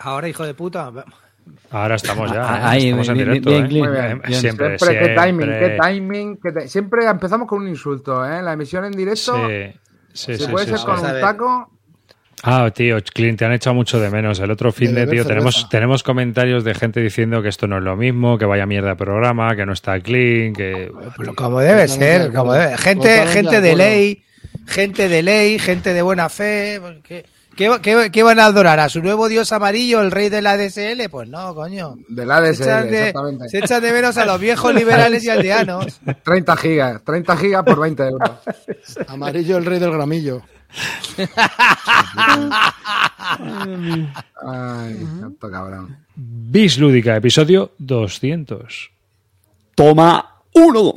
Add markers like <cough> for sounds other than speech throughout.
Ahora, hijo de puta. Ahora estamos ya. Ah, ¿eh? ahí, estamos en directo. bien, ¿eh? bien, Eh, bien. Siempre, Siempre, qué timing, qué timing. qué Siempre empezamos con un insulto, ¿eh? La emisión en directo Sí, sí, se sí, puede sí, ser sí. con un taco. Ah, tío, Clint, te han echado mucho de menos. El otro fin de, tío, tenemos, tenemos comentarios de gente diciendo que esto no es lo mismo, que vaya mierda de programa, que no está clean, que... Pero como debe Totalmente ser, como debe. Gente, Totalmente gente de ley, gente de ley, gente de buena fe. pues, ¿Qué, qué, qué- qué van a adorar? ¿A su nuevo dios amarillo, el rey de la DSL? Pues no, coño. Del ADSL, Se echan, de, exactamente. se echan de menos a los viejos <laughs> liberales y aldeanos. 30 gigas, 30 gigas por 20 euros. <laughs> Amarillo el rey del gramillo. <laughs> Ay, tanto cabrón. Bis Lúdica, episodio 200. Toma uno.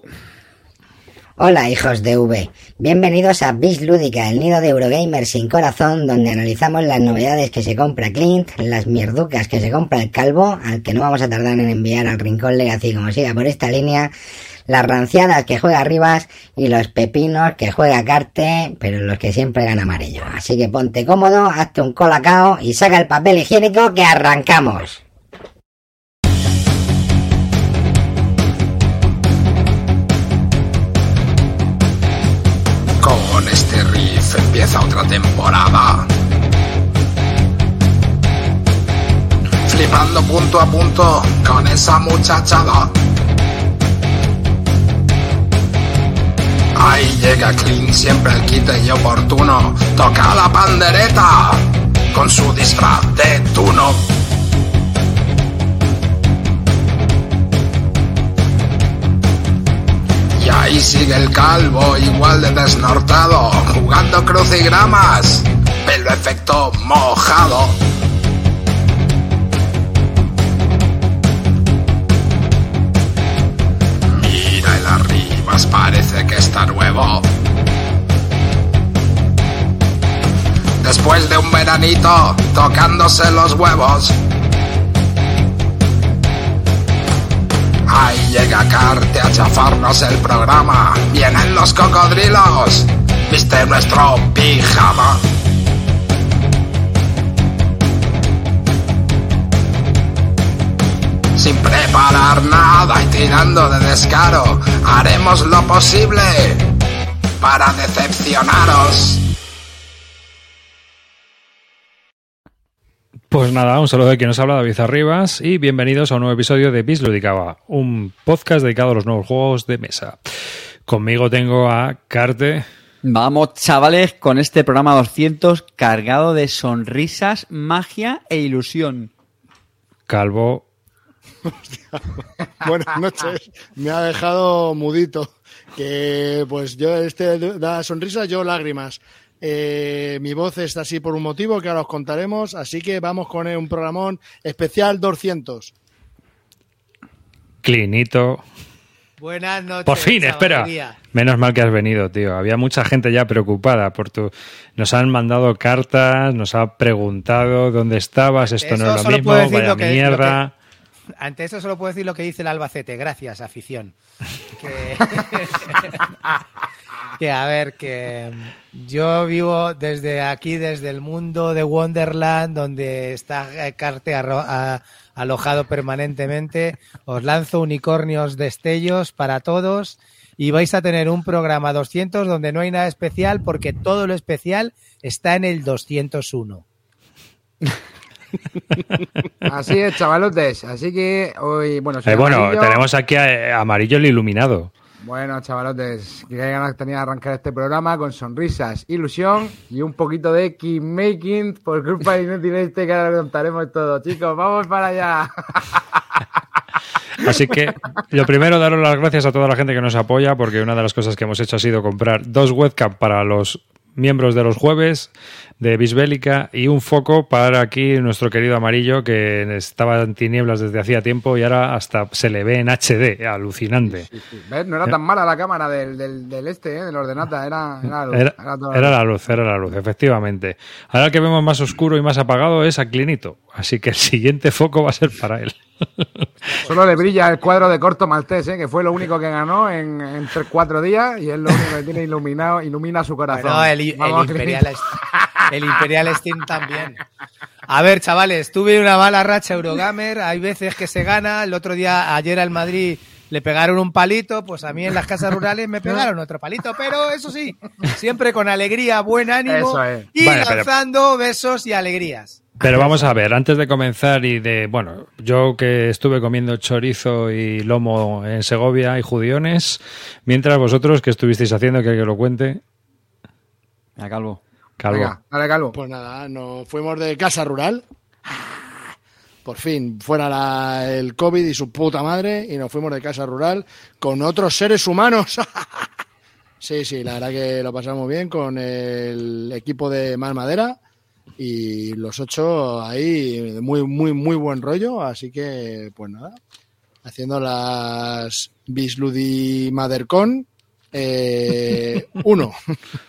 Hola hijos de V, bienvenidos a Bis Lúdica, el nido de Eurogamer sin corazón, donde analizamos las novedades que se compra Clint, las mierducas que se compra el calvo, al que no vamos a tardar en enviar al rincón Legacy como siga por esta línea, las ranciadas que juega Rivas y los pepinos que juega Carte, pero los que siempre gana amarillo. Así que ponte cómodo, hazte un colacao y saca el papel higiénico que arrancamos. Empieza otra temporada. Flipando punto a punto con esa muchachada. Ahí llega Clean, siempre el quite y oportuno. Toca la pandereta con su disfraz de tuno. Ahí sigue el calvo, igual de desnortado, jugando crucigramas, pelo efecto mojado. Mira el arribas, parece que está nuevo. Después de un veranito, tocándose los huevos. Ahí llega Carte a chafarnos el programa. Vienen los cocodrilos. Viste nuestro pijama. Sin preparar nada y tirando de descaro, haremos lo posible para decepcionaros. Pues nada, un saludo de quien nos habla, David Arribas, y bienvenidos a un nuevo episodio de Bis Ludicaba, un podcast dedicado a los nuevos juegos de mesa. Conmigo tengo a Carte. Vamos, chavales, con este programa 200 cargado de sonrisas, magia e ilusión. Calvo, <laughs> Buenas noches. Me ha dejado mudito. Que pues yo este da sonrisas, yo lágrimas. Eh, mi voz está así por un motivo que ahora os contaremos, así que vamos con un programón especial 200. Clinito. Buenas noches. Por fin, espera. Menos mal que has venido, tío. Había mucha gente ya preocupada por tu. Nos han mandado cartas, nos ha preguntado dónde estabas, esto Eso no es lo mismo, vaya lo que- mierda. Ante eso solo puedo decir lo que dice el Albacete. Gracias, afición. <laughs> Que, <laughs> que, a ver, que yo vivo desde aquí, desde el mundo de Wonderland, donde está Carte alojado permanentemente. Os lanzo unicornios destellos para todos y vais a tener un programa 200 donde no hay nada especial porque todo lo especial está en el 201. <laughs> Así es, chavalotes. Así que hoy, bueno, soy Eh, bueno, Amarillo. tenemos aquí a, eh, Amarillo el Iluminado. Bueno, chavalotes, que ganas tenía de arrancar este programa con sonrisas, ilusión y un poquito de making por culpa de inútil este que ahora contaremos todo. Chicos, vamos para allá. <laughs> Así que lo primero, daros las gracias a toda la gente que nos apoya, porque una de las cosas que hemos hecho ha sido comprar dos webcam para los miembros de los jueves de Bisbélica y un foco para aquí nuestro querido amarillo que estaba en tinieblas desde hacía tiempo y ahora hasta se le ve en HD, alucinante. ¿Ves? No era tan mala la cámara del, del, del este, ¿eh? del ordenata, era, era, la luz, Era, era toda era luz. la luz, era la luz, efectivamente. Ahora el que vemos más oscuro y más apagado es a Clinito, así que el siguiente foco va a ser para él. <laughs> Solo le brilla el cuadro de corto maltés, ¿eh? que fue lo único que ganó en, en tres, cuatro días y es lo único que tiene iluminado, ilumina su corazón. Bueno, el, Imperial, <laughs> el Imperial Steam también. A ver, chavales, tuve una mala racha Eurogamer, hay veces que se gana, el otro día, ayer al Madrid le pegaron un palito, pues a mí en las casas rurales me pegaron otro palito, pero eso sí, siempre con alegría, buen ánimo Eso es. y Vale, pero- lanzando besos y alegrías. Pero vamos a ver, antes de comenzar y de, bueno, yo que estuve comiendo chorizo y lomo en Segovia y judiones, mientras vosotros que estuvisteis haciendo, que, que lo cuente, A calvo. Calvo. Venga, dale, Calvo. Pues nada, nos fuimos de casa rural. Por fin, fuera la- el COVID y su puta madre, y nos fuimos de casa rural con otros seres humanos. <laughs> sí, sí, la verdad que lo pasamos bien con el equipo de Más Madera y los ocho ahí, de muy, muy, muy buen rollo. Así que, pues nada, haciendo las Bisludi Madercon eh, uno. <laughs>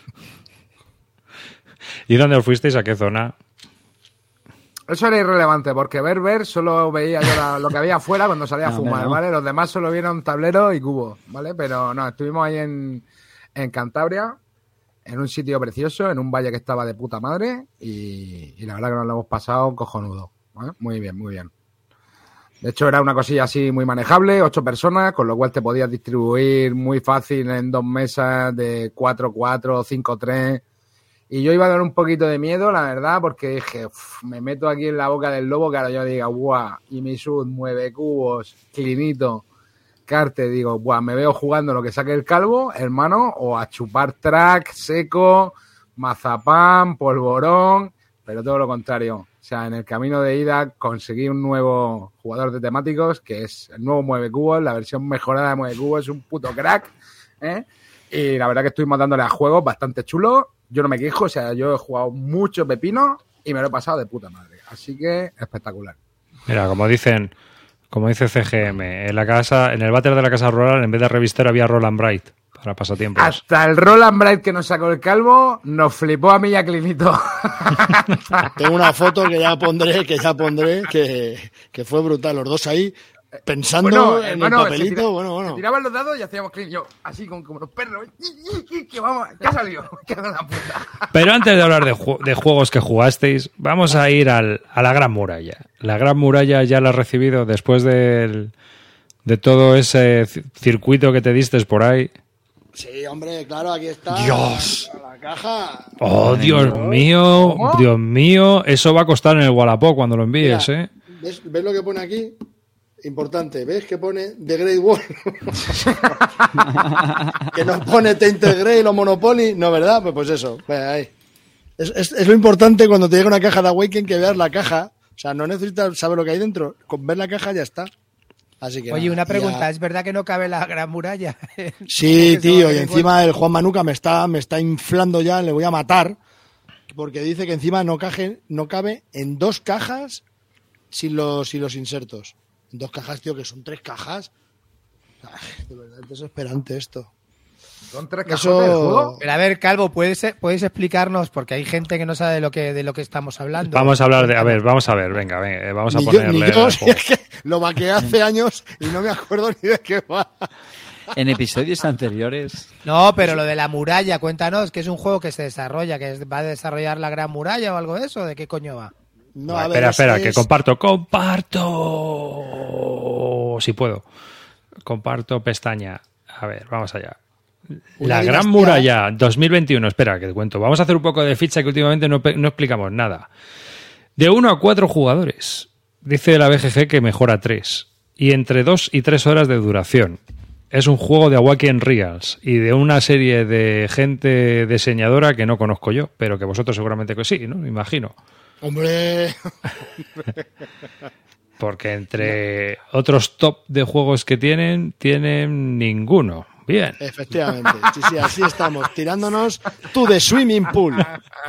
¿Y dónde os fuisteis? ¿A qué zona? Eso era irrelevante, porque ver, ver, solo veía yo la- lo que había afuera cuando salía a fumar. ¿vale? Los demás solo vieron tablero y cubo, ¿vale? Pero no, estuvimos ahí en, en Cantabria, en un sitio precioso, en un valle que estaba de puta madre, y, y la verdad que nos lo hemos pasado cojonudo, ¿vale? Muy bien, muy bien. De hecho, era una cosilla así muy manejable, ocho personas, con lo cual te podías distribuir muy fácil en dos mesas de 4-4, 5-3. Y yo iba a dar un poquito de miedo, la verdad, porque dije, "Uf, me meto aquí en la boca del lobo, que ahora yo diga, guau, y mi sud, mueve cubos, clinito, carte, digo, guau, me veo jugando lo que saque el calvo, hermano, o a chupar track, seco, mazapán, polvorón, pero todo lo contrario. O sea, en el camino de ida conseguí un nuevo jugador de temáticos, que es el nuevo Mueve Cubos, la versión mejorada de Mueve Cubos, es un puto crack, ¿eh? Y la verdad que estuvimos dándole a juegos bastante chulos. Yo no me quejo, o sea, yo he jugado mucho pepino y me lo he pasado de puta madre. Así que espectacular. Mira, como dicen, como dice CGM, en la casa, en el váter de la casa rural, en vez de revistar había Roland Bright para pasatiempos. Hasta el Roland Bright que nos sacó el calvo nos flipó a mí y a Clinito. <laughs> Tengo una foto que ya pondré, que ya pondré, que, que fue brutal. Los dos ahí pensando Bueno, en hermano, el papelito. tira- bueno, bueno. tiraban los dados y hacíamos clean. Yo, así como, como los perros. Que vamos, ¿qué ha salido? Me cago en la puta. Pero antes de hablar de, ju- de juegos que jugasteis, vamos a ir al- a la Gran Muralla. La Gran Muralla ya la has recibido después del- de todo ese ci- circuito que te diste por ahí. Sí, hombre, claro, aquí está. Dios. La caja. Oh, Dios mío, ¿Cómo? Dios mío, eso va a costar en el Wallapop cuando lo envíes, Mira, ¿eh? ¿ves, ves lo que pone aquí? Importante, ¿ves que pone The Great Wall? <laughs> que no pone Tainted Grey o Monopoly, no, ¿verdad? Pues, pues eso, pues ahí. Es, es- es lo importante cuando te llega una caja de Awaken que veas la caja. O sea, no necesitas saber lo que hay dentro. Con ver la caja ya está. Así que Oye, nada, una pregunta, ya- ¿es verdad que no cabe la gran muralla? <laughs> Sí, <laughs> tío, y encima el Juan Manuca me está, me está inflando ya, le voy a matar, porque dice que encima no, caje, no cabe en dos cajas sin los, sin los insertos. Dos cajas, tío, que son tres cajas. Ay, de verdad, es desesperante esto. Son tres Eso- cajones del juego. Pero a ver, Calvo, ¿puedes, ¿puedes explicarnos? Porque hay gente que no sabe de lo que, de lo que estamos hablando. Vamos a hablar de. A ver, vamos a ver, venga, venga, vamos a Ni yo, ponerle. ni yo, si <laughs> es que lo vaqueé hace años y no me acuerdo ni de qué va. En episodios anteriores. No, pero lo de la muralla, cuéntanos, que es un juego que se desarrolla, que va a desarrollar la gran muralla o algo de eso, ¿de qué coño va? No, Va, a ver, espera, es- espera, que comparto, comparto. Si puedo. Comparto pestaña. A ver, vamos allá. Una La Gran Muralla 2021. Espera, que te cuento. Vamos a hacer un poco de ficha que últimamente no, no explicamos nada. De 1 a 4 jugadores. Dice la BGG que mejora 3. Y entre 2 y 3 horas de duración. Es un juego de Awaken Reals y de una serie de gente diseñadora que no conozco yo, pero que vosotros seguramente que sí, ¿no? Me imagino. Hombre, <laughs> Porque entre otros top de juegos que tienen, tienen ninguno. Bien. efectivamente. <laughs> Sí, sí, así estamos, tirándonos to the swimming pool.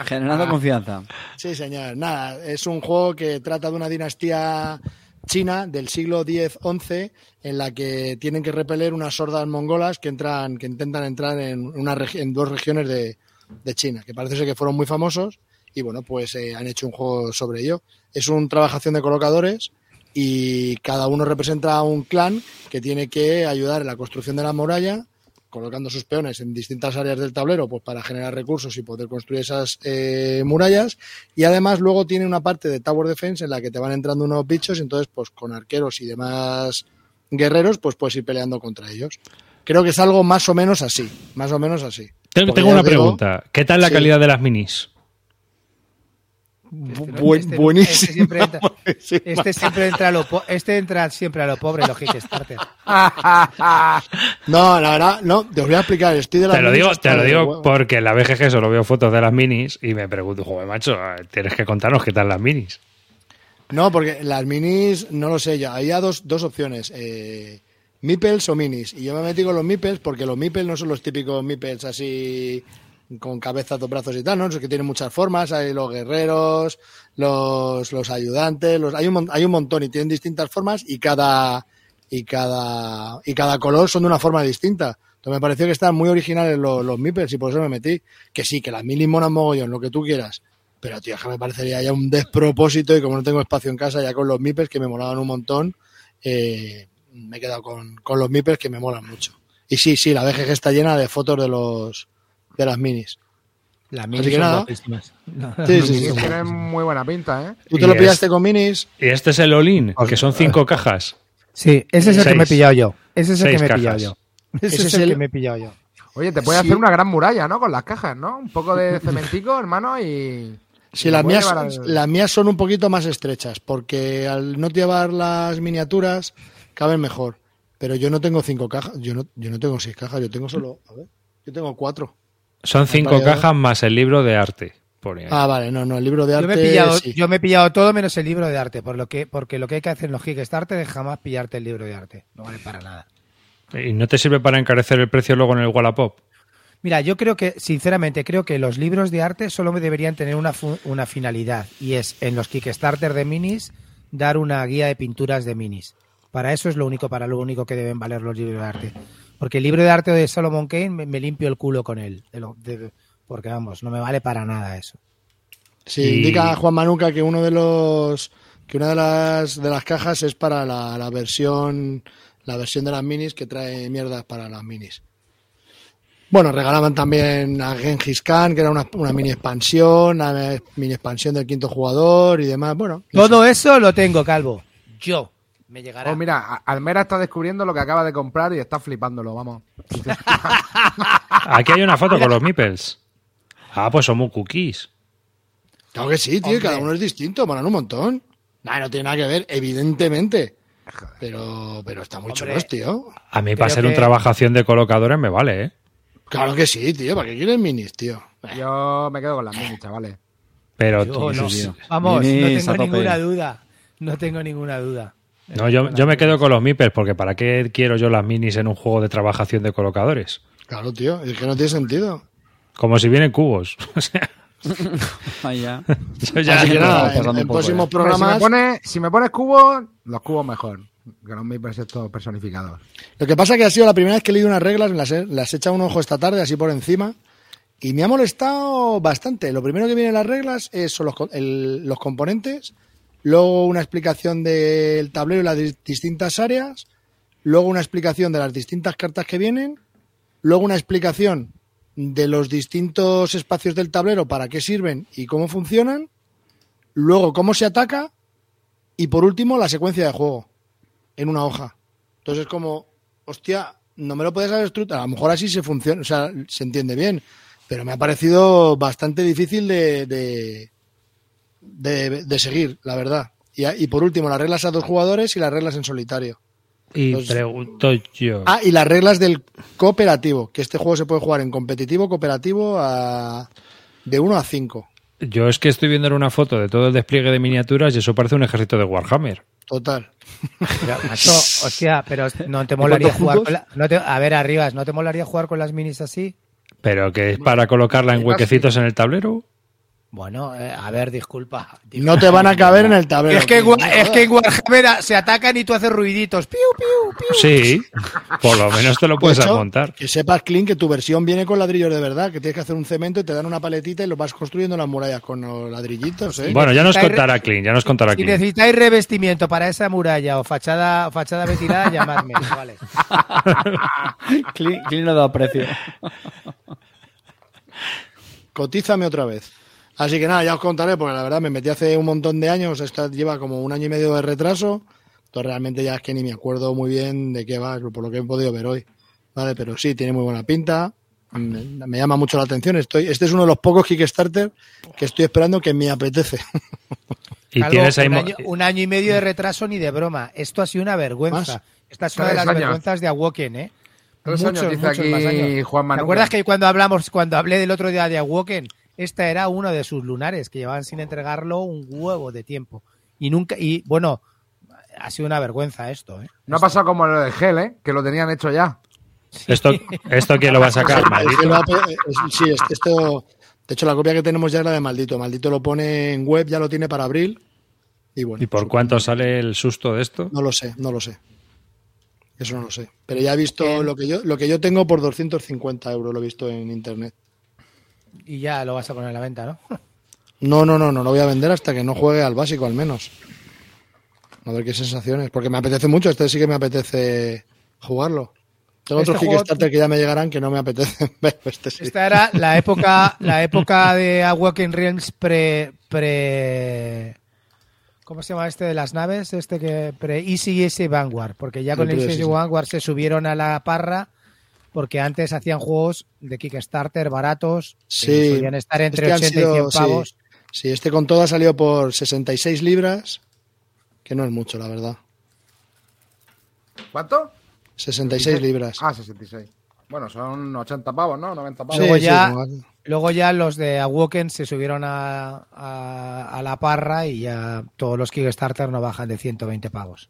Generando confianza. Sí, señor. Nada, es un juego que trata de una dinastía china del siglo X-XI en la que tienen que repeler unas hordas mongolas que entran, que intentan entrar en, una en dos regiones de, de China, que parece ser que fueron muy famosos y bueno, pues eh, han hecho un juego sobre ello. Es un trabajación de colocadores y cada uno representa a un clan que tiene que ayudar en la construcción de la muralla colocando sus peones en distintas áreas del tablero pues para generar recursos y poder construir esas eh, murallas y además luego tiene una parte de Tower Defense en la que te van entrando unos bichos y entonces pues con arqueros y demás guerreros pues puedes ir peleando contra ellos. Creo que es algo más o menos así, más o menos así. Tengo, una digo- pregunta. ¿Qué tal la Sí. calidad de las minis? Este- buen- este- buenísimo. este siempre entra-. <laughs> Este siempre entra a lo, po- este entra siempre a lo pobre, los Kickstarter. <laughs> No, la verdad, no, te os voy a explicar. Estoy de la Te lo digo, te lo digo huevo. porque en la BGG solo veo fotos de las minis y me pregunto, joder, macho, tienes que contarnos qué tal las minis. No, porque las minis, no lo sé ya. Había dos, dos opciones. Eh, o minis. Y yo me metí con los Meeples porque los Meeples no son los típicos Meeples así con cabeza, dos brazos y tal, ¿no? Son que tienen muchas formas. Hay los guerreros, los, los ayudantes, los, hay, un, hay un montón y tienen distintas formas y cada, y cada, y cada color son de una forma distinta. Entonces me pareció que estaban muy originales los, los Meeples y por eso me metí. Que sí, que las minis monan mogollón, lo que tú quieras. Pero, tío, que me parecería ya un despropósito y como no tengo espacio en casa, ya con los Meeples que me molaban un montón, eh, me he quedado con, con los Meeples que me molan mucho. Y sí, sí, la BGG está llena de fotos de los de las minis. Las Así minis que son nada. guapísimas. Sí, sí, sí. Tienen muy buena pinta, ¿eh? ¿Tú Y te lo es- pillaste con minis? Y este es el Olin, que son cinco cajas. Sí, ese es el que Seis. me he pillado yo. Ese es el Seis que me he pillado cajas. yo. Ese, Ese es el, el- que me he pillado yo. Oye, te puedes Sí. hacer una gran muralla, ¿no? Con las cajas, ¿no? Un poco de cementico, hermano, y... Sí, y las mías, llevar al- las mías son un poquito más estrechas, porque al no llevar las miniaturas caben mejor. Pero yo no tengo cinco cajas, yo no, yo no tengo seis cajas, yo tengo solo, a ver, yo tengo cuatro. Son cinco cajas más el libro de arte. Ah, vale, no, no, el libro de Yo arte. me, he pillado, sí. yo me he pillado todo menos el libro de arte, por lo que, porque lo que hay que hacer en los Kickstarter es jamás pillarte el libro de arte. No vale para nada. ¿Y no te sirve para encarecer el precio luego en el Wallapop? Mira, yo creo que, sinceramente, creo que los libros de arte solo deberían tener una, fu- una finalidad y es en los Kickstarter de minis dar una guía de pinturas de minis. Para eso es lo único, para lo único que deben valer los libros de arte. Porque el libro de arte de Solomon Kane me, me limpio el culo con él. de lo- de- porque vamos, no me vale para nada eso. Sí, Y- indica Juan Manuca que uno de los que una de las de las cajas es para la, la versión la versión de las minis que trae mierdas para las minis. Bueno, regalaban también a Genghis Khan, que era una, una mini expansión, una mini expansión del quinto jugador y demás. Bueno, no Todo eso lo tengo, Calvo. Yo. Me llegará. Oh, mira, Almera está descubriendo lo que acaba de comprar y está flipándolo, vamos. Aquí hay una foto con los meeples. Ah, pues son muy cookies. sé. Claro que sí, tío, cada uno es distinto, molan un montón. Nah, no tiene nada que ver, evidentemente. Pero, pero está muy chulos, tío. A mí Creo para ser un que- trabajación de colocadores me vale, ¿eh? Claro que sí, tío. ¿Para qué quieres minis, tío? Yo me quedo con las minis, chavales. Pero Yo tú- no. tío. Vamos, Minis no tengo ninguna duda. No tengo ninguna duda. No, yo, yo me quedo con los meeples porque ¿para qué quiero yo las minis en un juego de trabajación de colocadores? Claro, tío. Es que no tiene sentido. Como si vienen cubos. <laughs> O sea, <laughs> ya. <laughs> yo ya- Así que nada, en, en próximos eh. Hombre, si, me programas. pones, si me pones cubos, los cubos mejor. Que los estos personificados. Lo que pasa es que ha sido la primera vez que he leído unas reglas, las he, las he echado un ojo esta tarde, así por encima, y me ha molestado bastante. Lo primero que viene en las reglas es, son los, el- los componentes, luego una explicación del tablero y las dis- distintas áreas, luego una explicación de las distintas cartas que vienen, luego una explicación de los distintos espacios del tablero, para qué sirven y cómo funcionan, luego cómo se ataca, y por último la secuencia de juego en una hoja. Entonces es como, hostia, no me lo puedes haber estructurado. A lo mejor así se funciona, o sea, se entiende bien. Pero me ha parecido bastante difícil de, de- de seguir, la verdad. Y, por último, las reglas a dos jugadores y las reglas en solitario. Y pregunto yo. Ah, y las reglas del cooperativo, que este juego se puede jugar en competitivo, cooperativo, a, de 1 a 5. Yo es que estoy viendo en una foto de todo el despliegue de miniaturas y eso parece un ejército de Warhammer. Total. Pero, macho, <laughs> hostia, pero no te molaría jugar con la- no te- A ver, Arribas, ¿no te molaría jugar con las minis así? Pero que es para colocarla en huequecitos en el tablero. Bueno, eh, a ver, disculpa. No te van a caber en el tablero. Es que, es que en. Warhammer se atacan y tú haces ruiditos. Piu, piu, piu. Sí, por lo menos te lo De puedes hecho, montar. Que sepas, Clint, que tu versión viene con ladrillos de verdad, que tienes que hacer un cemento y te dan una paletita y lo vas construyendo en las murallas con los ladrillitos, ¿eh? Bueno, ya nos contará Clean, ya nos contará Si necesitáis revestimiento para esa muralla o fachada, o fachada ventilada, llamadme. <laughs> Vale. Clean, Clean no da precio. Cotízame otra vez. Así que nada, ya os contaré, porque la verdad me metí hace un montón de años, esta lleva como un año y medio de retraso, entonces realmente ya es que ni me acuerdo muy bien de qué va, por lo que he podido ver hoy. Vale, pero sí, tiene muy buena pinta, me, me llama mucho la atención, estoy, este es uno de los pocos Kickstarter que estoy esperando que me apetece. <laughs> Y Calvo, tienes ahí un, año, un año y medio de retraso ni de broma. Esto ha sido una vergüenza. ¿Más? Esta es una de las años. vergüenzas de Awoken, ¿eh? Tres Muchos, años, dice muchos aquí más años. Juan ¿Te Manuel. acuerdas que cuando hablamos, cuando hablé del otro día de Awoken, esta era uno de sus lunares, que llevaban sin entregarlo un huevo de tiempo. Y nunca, y bueno, ha sido una vergüenza esto, ¿eh? No ha pasado como lo de Gel, ¿eh? Que lo tenían hecho ya. Esto, esto quién lo va a sacar, <laughs> maldito. sí, es- esto, de hecho la copia que tenemos ya es la de Maldito, Maldito lo pone en web, ya lo tiene para abril, y bueno. ¿Y por cuánto sale el susto de esto? No lo sé, no lo sé. Eso no lo sé. Pero ya he visto lo que yo lo que yo tengo por 250 euros, lo he visto en internet. Y ya lo vas a poner a la venta, ¿no? No, no, no, no lo voy a vender hasta que no juegue al básico, al menos. A ver qué sensaciones. Porque me apetece mucho, este sí que me apetece jugarlo. Tengo Este otros juego- Kickstarter que ya me llegarán que no me apetecen <laughs> ver, este sí. Esta era la época, la época de Awoken Realms pre, pre, ¿cómo se llama este de las naves? Este que pre Easy Easy Vanguard, porque ya con El Easy. Vanguard se subieron a la parra, porque antes hacían juegos de Kickstarter baratos, que Sí, solían estar entre este han 80 y sido- 100 pavos. Sí, sí, este con todo ha salido por 66 libras, que no es mucho, la verdad. ¿Cuánto? 66 libras. Ah, 66. Bueno, son 80 pavos, ¿no? 90 pavos. Luego Sí, sí, ya- como- Luego ya los de Awoken se subieron a, a, a la parra y ya todos los Kickstarter no bajan de 120 pavos.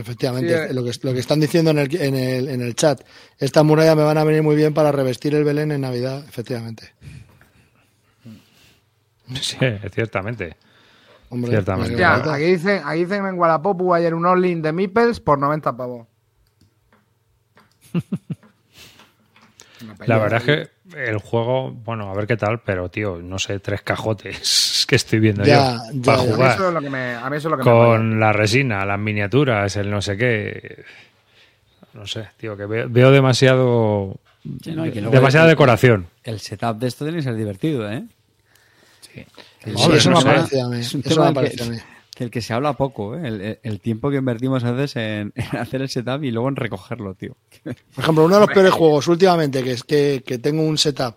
Efectivamente, Sí, eh. lo, que, lo que están diciendo en el, en, el, en el chat. Esta muralla me van a venir muy bien para revestir el Belén en Navidad, efectivamente. Sí, ciertamente. Hombre, Ciertamente. encanta. aquí dicen, aquí dicen en Wallapop hubo ayer un all-in de Meeples por 90 pavos. <laughs> La verdad es que el juego, bueno, a ver qué tal, pero tío, no sé, tres cajotes que estoy viendo Ya, yo ya, para ya. A mí jugar. eso es lo que me, a mí eso es lo que me mola. Con la resina, las miniaturas, el no sé qué. No sé, tío, que veo, veo demasiado. Sí, no, y que luego demasiada el- decoración. El setup de esto tiene que ser divertido, ¿eh? Sí. Que Sí, el- eso no me parece a mí. Es un Eso tema me que- a mí. que el que se habla poco, ¿eh? el tiempo que invertimos a veces en, <laughs> en hacer el setup y luego en recogerlo, tío. Por ejemplo, uno de los peores juegos últimamente que es que, que tengo un setup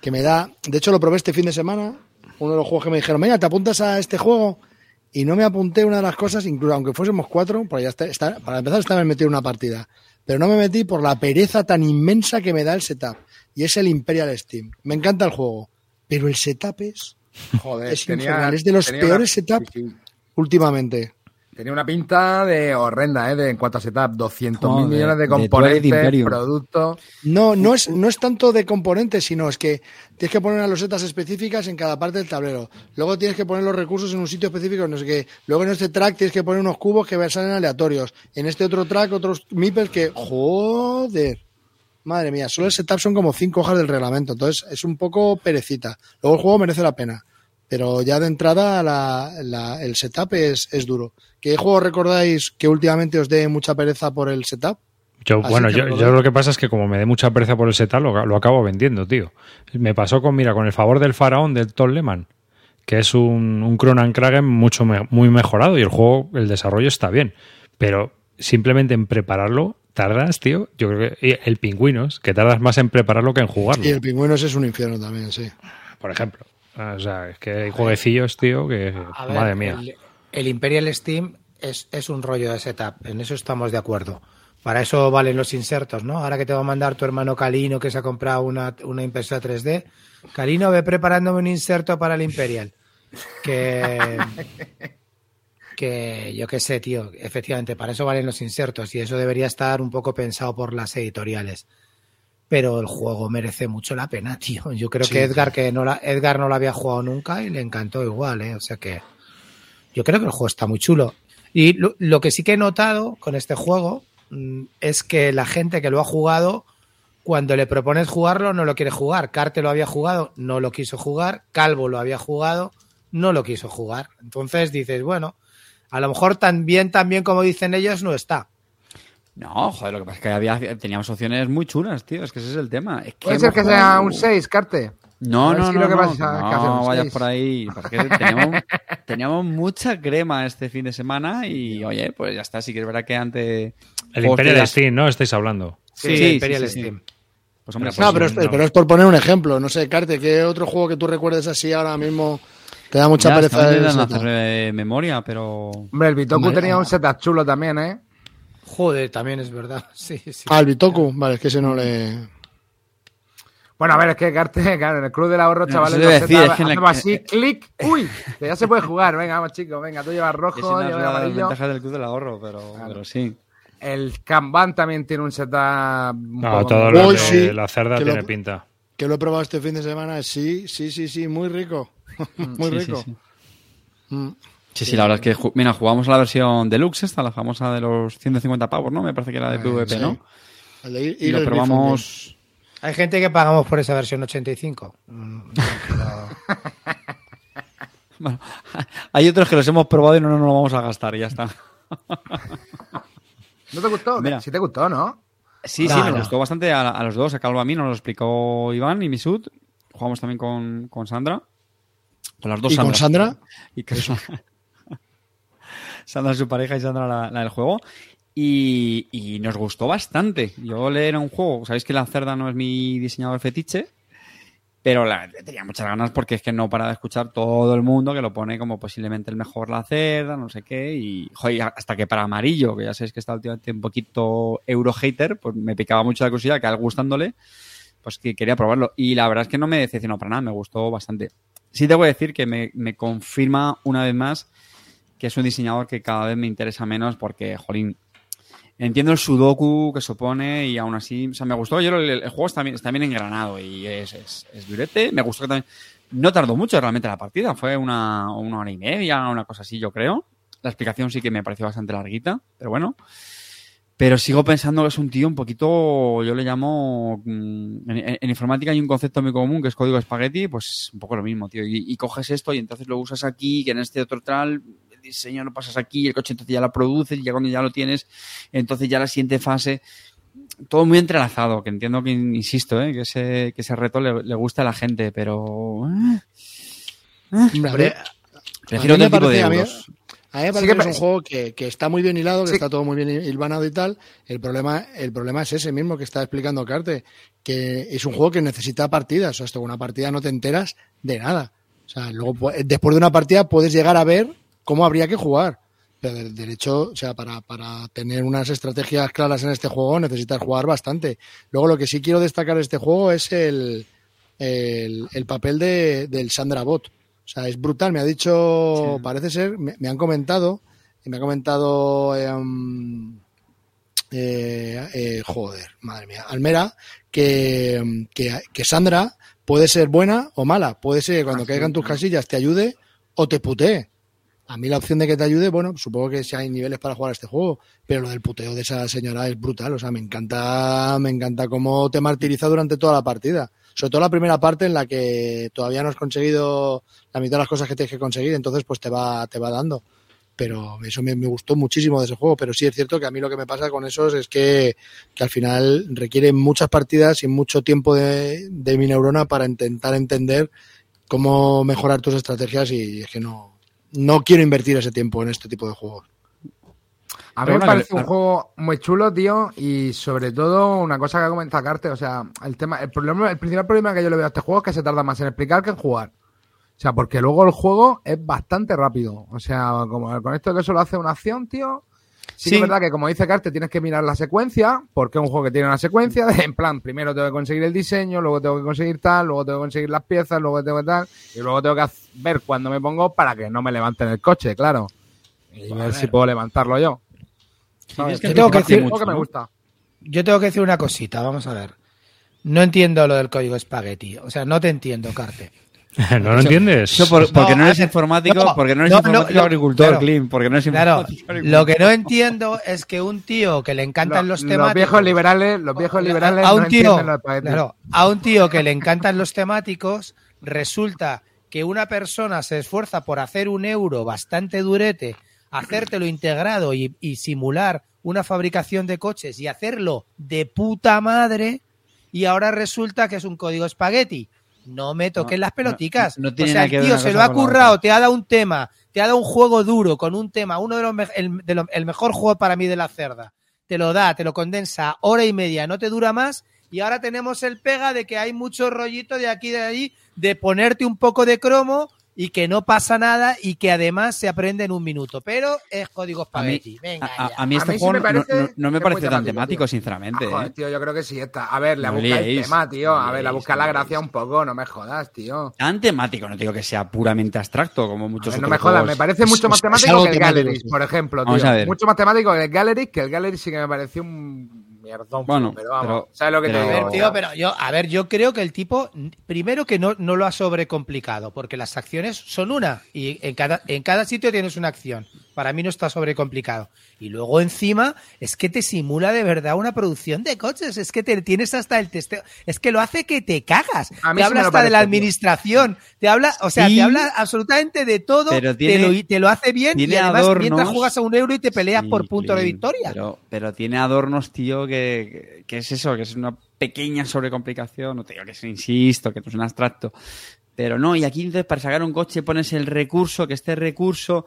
que me da. De hecho, lo probé este fin de semana. Uno de los juegos que me dijeron, venga, te apuntas a este juego. Y no me apunté una de las cosas, incluso aunque fuésemos cuatro, porque ya está, está- para empezar estaba metido en una partida. Pero no me metí por la pereza tan inmensa que me da el setup. Y es el Imperial Steam. Me encanta el juego. Pero el setup es Joder, es infernal, es de los peores una- setup. sí, sí. últimamente. Tenía una pinta de horrenda, ¿eh? De, en cuanto a setup, 200 Joder, mil millones de de componentes, Imperium. productos. No, no es, no es tanto de componentes, sino es que tienes que poner las losetas específicas en cada parte del tablero. Luego tienes que poner los recursos en un sitio específico, no sé qué. Luego en este track tienes que poner unos cubos que salen aleatorios. En este otro track, otros meeples que. ¡Joder! Madre mía, solo el setup son como cinco hojas del reglamento, entonces es un poco perecita. Luego el juego merece la pena. Pero ya de entrada la- la- el setup es, es duro. ¿Qué juego recordáis que últimamente os dé mucha pereza por el setup? Yo, Así bueno, yo, lo que pasa es que como me dé mucha pereza por el setup, lo, lo acabo vendiendo, tío. Me pasó con, mira, con el favor del faraón del Lehman, que es un, un Cronan Kragen mucho me- muy mejorado y el juego, el desarrollo está bien. Pero simplemente en prepararlo tardas, tío. Yo creo que el pingüinos, que tardas más en prepararlo que en jugarlo, Y el pingüino ese es un infierno también, sí. por ejemplo. O sea, es que hay jueguecillos, tío, que A ver, madre mía. El, el Imperial Steam es, es un rollo de setup, en eso estamos de acuerdo. Para eso valen los insertos, ¿no? Ahora que te va a mandar tu hermano Calino que se ha comprado una, una impresora 3D. Calino, ve preparándome un inserto para el Imperial. Que, <laughs> que yo qué sé, tío. Efectivamente, para eso valen los insertos y eso debería estar un poco pensado por las editoriales. Pero el juego merece mucho la pena, <laughs> tío. Yo creo Sí, que Edgar, que no la, Edgar no lo había jugado nunca y le encantó igual, ¿eh? O sea que yo creo que el juego está muy chulo. Y lo, lo que sí que he notado con este juego mm, es que la gente que lo ha jugado, cuando le propones jugarlo, no lo quiere jugar. Carte lo había jugado, no lo quiso jugar. Calvo lo había jugado, no lo quiso jugar. Entonces dices, bueno, a lo mejor tan bien, tan bien como dicen ellos, no está. No, joder, lo que pasa es que había, teníamos opciones muy chulas, tío. Es que ese es el tema. Es que Puede ser que jugado- sea un 6, Carte. No, no, si no, no, pasa no vayas por ahí. Porque teníamos, <laughs> teníamos mucha crema este fin de semana y, oye, pues ya está. Sí que es verdad que antes... El Imperial ya- Steam, ¿no? Estáis hablando. Sí, Sí, Imperial sí, sí, sí. Steam. Pues hombre, Pero pues No, pero, es, no. pero es por poner un ejemplo. No sé, Carte, ¿qué otro juego que tú recuerdes así ahora mismo te da mucha ya pereza? eh, memoria, pero... Hombre, el Bitoku Hombre, tenía ah. un setup chulo también, ¿eh? Joder, también es verdad. <laughs> Sí, sí. Ah, el Bitoku. Vale, es que ese no le... Bueno, a ver, es que Carte, <laughs> claro, en el Club del Ahorro, No, chavales, los decir, es que la- así, clic, <laughs> uy, que ya se puede jugar. Venga, vamos, chicos, venga, tú llevas rojo, yo de llevo las amarillo. ventajas del Club del Ahorro, pero, pero sí. El Kanban también tiene un setup. No, todo lo de sí, la cerda lo- tiene pinta. Que lo he probado este fin de semana. Sí, sí, sí, sí, muy rico. muy Sí, sí, rico. sí. Mm. Sí, sí, la verdad es que, mira, jugamos a la versión deluxe esta, la famosa de los 150 pavos, ¿no? Me parece que era de PvP, sí. ¿no? El de Ir- Y lo probamos... Hay gente que pagamos por esa versión 85. Mm, <laughs> Bueno, hay otros que los hemos probado y no nos lo vamos a gastar, y ya está. <laughs> ¿No te gustó? Mira. Sí te gustó, ¿no? Sí, sí, nos no. gustó bastante a, a los dos, a Calvo a mí, nos lo explicó Iván y Misut. Jugamos también con, con Sandra. Con las dos ¿Y con. Sandra? Y con- Sandra su pareja y Sandra la, del juego. Y, nos gustó bastante. Yo leer un juego, sabéis que la cerda no es mi diseñador fetiche, pero tenía muchas ganas porque es que no para de escuchar todo el mundo que lo pone como posiblemente el mejor la cerda, no sé qué. Y hasta que para amarillo, que ya sabéis que está últimamente un poquito euro hater, pues me picaba mucho la curiosidad que al gustándole, pues que quería probarlo. Y la verdad es que no me decepcionó para nada, me gustó bastante. Sí tengo que decir que me confirma una vez más que es un diseñador que cada vez me interesa menos porque, jolín, entiendo el sudoku que supone y aún así, o sea, me gustó. Yo el, juego está bien, está engranado y es, es, durete. Me gustó que también. No tardó mucho realmente la partida, fue una, una hora y media, una cosa así, yo creo. La explicación sí que me pareció bastante larguita, pero bueno. Pero sigo pensando que es un tío un poquito, yo le llamo, mm, en, informática hay un concepto muy común que es código espagueti, pues un poco lo mismo, tío. Y, coges esto y entonces lo usas aquí, que en este otro tal, diseño lo pasas aquí, el coche entonces ya lo produces y ya cuando ya lo tienes, entonces ya la siguiente fase, todo muy entrelazado, que entiendo que, insisto, ¿eh? que, ese, que ese reto le, le gusta a la gente, pero... eh, Hombre, prefiero otro tipo de euros. A mí me Sí parece que que es un juego que, que está muy bien hilado, que Sí. está todo muy bien hilvanado y tal. El problema, el problema es ese mismo que está explicando Carte, que es un juego que necesita partidas. O sea, con una partida no te enteras de nada. O sea, luego pu- después de una partida puedes llegar a ver cómo habría que jugar. Pero de, de hecho, o sea, para, para tener unas estrategias claras en este juego necesitas jugar bastante. Luego lo que sí quiero destacar de este juego es el, el, el papel de, del Sandra Bot. O sea, es brutal. Me ha dicho, Sí. parece ser, me, me han comentado, me ha comentado, em, eh, eh, joder, madre mía, Almera, que, que, que Sandra puede ser buena o mala. Puede ser que cuando Ah, sí, caigan tus casillas te ayude o te putee. A mí la opción de que te ayude, bueno, supongo que si hay niveles para jugar a este juego, pero lo del puteo de esa señora es brutal. O sea, me encanta, me encanta cómo te martiriza durante toda la partida. Sobre todo la primera parte en la que todavía no has conseguido la mitad de las cosas que tienes que conseguir, entonces pues te va, te va dando. Pero eso me, gustó muchísimo de ese juego. Pero sí es cierto que a mí lo que me pasa con esos es que, que al final requiere muchas partidas y mucho tiempo de, de mi neurona para intentar entender cómo mejorar tus estrategias y es que no, no quiero invertir ese tiempo en este tipo de juegos. A mí me parece un juego muy chulo, tío, y sobre todo una cosa que ha comentado Carte, o sea, el tema, el problema, el principal problema que yo le veo a este juego es que se tarda más en explicar que en jugar. O sea, porque luego el juego es bastante rápido. O sea, como con esto que solo hace una acción, tío. Sí, Sí. que es verdad que como dice Carte, tienes que mirar la secuencia, porque es un juego que tiene una secuencia, de, en plan, primero tengo que conseguir el diseño, luego tengo que conseguir tal, luego tengo que conseguir las piezas, luego tengo que tal, y luego tengo que ver cuándo me pongo para que no me levanten el coche, claro. Y ver si puedo levantarlo yo. Sí, es Yo tengo que decir- mucho, que me ¿no? gusta. Yo tengo que decir una cosita, vamos a ver. No entiendo lo del código espagueti. O sea, no te entiendo, Carte. <laughs> ¿No lo entiendes? Eso por- porque no, No, eres informático, no, porque no eres no, informático no, agricultor, claro. Klim, porque no eres Claro, informático agricultor. lo que no entiendo es que un tío que le encantan los, los temáticos... viejos liberales, los viejos liberales a un no tío, entienden los a un tío que le encantan los temáticos, resulta que una persona se esfuerza por hacer un euro bastante durete, hacértelo integrado y, y simular una fabricación de coches y hacerlo de puta madre, y ahora resulta que es un código espagueti. No me toques No, las peloticas. no- no tiene o sea, el tío se lo ha currado, te ha dado un tema, te ha dado un juego duro con un tema, uno de los me- el, de lo- el mejor juego para mí de la cerda. Te lo da, te lo condensa, hora y media, no te dura más. Y ahora tenemos el pega de que hay mucho rollito de aquí y de allí, de ponerte un poco de cromo y que no pasa nada y que además se aprende en un minuto. Pero es código A mí, espagueti. Venga, a- a- ya. a mí A este sí juego me no- parece no, no me parece tan temático, tío. sinceramente. Ah, joder, ¿eh? tío, yo creo que sí está. A ver, le No buscáis liéis, tema, tío. A ver, le busca la gracia un poco, no me jodas, tío. Tan temático, no te digo que sea puramente abstracto, como A muchos ver, no me jodas, juegos. me parece mucho más temático que el sí. por ejemplo, tío. a. Mucho más temático que el Gallery, que el Gallery sí que me pareció un mierdón. Bueno, pero vamos, pero- ¿sabes lo que pero- te A digo? tío, pero yo, a ver, yo creo que el tipo, primero que no, no lo ha sobrecomplicado, porque las acciones son una, y en cada, en cada sitio tienes una acción. Para mí no está sobrecomplicado. Y luego encima, es que te simula de verdad una producción de coches, es que te tienes hasta el testeo, es que lo hace que te cagas. A mí te habla hasta de la tío. administración, te habla, o sea, Sí, te habla absolutamente de todo, pero te, lo, te lo hace bien y además adornos. mientras juegas a un euro y te peleas Sí, por punto de victoria. Pero, pero tiene adornos, tío, que, que, es eso, que es una pequeña sobrecomplicación. No te digo que es, insisto, que es un abstracto. Pero no, y aquí entonces para sacar un coche pones el recurso, que este recurso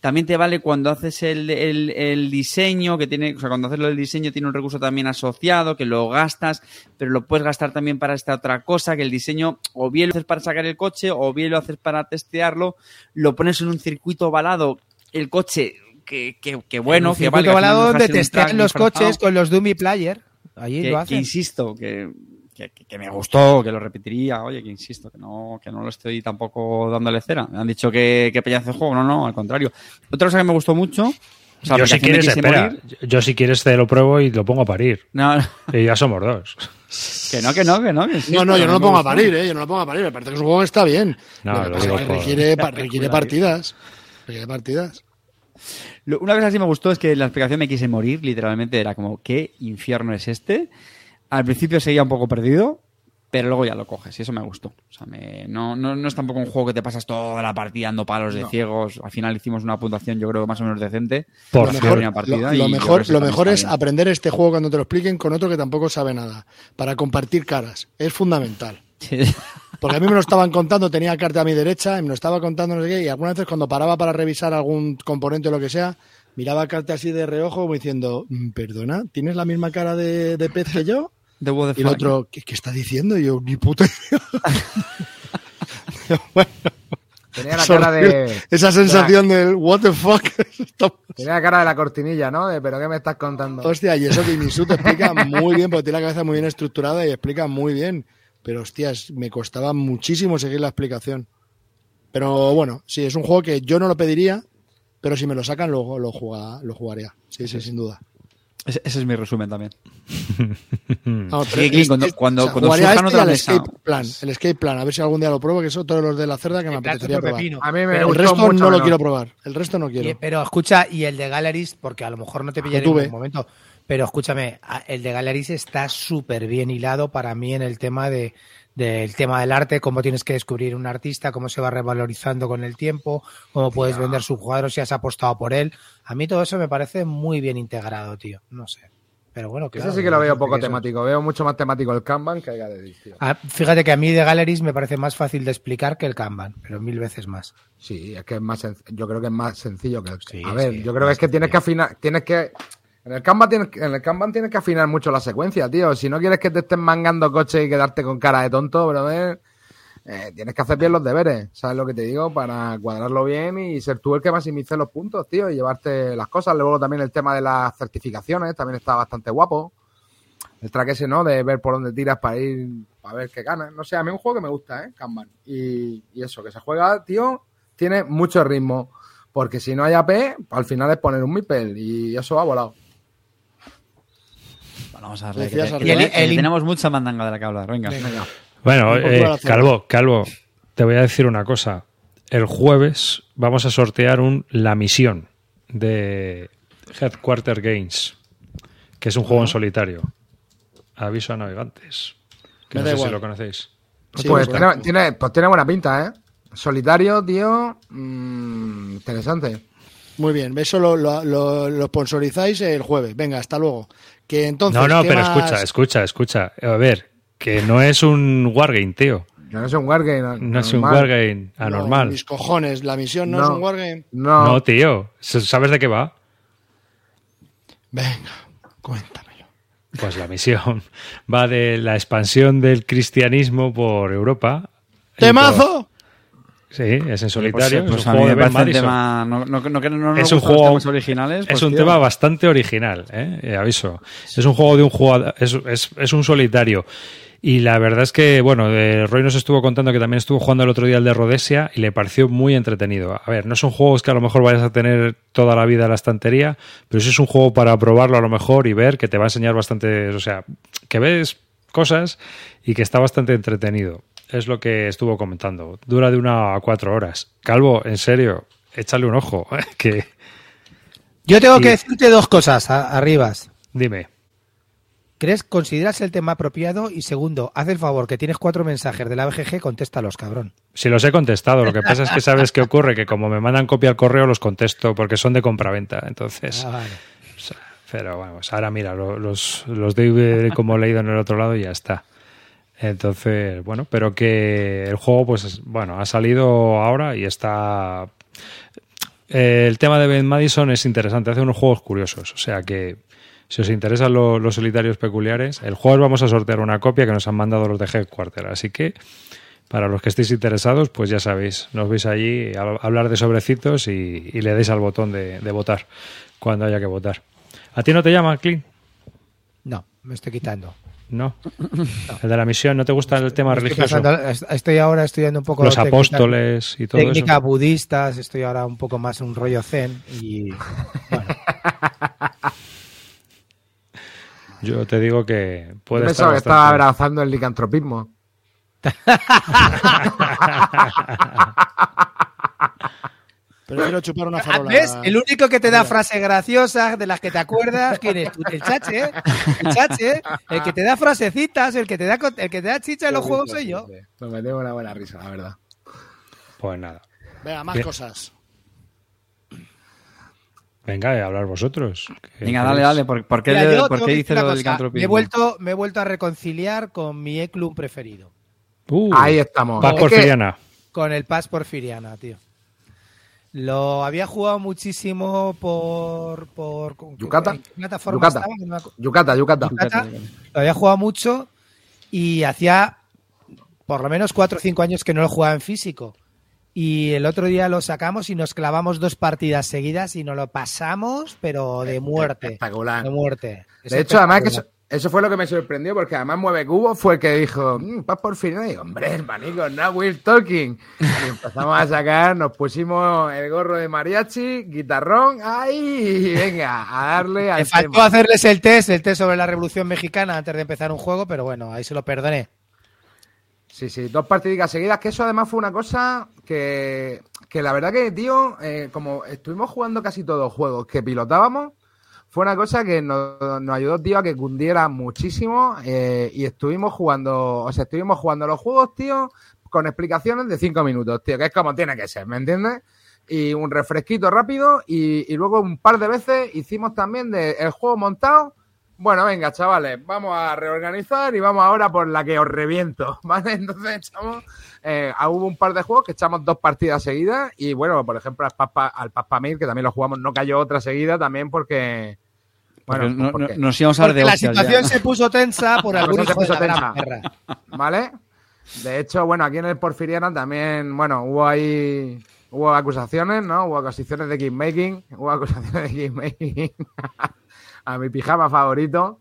también te vale cuando haces el, el, el diseño, que tiene, o sea, cuando haces lo del diseño tiene un recurso también asociado, que lo gastas, pero lo puedes gastar también para esta otra cosa, que el diseño o bien lo haces para sacar el coche, o bien lo haces para testearlo, lo pones en un circuito ovalado, el coche, que, que, que bueno, que vale. no donde testean los disfrazado coches con los Dummy Player. Allí que, lo que hacen. insisto, que, que, que me gustó, que lo repetiría, oye, que insisto, que no, que no lo estoy tampoco dándole cera. Me han dicho que, que pedazo de juego, no, no, al contrario. Otra cosa que me gustó mucho, o sea, yo si quieres, espera. Yo si quieres te lo pruebo y lo pongo a parir. No, no, Y ya somos dos. que no, que no, que no. que No, no, yo no lo pongo a parir, ¿eh? Yo no lo pongo a parir. Me parece que es un juego está bien. No, lo que lo pasa digo es que por- requiere, requiere partidas. Requiere partidas. Lo- Una cosa que sí me gustó es que la explicación me quise morir, literalmente era como, ¿qué infierno es este? Al principio seguía un poco perdido, pero luego ya lo coges y eso me gustó. O sea, me- no, no, no es tampoco un juego que te pasas toda la partida dando palos de ciegos. Al final hicimos una puntuación, yo creo, más o menos decente. Por lo mejor, una partida lo- lo mejor, lo mejor es bien. aprender este juego cuando te lo expliquen con otro que tampoco sabe nada. Para compartir caras. Es fundamental. <laughs> Porque a mí me lo estaban contando, tenía carta a mi derecha y me lo estaba contando no sé qué, y algunas veces cuando paraba para revisar algún componente o lo que sea, miraba carta así de reojo como diciendo, "Mm, perdona, ¿tienes la misma cara de, de pez que yo? The What the Y el Fuck. otro, ¿qué, qué está diciendo? Y yo, ni puta idea". <laughs> bueno, Tenía la <laughs> cara de. Esa sensación del what the fuck. <laughs> Tenía la cara de la cortinilla, ¿no? De, pero ¿qué me estás contando? Hostia, y eso que Inisu te explica muy bien, porque tiene la cabeza muy bien estructurada y explica muy bien. Pero hostias, me costaba muchísimo seguir la explicación. Pero bueno, sí, es un juego que yo no lo pediría, pero si me lo sacan, lo, lo, lo jugaría. Sí, sí, sin duda. Ese, ese es mi resumen también. <laughs> Vamos, Sí, Clint, cuando- cuando- cuando jugaría surjan este y otra mesa. escape plan, el escape plan, a ver si algún día lo pruebo, que son todos los de la cerda que me El plato apetecería probar. A mí me El resto mucho no lo menos. quiero probar, el resto no Y- quiero. pero escucha, y el de Galeries, porque a lo mejor no te pillaré en un momento, pero escúchame, el de Galeries está súper bien hilado para mí en el tema de del tema del arte, cómo tienes que descubrir un artista, cómo se va revalorizando con el tiempo, cómo puedes vender su cuadro si has apostado por él. A mí todo eso me parece muy bien integrado, tío. No sé. Pero bueno, claro. Ese sí que lo veo poco eso- temático. Veo mucho más temático el Kanban que el Gallery, tío. Ah, fíjate que a mí de Galleries me parece más fácil de explicar que el Kanban, pero mil veces más. Sí, es que es más yo creo que es más sencillo que el Sí, A ver, sí, yo creo que es que tienes que afinar, tienes que en el Kanban tienes, en el tienes que afinar mucho la secuencia, tío. Si no quieres que te estén mangando coches y quedarte con cara de tonto, brother, eh, tienes que hacer bien los deberes, ¿sabes lo que te digo? Para cuadrarlo bien y ser tú el que maximice los puntos, tío, y llevarte las cosas. Luego también el tema de las certificaciones también está bastante guapo. El track ese, ¿no? De ver por dónde tiras para ir, para ver qué ganas. No sé, a mí es un juego que me gusta, ¿eh? Kanban. Y, y eso, que se juega, tío, tiene mucho ritmo. Porque si no hay AP, al final es poner un mipel y eso va volado. Bueno, vamos a darle. que- Decías que- al que- revés. que El- el- tenemos mucha mandanga de la que hablar. Venga. Bueno, Un poco eh. Calvo, Calvo, te voy a decir una cosa. El jueves vamos a sortear un La Misión de Headquarter Games, que es un juego en solitario. Aviso a navegantes. Que Me no sé si lo conocéis. Sí, pues, pues, tiene, tiene- pues tiene buena pinta, ¿eh? Solitario, tío. mm, interesante. Muy bien, eso lo, lo, lo- lo sponsorizáis el jueves. Venga, hasta luego. Que entonces. No, no, ¿qué pero más? escucha, escucha, escucha. A ver, que no es un Wargame, tío. No es un wargame. No es un normal. Wargame No, anormal. mis cojones, la misión no, es un wargame. No, No, tío. ¿Sabes de qué va? Venga, cuéntamelo. Pues la misión <laughs> va de la expansión del cristianismo por Europa. ¡Temazo! Sí, es en solitario. Pues, es pues un mí juego de Ben tema. No, no, no, que no nos Es un gustan los juego- temas originales. Es pues, un tío, tema bastante original, ¿eh? Eh, aviso. Es un juego de un jugador, es, es- es un solitario. Y la verdad es que, bueno, eh, Roy nos estuvo contando que también estuvo jugando el otro día el de Rhodesia y le pareció muy entretenido. A ver, no son juegos que a lo mejor vayas a tener toda la vida en la estantería, pero sí es un juego para probarlo a lo mejor y ver que te va a enseñar bastante, o sea, que ves cosas y que está bastante entretenido. Es lo que estuvo comentando. Dura de una a cuatro horas. Calvo, en serio, échale un ojo. <laughs> que Yo tengo que decirte dos cosas, a- arribas. Dime. ¿Crees, consideras el tema apropiado? Y segundo, haz el favor, que tienes cuatro mensajes de la BGG, contéstalos, cabrón. Si los he contestado, lo que pasa es que sabes qué ocurre, que como me mandan copia al correo los contesto porque son de compraventa, entonces... Ah, vale. pero vamos, ahora mira, lo- los, los doy como leído en el otro lado y ya está. Entonces, bueno, pero que el juego, pues, bueno, ha salido ahora y está... Eh, el tema de Ben Madison es interesante, hace unos juegos curiosos, o sea que si os interesan lo- los solitarios peculiares, el jueves vamos a sortear una copia que nos han mandado los de Headquarter, así que para los que estéis interesados, pues ya sabéis, nos veis allí a hablar de sobrecitos y, y le deis al botón de, de votar cuando haya que votar. ¿A ti no te llama, Clint? No, me estoy quitando. No. El de la misión, ¿no te gusta el tema Estoy, religioso? pasando- est- estoy ahora estudiando un poco Los técnica- apóstoles y todo técnicas eso. budistas, estoy ahora un poco más un rollo zen y bueno, <laughs> Yo te digo que Yo puede estar pensaba que estaba bastante- abrazando el licantropismo. <laughs> <laughs> Prefiero chupar una farola. ¿Ves? El único que te da frases graciosas de las que te acuerdas, ¿quién es? El chache, el chache, el que te da frasecitas, el que te da, el que te da chicha en los juegos soy yo. Pues me tengo una buena risa, la verdad. Pues nada. Venga, más Bien. cosas. Venga, a hablar vosotros. Venga, dale, dale. ¿Por, por qué, Mira, yo por qué lo una del? Me he, vuelto, me he vuelto a reconciliar con mi E-Club preferido, Uh, Ahí estamos. Paz Es que- con el Paz Porfiriana, tío. Lo había jugado muchísimo por... por Yucata. ¿En qué plataforma Yucata. estaba? Yucata, Yucata. Yucata. Lo había jugado mucho y hacía por lo menos cuatro o cinco años que no lo jugaba en físico. Y el otro día lo sacamos y nos clavamos dos partidas seguidas y nos lo pasamos, pero de muerte. Espectacular. De muerte. Es De hecho, además que. Eso, fue lo que me sorprendió, porque además Mueve Cubo fue el que dijo, mmm, Paz por fin. Y digo, hombre, hermanico, now we're talking. Y empezamos a sacar, nos pusimos el gorro de mariachi, guitarrón, ¡ay! Venga, a darle al Me faltó tema. hacerles el test, el test sobre la Revolución Mexicana antes de empezar un juego, pero bueno, ahí se lo perdoné. Sí, sí, dos partidicas seguidas, que eso además fue una cosa que, que la verdad que, tío, eh, como estuvimos jugando casi todos los juegos que pilotábamos, fue una cosa que nos, nos ayudó, tío, a que cundiera muchísimo eh, y estuvimos jugando, o sea, estuvimos jugando los juegos, tío, con explicaciones de cinco minutos, tío, que es como tiene que ser, ¿me entiendes? Y un refresquito rápido y, y luego un par de veces hicimos también de el juego montado. Bueno, venga, chavales, vamos a reorganizar y vamos ahora por la que os reviento, <laughs> ¿vale? Entonces echamos, eh, hubo un par de juegos que echamos dos partidas seguidas y bueno, por ejemplo al Papa, al Papamir, que también lo jugamos, no cayó otra seguida también porque... Bueno, Porque no- porque- no- nos íbamos a de la situación ya. se puso tensa <laughs> por algún cosa se de puso la gran tensa. ¿Vale? De hecho, bueno, aquí en el Porfiriana también, bueno, hubo ahí, hubo acusaciones, ¿no? Hubo acusaciones de kingmaking, hubo acusaciones de kingmaking <laughs> a mi pijama favorito,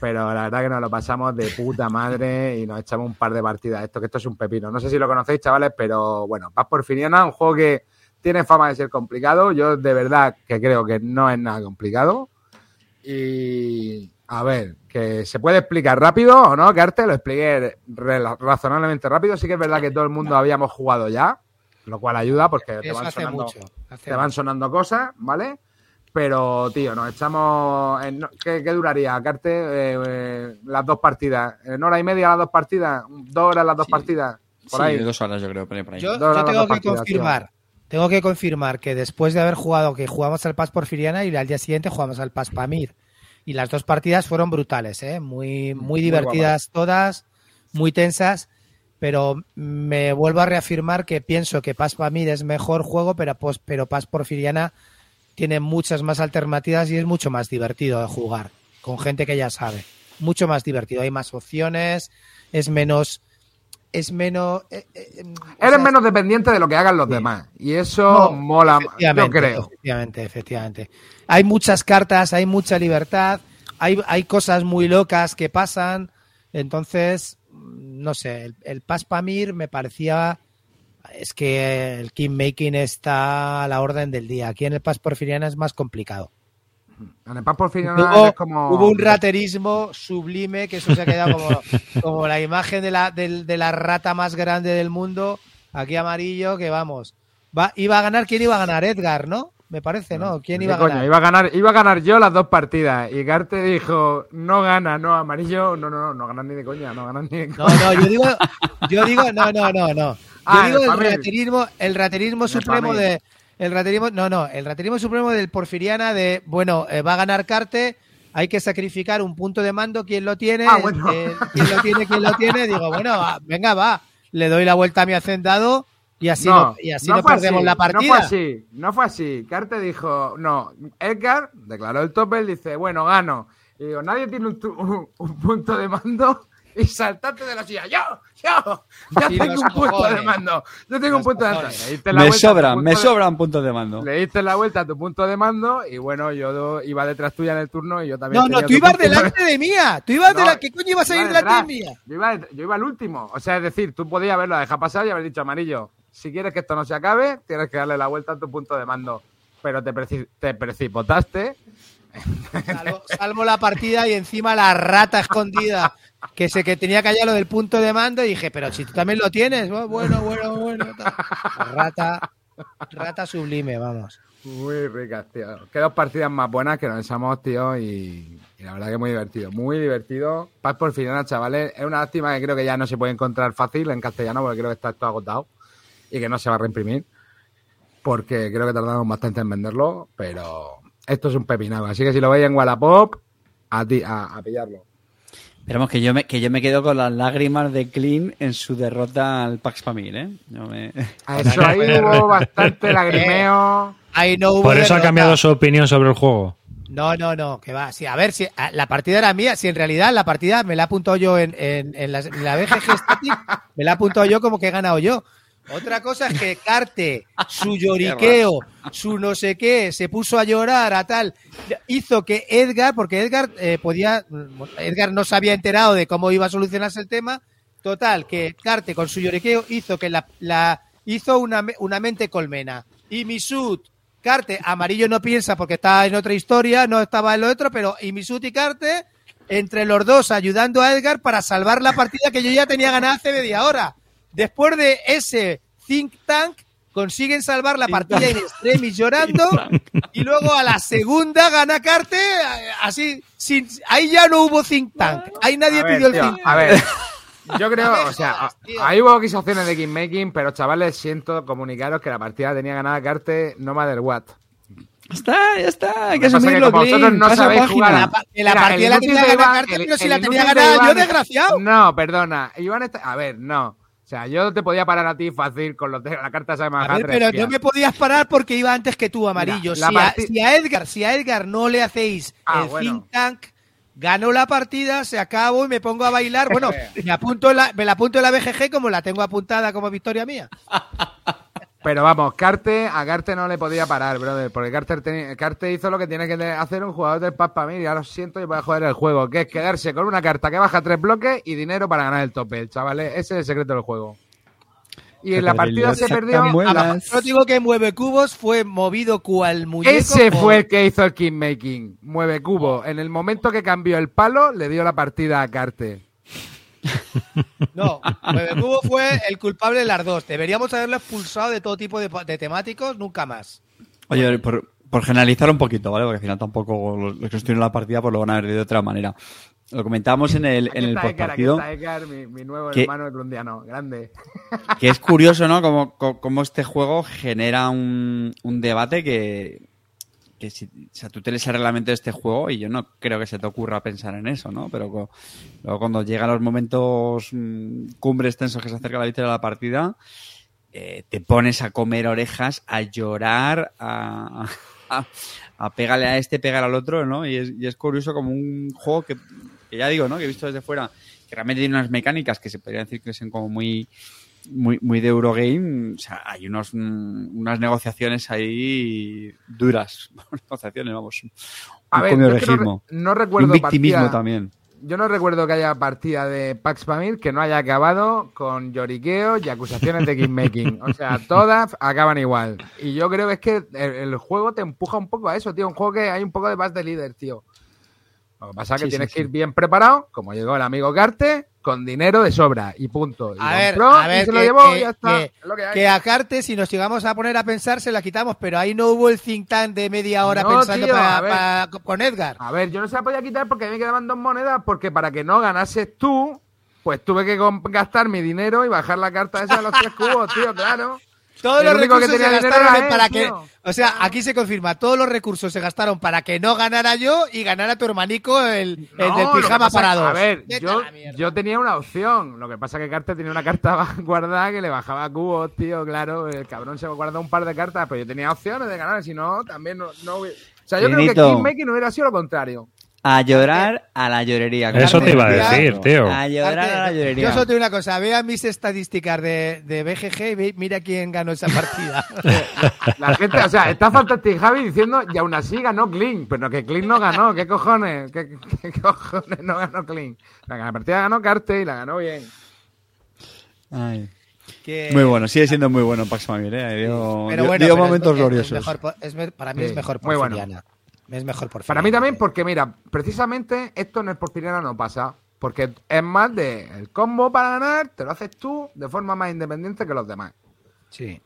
pero la verdad que nos lo pasamos de puta madre y nos echamos un par de partidas. Esto que esto es un pepino. No sé si lo conocéis, chavales, pero bueno, Paz Porfiriana, un juego que tiene fama de ser complicado. Yo de verdad que creo que no es nada complicado. Y, A ver, que se puede explicar rápido o no, que arte lo expliqué razonablemente rápido. Sí que es verdad que todo el mundo habíamos jugado ya, lo cual ayuda porque te van sonando, mucho. te van sonando cosas, ¿vale? Pero, tío, nos echamos. en- no- ¿qué, qué duraría, Carte? Eh, eh, las dos partidas. ¿En hora y media las dos partidas? ¿Dos horas las dos Sí. partidas? Por sí, ahí. dos horas yo creo, por ahí. por ahí. Yo, tengo que partidas, confirmar, tengo que confirmar que después de haber jugado, que jugamos al Paz Porfiriana y al día siguiente jugamos al Paz Pamir. Y las dos partidas fueron brutales, ¿eh? muy, muy divertidas todas, muy tensas. Pero me vuelvo a reafirmar que pienso que Paz Pamir es mejor juego, pero, pues, pero Paz Porfiriana tiene muchas más alternativas y es mucho más divertido de jugar, con gente que ya sabe. Mucho más divertido, hay más opciones, es menos. Es menos. eh, eh, o Eres sea, menos dependiente de lo que hagan los Sí. demás. Y eso No, mola, yo creo. efectivamente, efectivamente. Hay muchas cartas, hay mucha libertad, hay, hay cosas muy locas que pasan. Entonces, mm, no sé, el, el Paz Pamir me parecía. Es que el Kingmaking está a la orden del día. Aquí en el Paz Porfiriana es más complicado. En el Paz Porfiriano Hubo, es como. hubo un raterismo sublime que eso se ha quedado como, <laughs> como la imagen de la, de la rata más grande del mundo, aquí amarillo, que vamos. Va, iba a ganar, ¿quién iba a ganar? Edgar, ¿no? Me parece, ¿no? ¿Quién ¿Qué iba a coño? ganar? Iba a ganar, iba a ganar yo las dos partidas. Y Garte dijo, no gana, no, amarillo, no, no, no, no ganas ni de coña, no ganas ni de No, no, yo digo, yo digo, no, no, no, no. Yo Ah, digo el raterismo, el raterismo El supremo de, el raterismo, no, no, el raterismo supremo del Porfiriana de, bueno, eh, va a ganar Carte, hay que sacrificar un punto de mando, ¿quién lo tiene? Ah, bueno. Eh, ¿Quién lo tiene? ¿Quién lo tiene? Digo, bueno, va, venga, va, le doy la vuelta a mi hacendado y así no, y así no, fue perdemos así, la No fue partida. así, no fue así. Carte dijo, no, Edgar declaró el tope, él dice, bueno, gano. Y digo, nadie tiene un, tu- <laughs> un- un punto de mando y saltate de la silla. Yo, yo, yo tengo un punto de mando. Yo tengo un punto de mando. Me vuelta a tu sobran, punto me de- sobran puntos de mando. Le diste la vuelta a tu punto de mando y bueno, yo do- iba detrás tuya en el turno y yo también. No, no, tú ibas de- delante de mía, tú ibas No, de la, ¿qué coño ibas a iba ir delante de mía? Yo iba, yo iba al último. O sea, es decir, tú podías haberlo dejado pasar y haber dicho amarillo. Si quieres que esto no se acabe, tienes que darle la vuelta a tu punto de mando. Pero te, preci- te precipitaste. Salvo, salvo la partida y encima la rata escondida que sé que tenía que hallar lo del punto de mando y dije, pero si tú también lo tienes, Oh, bueno, bueno, bueno. tal. Rata, rata sublime, vamos. Muy ricas, tío. Qué dos partidas más buenas que nos echamos, tío. Y, y la verdad que muy divertido. Muy divertido. Paz por final, chavales. Es una lástima que creo que ya no se puede encontrar fácil en castellano porque creo que está todo agotado y que no se va a reimprimir. Porque creo que tardamos bastante en venderlo. Pero esto es un pepinado. Así que si lo veis en Wallapop, a, ti, a, a pillarlo. Esperemos que yo me, que yo me quedo con las lágrimas de Clean en su derrota al Pax Pamir, ¿eh? Yo me- A eso ahí hubo bastante lagrimeo. Ahí no hubo Por eso ha cambiado su opinión sobre el juego. No, no, no, que va. Sí, a ver, si a- la partida era mía, si en realidad la partida me la he apuntado yo en, en, en la, en la BGG Static, me la he apuntado yo como que he ganado yo. Otra cosa es que Carte, <laughs> su lloriqueo, su no sé qué, se puso a llorar a tal, hizo que Edgar, porque Edgar eh, podía, Edgar no se había enterado de cómo iba a solucionarse el tema, total, que Carte con su lloriqueo hizo que la, la hizo una, una mente colmena. Y Misut, Carte, amarillo no piensa porque está en otra historia, no estaba en lo otro, pero y Misut y Carte, entre los dos ayudando a Edgar para salvar la partida que yo ya tenía ganada hace media hora. Después de ese think tank, consiguen salvar la partida en extremis llorando y luego a la segunda gana Carte así, sin, ahí ya no hubo think tank, ahí nadie ver, pidió el tío, think tank. A ver, <laughs> yo creo, o sea, ahí hubo acusaciones de Kingmaking, pero chavales, siento comunicaros que la partida tenía ganada Carte no matter what. Está, ya está, hay que Lo que pasa es que asumirlo, vosotros no pasa sabéis jugar a La que la partida la tenía ganada Carte, pero si la tenía ganada yo, desgraciado. No, perdona. Iván está... A ver, no. O sea, yo te podía parar a ti fácil con los de la carta de A ver, pero no me podías parar porque iba antes que tú, amarillo. Mira, si, a, si a Edgar, si a Edgar no le hacéis Ah, el bueno. think tank, ganó la partida, se acabó y me pongo a bailar. Bueno, <laughs> me apunto la, me la apunto en la BGG como la tengo apuntada como victoria mía. Pero vamos, Carte, a Carte no le podía parar, brother, porque Carte, teni- Carte hizo lo que tiene que hacer un jugador del Paz para mí, ya lo siento, y voy a joder el juego, que es quedarse con una carta que baja tres bloques y dinero para ganar el tope, chavales. Ese es el secreto del juego. y en la partida se perdió. Yo digo que Mueve Cubos fue movido cual muñeco. Ese por- fue el que hizo el Kingmaking. Mueve cubo. En el momento que cambió el palo, le dio la partida a Carte. No, Mueve Cubos fue el culpable de las dos. Deberíamos haberlo expulsado de todo tipo de, de temáticos, nunca más. Oye, por, por generalizar un poquito, ¿vale? Porque al final tampoco los, los que estuvieron en la partida pues lo van a ver de otra manera. Lo comentábamos en el, en Aquí el está Edgar, aquí postpartido, está Edgar, mi, mi nuevo ¿Qué? hermano colombiano. Grande. que es curioso, ¿no? Como este juego genera un, un debate que, que si, o sea, tú te lees el reglamento de este juego y yo no creo que se te ocurra pensar en eso, ¿no? Pero luego cuando llegan los momentos mm, cumbres tensos que se acerca la victoria de la partida, eh, te pones a comer orejas, a llorar, a, a, a a este, pegar al otro, ¿no? Y es, y es curioso como un juego que, que ya digo, ¿no? Que he visto desde fuera, que realmente tiene unas mecánicas que se podría decir que son como muy muy, muy de Eurogame, o sea, hay unos, mm, unas negociaciones ahí duras. <laughs> negociaciones, vamos. Un A ver, yo es que no, regismo. re- no Y recuerdo un victimismo partida- también. Yo no recuerdo que haya partida de Pax Pamir que no haya acabado con lloriqueos y acusaciones de kingmaking. O sea, <laughs> todas acaban igual. Y yo creo que es que el, el juego te empuja un poco a eso, tío. Un juego que hay un poco de base de líder, tío. Lo que pasa es que Sí, sí, tienes que ir bien preparado, como llegó el amigo Carte, con dinero de sobra y punto. Y A ver, a ver, que- a Carte, si nos llegamos a poner a pensar, se la quitamos, pero ahí no hubo el think tank de media hora No, pensando tío, para- con Edgar. A ver, yo no se la podía quitar porque a mí me quedaban dos monedas, porque para que no ganases tú, pues tuve que gastar mi dinero y bajar la carta esa de los tres cubos, tío, claro. <laughs> Todos El los que recursos se gastaron él, para que. tío. O sea, aquí se confirma, todos los recursos se gastaron para que no ganara yo y ganara tu hermanico el, el No, del lo que pijama pasa- para dos. A ver, yo, yo tenía una opción. Lo que pasa es que Carter tenía una carta <laughs> guardada que le bajaba cubos, tío. Claro, el cabrón se guardó un par de cartas, pero yo tenía opciones de ganar. Si no, también no. no hubiera- O sea, yo creo que Benito. Kingmaking hubiera sido lo contrario. A llorar a la llorería. Eso te iba a decir, tío. A llorar a la llorería. Yo solo te digo una cosa, vea mis estadísticas de, de BGG y ve- mira quién ganó esa partida. <laughs> La gente, o sea, está Fantastic Javi diciendo y aún así ganó Clean, pero que Clean no ganó, ¿qué cojones? ¿Qué, qué cojones no ganó Clean? La, la partida ganó Carte y la ganó bien. Ay. Que- Muy bueno, sigue siendo muy bueno Pax Mamir, ¿eh? Dio, Pero bueno, dio pero es- momentos es gloriosos. mejor por- es para mí Sí, es mejor muy bueno. Es mejor por Para mí también, porque mira, precisamente esto en el Porfiriana no pasa. Porque es más de el combo para ganar, te lo haces tú de forma más independiente que los demás. Sí.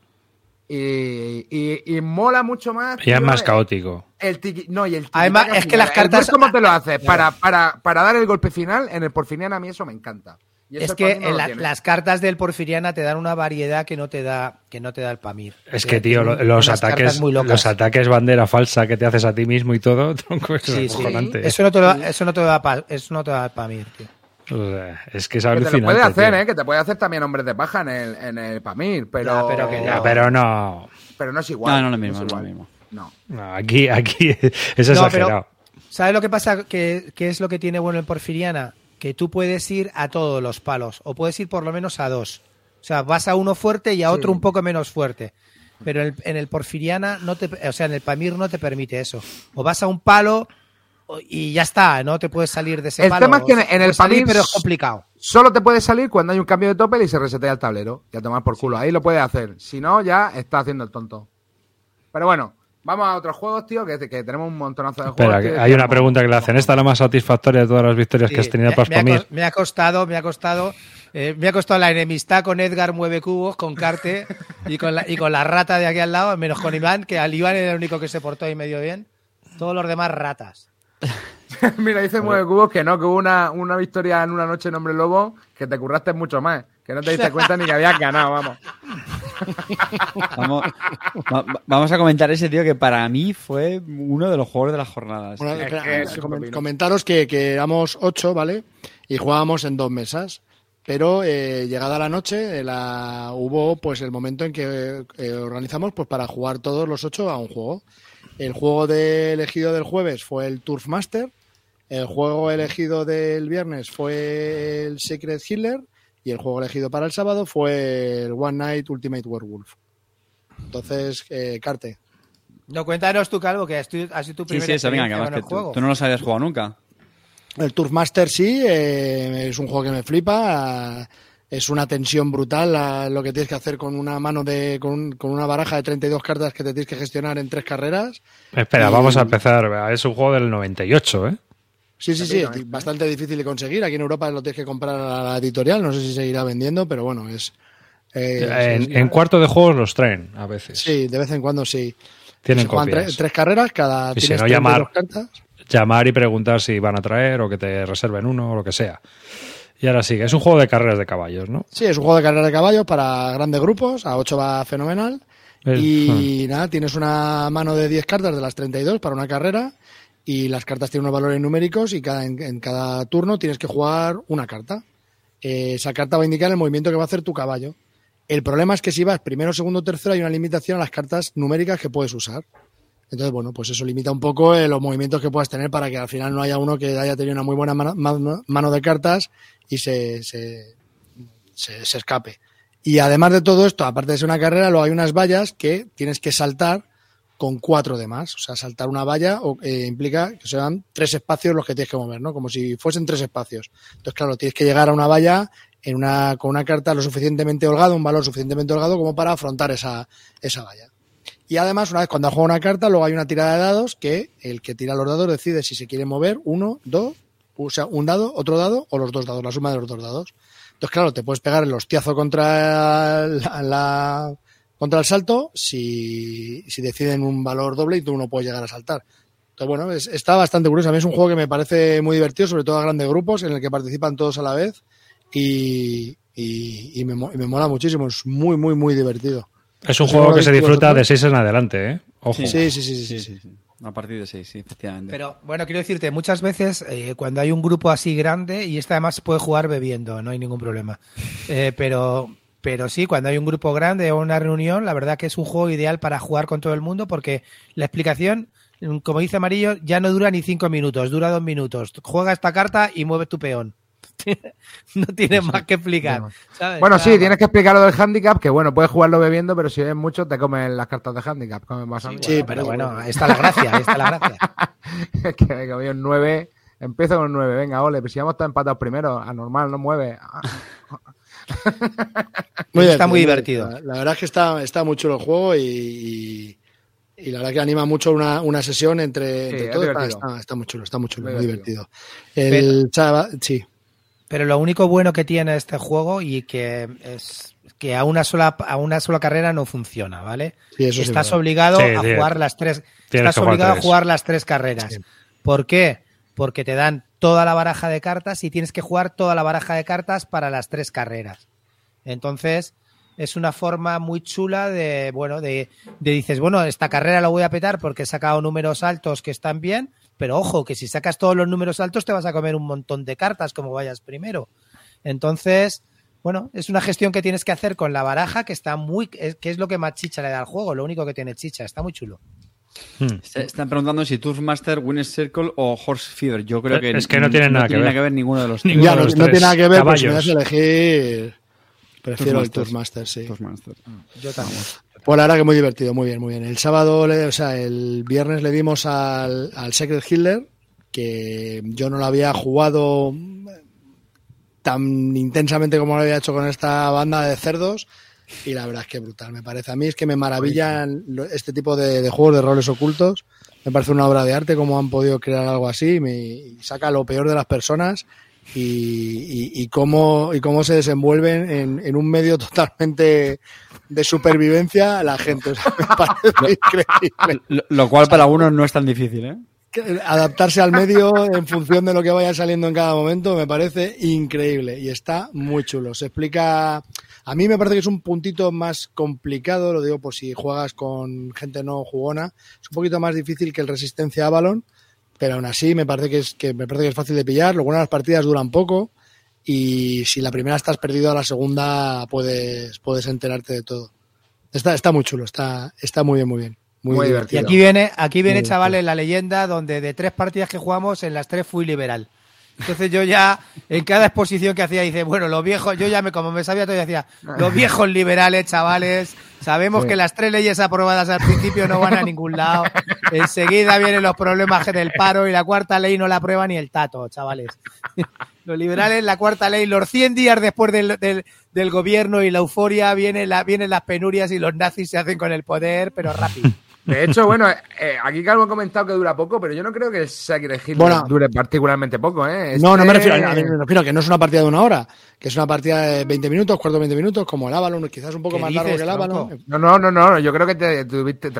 Y, y, y mola mucho más. Y es más caótico. El tiki, no, y el Además, es que las cartas- ¿Cómo te lo haces? Para, para, para dar el golpe final en el Porfiriana, a mí eso me encanta. Es que no la- las cartas del Porfiriana te dan una variedad que no te da, que no te da el Pamir. Es Te- que, tío, lo- los ataques, los ataques bandera falsa que te haces a ti mismo y todo, <laughs> tronco, eso Sí, es sí. acojonante. Eso no te lo, eso no te da pa- eso no te da el Pamir, tío. O sea, es que es Que te lo puede hacer, tío. ¿eh? Que te puede hacer también hombres de paja en el, en el Pamir, pero, Ya, pero que Ya, no. pero no. pero no es igual. No, no es lo mismo, no es lo mismo. No. No, aquí, aquí <laughs> es No, exagerado. pero, ¿Sabes lo que pasa? Que, que es lo que tiene bueno el Porfiriana? Que tú puedes ir a todos los palos, o puedes ir por lo menos a dos. O sea, vas a uno fuerte y a otro un poco menos fuerte. Pero en el, en el Porfiriana, no te, o sea, en el Pamir no te permite eso. O vas a un palo y ya está, no te puedes salir de ese El palo. tema es que en- en el Puedes salir, Pamir pero es complicado. Solo te puede salir cuando hay un cambio de tope y se resetea el tablero. Y a tomar por culo. Ahí lo puedes hacer. Si no, ya está haciendo el tonto. Pero bueno, vamos a otros juegos, tío, que, que tenemos un montonazo de Espera, juegos. tío, hay una pregunta que le hacen. ¿Esta es la más satisfactoria de todas las victorias que has tenido me, para me ha, me ha costado, me ha costado, eh, me ha costado la enemistad con Edgar Mueve Cubos, con Carte y con, la, y con la rata de aquí al lado, menos con Iván, que al Iván era el único que se portó ahí medio bien. Todos los demás ratas. <laughs> Mira, dice Mueve Cubos que no, que hubo una, una victoria en una noche en Hombre Lobo que te curraste mucho más. Que no te diste cuenta ni que habías ganado, vamos. Vamos, va- va- vamos a comentar ese tío que para mí fue uno de los juegos de las jornadas. Bueno, Es que es comentaros que, que éramos ocho, ¿vale? Y jugábamos en dos mesas. Pero eh, llegada la noche, eh, la, hubo pues el momento en que eh, organizamos pues para jugar todos los ocho a un juego. El juego de elegido del jueves fue el Turf Master. El juego elegido del viernes fue el Secret Healer. Y el juego elegido para el sábado fue el One Night Ultimate Werewolf. Entonces, eh, Carte. No, cuéntanos tú, Calvo, que has sido has sido tu Sí, primera sí, eso, venga, que que tú, juego. tú no los habías jugado nunca. El Turf Master sí, eh, es un juego que me flipa. es una tensión brutal la- lo que tienes que hacer con una mano de con, un- con una baraja de 32 cartas que te tienes que gestionar en tres carreras. Espera, Y- vamos a empezar. Es un juego del 98, ¿eh? Sí, sí, sí, es ¿eh? bastante difícil de conseguir. Aquí en Europa lo tienes que comprar a la editorial, no sé si seguirá vendiendo, pero bueno, es... eh, en, sí, en cuarto de juegos los traen a veces. Sí, de vez en cuando sí. Tienen copias. tre- tres carreras, cada Y si no, 32 llamar. cartas. Llamar y preguntar si van a traer o que te reserven uno o lo que sea. Y ahora sí, que es un juego de carreras de caballos, ¿no? Sí, es un juego de carrera de caballos para grandes grupos, a 8 va fenomenal. El- Y nada, tienes una mano de 10 cartas de las 32 para una carrera y las cartas tienen unos valores numéricos y cada, en, cada turno tienes que jugar una carta. Eh, esa carta va a indicar el movimiento que va a hacer tu caballo. El problema es que si vas primero, segundo, tercero hay una limitación a las cartas numéricas que puedes usar. Entonces, bueno, pues eso limita un poco eh, los movimientos que puedas tener para que al final no haya uno que haya tenido una muy buena mano, mano- mano de cartas y se, se, se- se escape. Y además de todo esto, aparte de ser una carrera, luego hay unas vallas que tienes que saltar con cuatro de más. O sea, saltar una valla eh, implica que sean tres espacios los que tienes que mover, ¿no? Como si fuesen tres espacios. Entonces, claro, tienes que llegar a una valla con una carta lo suficientemente holgado, un valor suficientemente holgado como para afrontar esa, esa valla. Y además, una vez cuando has jugado una carta, luego hay una tirada de dados que el que tira los dados decide si se quiere mover uno, dos, o sea, un dado, otro dado o los dos dados, la suma de los dos dados. Entonces, claro, te puedes pegar el hostiazo contra la- contra el salto si, si deciden un valor doble y tú no puedes llegar a saltar. Entonces, bueno, es- está bastante curioso. A mí es un juego que me parece muy divertido, sobre todo a grandes grupos, en el que participan todos a la vez y, y- y me, y me mola muchísimo. Es muy, muy, muy divertido. Es un ¿Eso juego que se disfruta de 6 en adelante, ¿eh? Ojo. Sí, sí, sí, sí, sí, Sí. A partir de 6, sí, efectivamente. Pero bueno, quiero decirte, muchas veces eh, cuando hay un grupo así grande, y este además se puede jugar bebiendo, no hay ningún problema. Eh, pero, pero sí, cuando hay un grupo grande o una reunión, la verdad que es un juego ideal para jugar con todo el mundo porque la explicación, mm, como dice Amarillo, ya no dura ni cinco minutos, dura dos minutos. Juega esta carta y mueve tu peón. <laughs> no tienes más que explicar. ¿sabes? Bueno, sí, tienes que explicar lo del handicap, que bueno, puedes jugarlo bebiendo, pero si es mucho te comen las cartas de handicap. Comen más Sí, Sí, pero bueno, ahí está la gracia, ahí está la gracia. <laughs> Es que me comí un 9. Empiezo con un 9. Venga, ole, pues si vamos todos empatados primero. Anormal, no mueve. <laughs> Ah, Está muy divertido. La, la verdad es que está, está muy chulo el juego y, y, y la verdad que anima mucho una, una sesión entre, Sí, todos. Está, divertido. está- está muy chulo, está muy chulo, Muy muy divertido. divertido. El chaval, sí. Pero lo único bueno que tiene este juego y que es que a una sola a una sola carrera no funciona, ¿vale? Sí, eso sí es Estás verdad. obligado Sí, a sí. jugar las tres. Tienes Estás obligado tres. a jugar las tres carreras. Sí. ¿Por qué? Porque te dan toda la baraja de cartas y tienes que jugar toda la baraja de cartas para las tres carreras. Entonces, es una forma muy chula de, bueno, de, dices, bueno, esta carrera la voy a petar porque he sacado números altos que están bien, pero ojo, que si sacas todos los números altos te vas a comer un montón de cartas como vayas primero. Entonces, bueno, es una gestión que tienes que hacer con la baraja que está muy, que es lo que más chicha le da al juego, lo único que tiene chicha, está muy chulo. Hmm. Se- Están preguntando si Turfmaster, Winner's Circle o Horse Fever. Yo creo que Es que no tienen nada que tiene ver. ninguno de los tres. Ninguno Ya, de no, los no tres tiene nada que ver, pero si me das a elegir, prefiero el. Toastmaster, sí. Toastmaster. Yo también. Pues la verdad que muy divertido, muy bien, muy bien. El sábado, le- o sea, el viernes le dimos al, al Secret Hitler, que yo no lo había jugado tan intensamente como lo había hecho con esta banda de cerdos. Y la verdad es que brutal, me parece. A mí es que me maravillan este tipo de, de juegos de roles ocultos. Me parece una obra de arte cómo han podido crear algo así. Me, y saca lo peor de las personas y, y- y cómo, y cómo se desenvuelven en, en un medio <laughs> totalmente de supervivencia la gente. O sea, me <laughs> parece increíble. Lo, lo cual para algunos no es tan difícil, ¿eh? Que Adaptarse al medio en función de lo que vaya saliendo en cada momento me parece increíble y está muy chulo. Se explica. A mí me parece que es un puntito más complicado, lo digo por si juegas con gente no jugona. Es un poquito más difícil que el Resistencia Avalon, pero aún así me parece que es, que me parece que es fácil de pillar. Lo bueno, las partidas duran poco y si la primera estás perdido, a la segunda puedes, puedes enterarte de todo. Está, está muy chulo, está, está muy bien, muy bien. Muy, Muy Y divertido. aquí viene, aquí viene, Muy chavales, la leyenda donde de tres partidas que jugamos, en las tres fui liberal. Entonces yo ya, en cada exposición que hacía, dice, bueno, los viejos, yo ya me, como me sabía todo, decía, los viejos liberales, chavales, sabemos Sí. que las tres leyes aprobadas al principio no van a ningún lado. Enseguida vienen los problemas del paro y la cuarta ley no la aprueba ni el tato, chavales. <laughs> Los liberales, la cuarta ley, los 100 días después del, del, del gobierno y la euforia, viene la, vienen las penurias y los nazis se hacen con el poder, pero rápido. De hecho, bueno, eh, aquí Calvo ha comentado que dura poco, pero yo no creo que el Sacred Hitler Bueno. dure particularmente poco, ¿eh? No, no me Este- refiero, a, me refiero a que no es una partida de una hora, que es una partida de 20 minutos, cuarto de 20 minutos, como el Avalon, quizás un poco ¿Qué más largo que el Avalon. No, no, no, no, yo creo que te,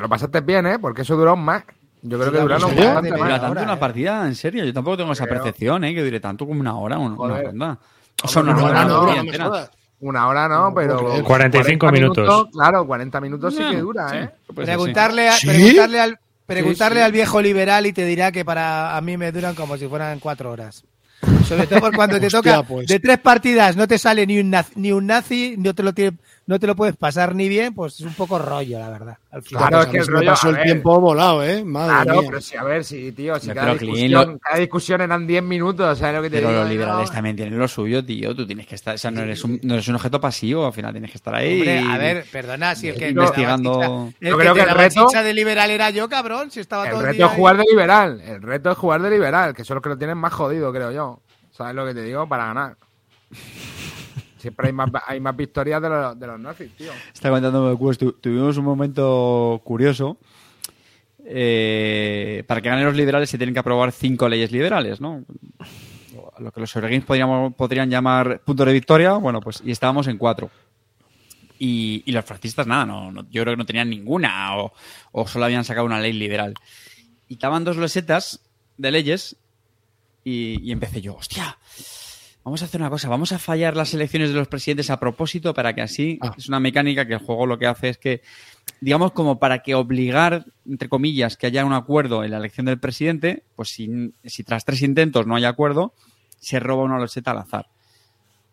lo pasaste bien, ¿eh? Porque eso duró más. Yo creo que Sí, duraron bastante De ¿Dura más. tanto hora, una ¿eh? partida? ¿En serio? Yo tampoco tengo esa percepción, ¿eh? Que dure tanto como una hora o una, ronda. O sea, una no, ronda, no, no, no entera. jodas. Una hora no, pero. 45 minutos. Claro, 40 minutos sí Ah, que dura, sí, ¿eh? sí. Preguntarle, a- ¿Sí? preguntarle al preguntarle sí. al viejo liberal y te dirá que para a mí me duran como si fueran cuatro horas. Sobre todo por cuando te Hostia, toca pues. de tres partidas no te sale ni un nazi, ni un nazi no te lo tiene- no te lo puedes pasar ni bien, pues es un poco rollo, la verdad. Al final. Claro, Pues es que el rollo, pasó el tiempo volado, ¿eh? Madre Claro, mía. pero sí, a ver, sí, tío, si cada discusión, lo- cada discusión eran 10 minutos, ¿sabes lo que te Pero digo? los liberales No, también tienen lo suyo, tío. Tú tienes que estar. O sea, no eres un, no eres un objeto pasivo, al final tienes que estar ahí. Hombre, a ver, perdona, si el que Investigando- Yo creo que el reto- de liberal era yo, cabrón, si estaba todo El el reto día es ahí. jugar de liberal. El reto es jugar de liberal, que son los que lo tienen más jodido, creo yo. ¿Sabes lo que te digo? Para ganar. Siempre hay más, hay más victorias de los, de los nazis, tío. Está contando tu, tuvimos un momento curioso. Eh, para que ganen los liberales se tienen que aprobar cinco leyes liberales, ¿no? Lo que los Eurogames podríamos, podrían llamar punto de victoria, bueno, pues y estábamos en cuatro. Y, y los fascistas, nada, no, no- yo creo que no tenían ninguna o, o solo habían sacado una ley liberal. Y estaban dos losetas de leyes y, y empecé yo, hostia, vamos a hacer una cosa, vamos a fallar las elecciones de los presidentes a propósito para que así, Ah. es una mecánica que el juego lo que hace es que, digamos, como para que obligar, entre comillas, que haya un acuerdo en la elección del presidente, pues si, si tras tres intentos no hay acuerdo, se roba una loseta al azar.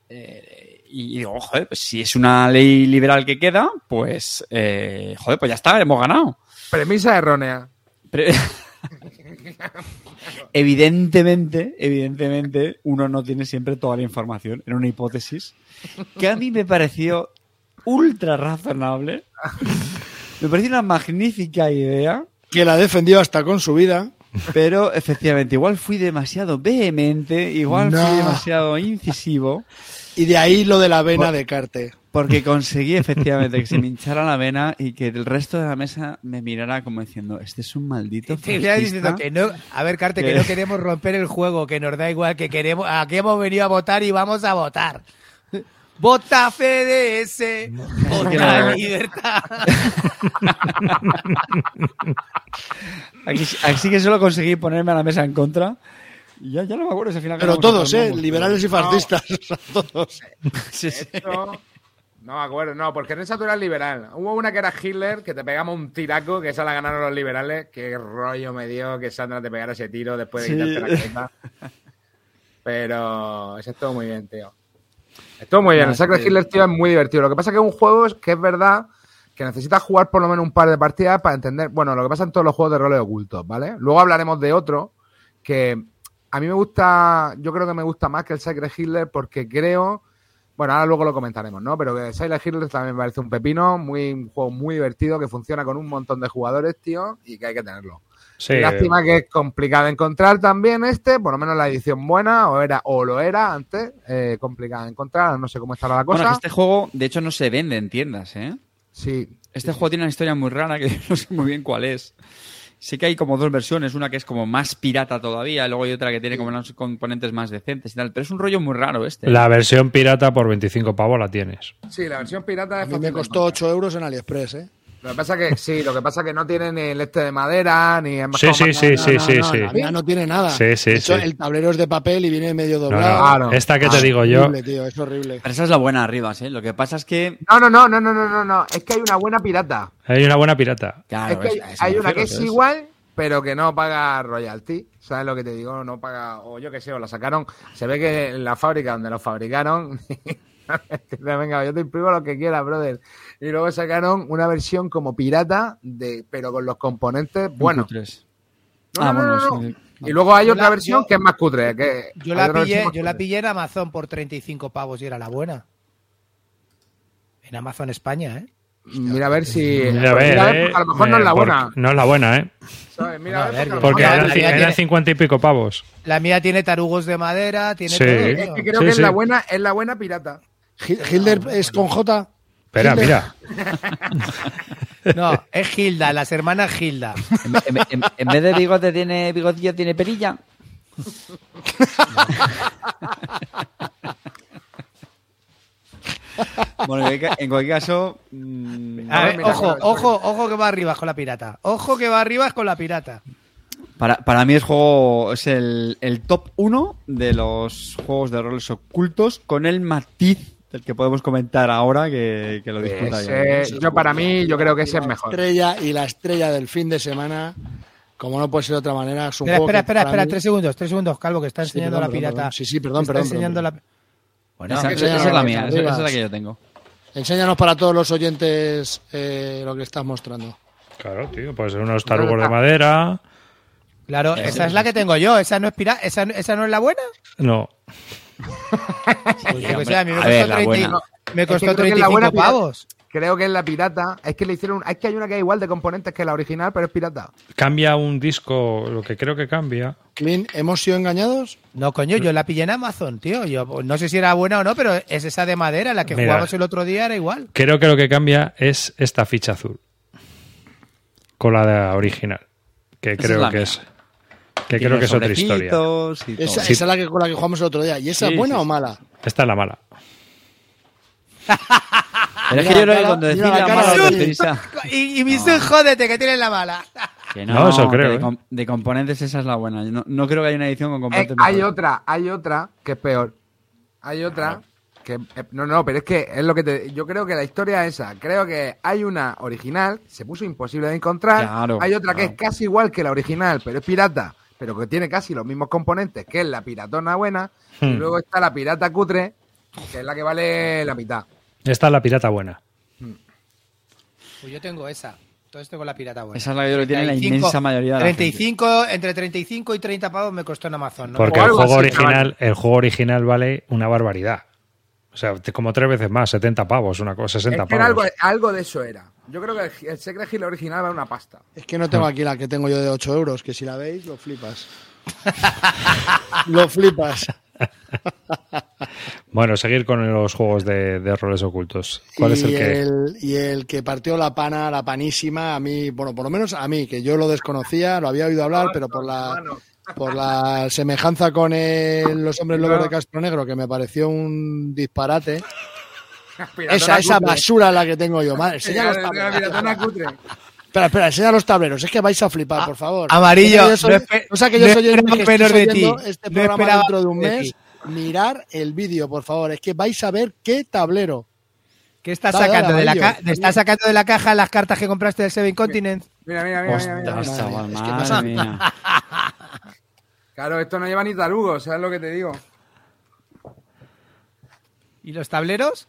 Eh, y digo, joder, pues si es una ley liberal que queda, pues, eh, joder, pues ya está, hemos ganado. Premisa errónea. Pero- <laughs> <laughs> evidentemente, evidentemente, uno no tiene siempre toda la información. Era una hipótesis que a mí me pareció ultra razonable. Me pareció una magnífica idea, Que la defendió hasta con su vida. pero efectivamente, igual fui demasiado vehemente, igual No. fui demasiado incisivo, Y de ahí lo de la vena de Carte. Porque <laughs> conseguí efectivamente que se me hinchara la vena y que el resto de la mesa me mirara como diciendo, este es un maldito Te iba diciendo fascista". que no, a ver, Carte, que no queremos romper el juego, que nos da igual, que queremos, aquí hemos venido a votar y vamos a votar. <laughs> Vota FDS, vota no. libertad. <laughs> Aquí, aquí que solo conseguí ponerme a la mesa en contra. Y ya, ya no me acuerdo si al final Pero todos, ¿eh? Liberales y fascistas. o sea, todos. Sí, sí. Esto- No me acuerdo, no, porque en esa tú eras liberal. Hubo una que era Hitler, que te pegamos un tiraco, que esa la ganaron los liberales. Qué rollo me dio que Sandra te pegara ese tiro después de Sí. quitarte la cabeza. Pero eso estuvo muy bien, tío. Estuvo muy bien. El Sacred Hitler, tío, es muy divertido. Lo que pasa es que es un juego que es verdad que necesitas jugar por lo menos un par de partidas para entender. Bueno, lo que pasa en todos los juegos de roles ocultos, ¿vale? Luego hablaremos de otro que a mí me gusta, yo creo que me gusta más que el Sacred Hitler porque creo, bueno, ahora luego lo comentaremos, ¿no? Pero que Silent Hitler también me parece un pepino, muy, un juego muy divertido que funciona con un montón de jugadores, tío, y que hay que tenerlo. Sí, Lástima que es complicado de encontrar también este, por lo menos la edición buena, o era, o lo era antes, eh, complicada de encontrar, no sé cómo estará la cosa. Bueno, este juego, de hecho, no se vende en tiendas, ¿eh? Sí. Este juego tiene una historia muy rara que <laughs> no sé muy bien cuál es. Sí que hay como dos versiones, una que es como más pirata todavía, y luego hay otra que tiene como unos componentes más decentes y tal. Pero es un rollo muy raro este. La versión pirata por 25 pavos la tienes. Sí, la versión pirata A es mí fácil me costó encontrar. 8 euros en AliExpress, ¿eh? Lo que pasa que sí, lo que pasa que no tiene ni el este de madera, ni es más Sí, sí, sí, No, sí, no, sí, no, sí. La mía no tiene nada. Sí, sí, hecho, sí. El tablero es de papel y viene medio No, doblado. no. Claro. Esta que Ah, te digo es yo, horrible, tío, es horrible. Pero esa es la buena arriba, ¿eh? Lo que pasa es que. No, no, no, no, no, no, no, no. Es que hay una buena pirata. hay una buena pirata. Claro, es que hay, una que es ¿sabes? igual, pero que no paga royalty. ¿Sabes lo que te digo? No paga, o yo qué sé, o la sacaron. Se ve que en la fábrica donde lo fabricaron. <laughs> <laughs> Venga, yo te imprimo lo que quieras, brother. Y luego sacaron una versión como pirata, de, pero con los componentes buenos. Cutres. No, Ah, no, no, bueno, no, sí. Y luego hay Yo otra la- versión yo- que es más cutre. Que Yo la pillé, yo la pillé en Amazon por 35 pavos y era la buena. En Amazon España, ¿eh? Mira a ver si. Mira, a ver, mira eh, a lo mejor no es la porque- buena. No es la buena, ¿eh? ¿sabes? Mira, a ver, porque a eran, la ci- mía eran tiene- 50 y pico pavos. La mía tiene tarugos de madera, tiene Sí. todo. Es que creo Sí, que es la buena, es la buena pirata. Hilder es con J. Espera, mira. <laughs> No, es Gilda, las hermanas Gilda. En, en- en- en vez de bigote tiene bigotillo, tiene perilla. <laughs> bueno, en cualquier- en cualquier caso. mm, A ver, mira, ojo, mira, ojo, ojo que va arriba con la pirata. Ojo que va arriba con la pirata. Para, para mí el juego es el, el top 1 de los juegos de roles ocultos con el matiz del que podemos comentar ahora que, que lo discuta. Ese- yo para mí, yo creo que ese es La mejor. estrella y la estrella del fin de semana, como no puede ser de otra manera, es un Espera, juego espera, que espera, espera, mí- tres segundos, tres segundos, Calvo, que está Sí, enseñando perdón, la perdón, pirata. perdón. Sí, sí, perdón, Está perdón, enseñando perdón. la... Bueno, Esa- esa, es la mía, esa, esa es la que yo tengo. Enséñanos para todos los oyentes eh, lo que estás mostrando. Claro, tío, pues unos tarugos de madera. Claro, esa es la que tengo yo. ¿Esa no es pirata? ¿Esa, ¿Esa no es la buena? No. Pues a mí me a costó, ver, la 30 y- buena. me costó creo que es la 35 buena pirata. pavos. Creo que es la pirata. Es que le hicieron. Es que hay una que es igual de componentes que la original, pero es pirata. Cambia un disco, lo que creo que cambia. Clint, ¿hemos sido engañados? No, coño, yo la pillé en Amazon, tío. Yo pues, no sé si era buena o no, pero es esa de madera, la que Mira. jugamos el otro día era igual. Creo que lo que cambia es esta ficha azul. Con la de original. Que Esa creo es la que mía. es. Que creo que es otra historia. Esa, es la que, con la que jugamos el otro día. ¿Y esa Sí, es buena sí, o mala? Esta es la mala. <laughs> Pero es que yo creo que cuando decís la mala Y, y mi jódete, que tienes la mala. Que no, No, eso creo, ¿eh? de componentes esa es la buena. Yo no, no creo que haya una edición con Eh, componentes hay otra, hay otra que es peor. Hay otra que. eh, no, no, pero es que es lo que te. Yo creo que la historia es esa. Creo que hay una original, se puso imposible de encontrar. Claro, hay otra que es casi igual que la original, pero es pirata, pero que tiene casi los mismos componentes, que es la piratona buena. Y Hmm. luego está la pirata cutre, que es la que vale la mitad. Esta es la pirata buena. Pues yo tengo esa. Todo esto con la pirata buena. Esa es la que yo que tiene la 35, inmensa mayoría de la gente. 35, entre 35 y 30 pavos me costó en Amazon. ¿no? Porque el juego original, el juego original vale una barbaridad. O sea, como tres veces más, 70 pavos, una cosa, 60 Es que era pavos. algo, algo de eso era. Yo creo que el, el Secret Hill original vale una pasta. Es que no tengo aquí la que tengo yo de 8 euros, que si la veis, lo flipas. <laughs> lo flipas. <laughs> Bueno, seguir con los juegos de, de roles ocultos. ¿Cuál y es el que...? el- y el que partió la pana, la panísima, a mí, bueno, por lo menos a mí, que yo lo desconocía, lo había oído hablar, pero por la, por la semejanza con el- los hombres lobos de Castro Negro, que me pareció un disparate. Esa, esa cutre. basura la que tengo yo. Madre, enseña los La tableros. piratona cutre. Espera, espera, enseña los tableros. Es que vais a flipar, por favor. Amarillo, No sé que yo no soy- no sé que yo no soy el que menos de ti. este programa dentro de un de mes. ti. Mirar el vídeo, por favor. Es que vais a ver qué tablero. ¿Qué estás Dale, sacando, dale, de la ca- ¿Estás sacando de la caja las cartas que compraste del Seven Continent? Mira, mira, mira, mira, Madre es que mía. <laughs> Claro, esto no lleva ni tarugos, ¿sabes lo que te digo? ¿Y los tableros?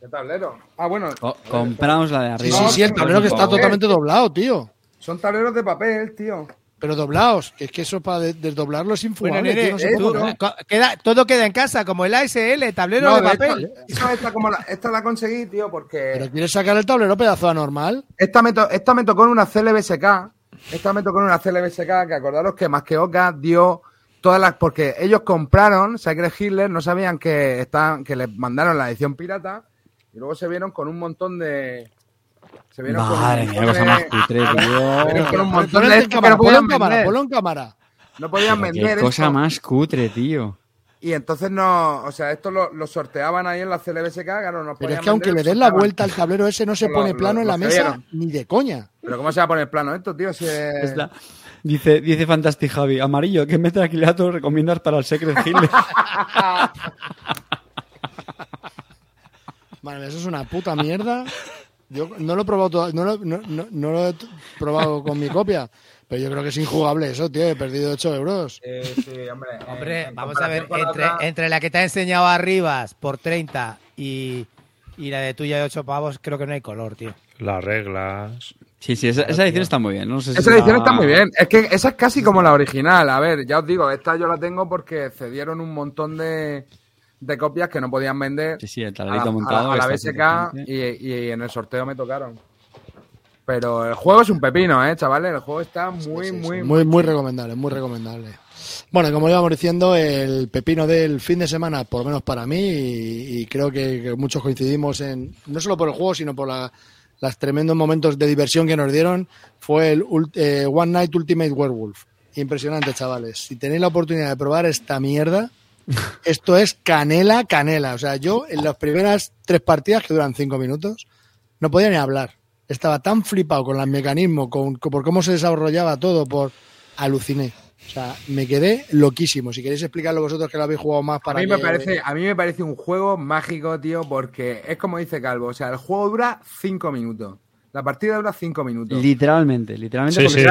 ¿Qué tablero? Ah, bueno, Co- compramos la de Sí, arriba. sí, sí, el tablero que está totalmente doblado, tío. son tableros de papel, tío. Pero doblados, que es que eso para de- desdoblarlo es Bueno, infumable, tío, no eh, queda- todo queda en casa, como el ASL, tablero No, de de papel. esta, esta como la, esta la conseguí, tío, porque Pero quieres sacar el tablero pedazo anormal. esta me, to- esta me tocó en una CLBSK. Esta me tocó en una CLBSK, que acordaros que más que Oca dio todas las... Porque ellos compraron Sacred Hitler, no sabían que, estaban, que les mandaron la edición pirata, y luego se vieron con un montón de... Se vieron con Madre mía, cosa más cutre, <laughs> tío. con un montón Ponlo de en estos que cámara, no ponlo podían en cámara, vender. ponlo en cámara. No podían Pero vender Qué cosa esto. más cutre, tío. Y entonces no, o sea, esto lo, lo sorteaban ahí en la CLBSK, claro, no Pero es que aunque le des la vuelta al tablero ese no se Lo- pone lo- plano en la mesa vieron. ni de coña. Pero ¿cómo se va a poner plano esto, tío? Si es- Es la- Dice, dice Fantastic Javi, amarillo, ¿qué metacrilato recomiendas para el Secret Hill? <laughs> Vale, eso es una puta mierda. Yo no lo he probado todo- no, lo, no, no- no lo he probado con mi copia, pero yo creo que es injugable eso, tío. He perdido 8 euros. Eh, sí, hombre. Hombre, en vamos a ver, la entre, otra- entre la que te ha enseñado Arribas por 30 y, y la de tuya de 8 pavos, creo que no hay color, tío. Las reglas. Sí, sí, esa, esa edición está muy bien. No sé si Esa edición la- está muy bien. Es que esa es casi como la original. A ver, ya os digo, esta yo la tengo porque cedieron un montón de, de copias que no podían vender Sí, sí, el a la, tablerito a la- montado. a la está BSK y, y en el sorteo me tocaron. Pero el juego es un pepino, ¿eh, chavales? El juego está muy, Sí, sí, muy, muy, muy recomendable, muy recomendable. Bueno, como íbamos diciendo, el pepino del fin de semana, por lo menos para mí, y, y creo que, que muchos coincidimos en, no solo por el juego, sino por la, los tremendos momentos de diversión que nos dieron, fue el ult- eh, One Night Ultimate Werewolf. Impresionante, chavales. Si tenéis la oportunidad de probar esta mierda, esto es canela, canela. O sea, yo en las primeras tres partidas, que duran cinco minutos, no podía ni hablar. Estaba tan flipado con el mecanismo, con, con- por cómo se desarrollaba todo, por aluciné. O sea, me quedé loquísimo. Si queréis explicarlo vosotros que lo habéis jugado más A para mí, me que- parece, a mí me parece un juego mágico, tío, porque es como dice Calvo. O sea, el juego dura cinco minutos. La partida dura cinco minutos. Literalmente, literalmente Sí, sí,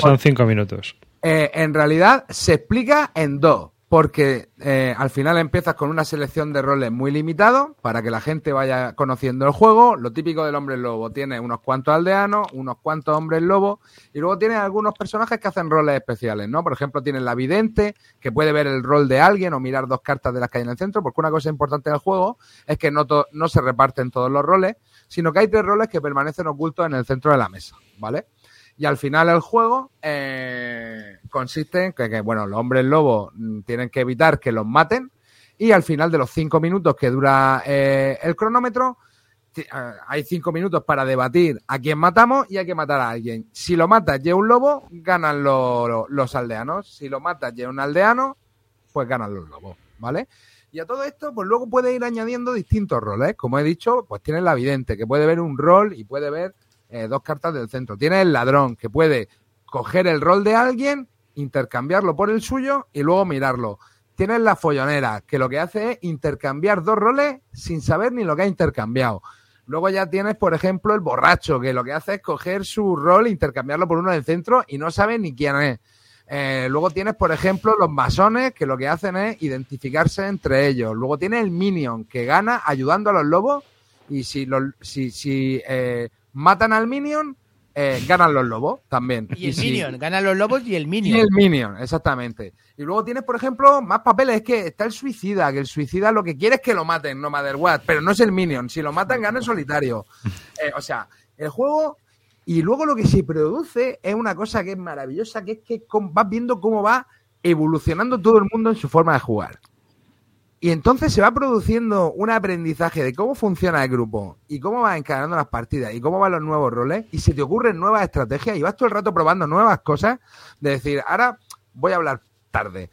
son cinco minutos. Eh, en realidad se explica en dos, porque eh, al final empiezas con una selección de roles muy limitado para que la gente vaya conociendo el juego. Lo típico del hombre lobo, tiene unos cuantos aldeanos, unos cuantos hombres lobo, y luego tiene algunos personajes que hacen roles especiales, ¿no? Por ejemplo, tiene la vidente, que puede ver el rol de alguien o mirar dos cartas de las que hay en el centro, porque una cosa importante del juego es que no se reparten todos los roles, sino que hay tres roles que permanecen ocultos en el centro de la mesa, ¿vale? Y al final el juego eh, consiste en que, bueno, los hombres lobos mm, tienen que evitar que los maten y al final de los cinco minutos que dura eh, el cronómetro, eh, hay cinco minutos para debatir a quién matamos y hay que matar a alguien. Si lo matas y un lobo, ganan lo- lo- los aldeanos. Si lo matas y un aldeano, pues ganan los lobos, ¿vale? Y a todo esto, pues luego puede ir añadiendo distintos roles. Como he dicho, pues tienes la vidente, que puede ver un rol y puede ver eh, dos cartas del centro. Tienes el ladrón, que puede coger el rol de alguien, intercambiarlo por el suyo y luego mirarlo. Tienes la follonera, que lo que hace es intercambiar dos roles sin saber ni lo que ha intercambiado. Luego ya tienes, por ejemplo, el borracho, que lo que hace es coger su rol e intercambiarlo por uno del centro y no sabe ni quién es. Eh, luego tienes, por ejemplo, los masones, que lo que hacen es identificarse entre ellos. Luego tienes el minion, que gana ayudando a los lobos. Y si, los, si, si eh, matan al minion, eh, ganan los lobos también. Y el si- Minion, ganan los lobos y el y Minion. el Minion, exactamente. Y luego tienes, por ejemplo, más papeles. Es que está el suicida, que el suicida lo que quiere es que lo maten, no matter what. Pero no es el Minion. Si lo matan, gana en solitario. <laughs> Eh, o sea, el juego. Y luego lo que se produce es una cosa que es maravillosa, que es que vas viendo cómo va evolucionando todo el mundo en su forma de jugar. Y entonces se va produciendo un aprendizaje de cómo funciona el grupo y cómo vas encadenando las partidas y cómo van los nuevos roles y se te ocurren nuevas estrategias y vas todo el rato probando nuevas cosas de decir, ahora voy a hablar tarde.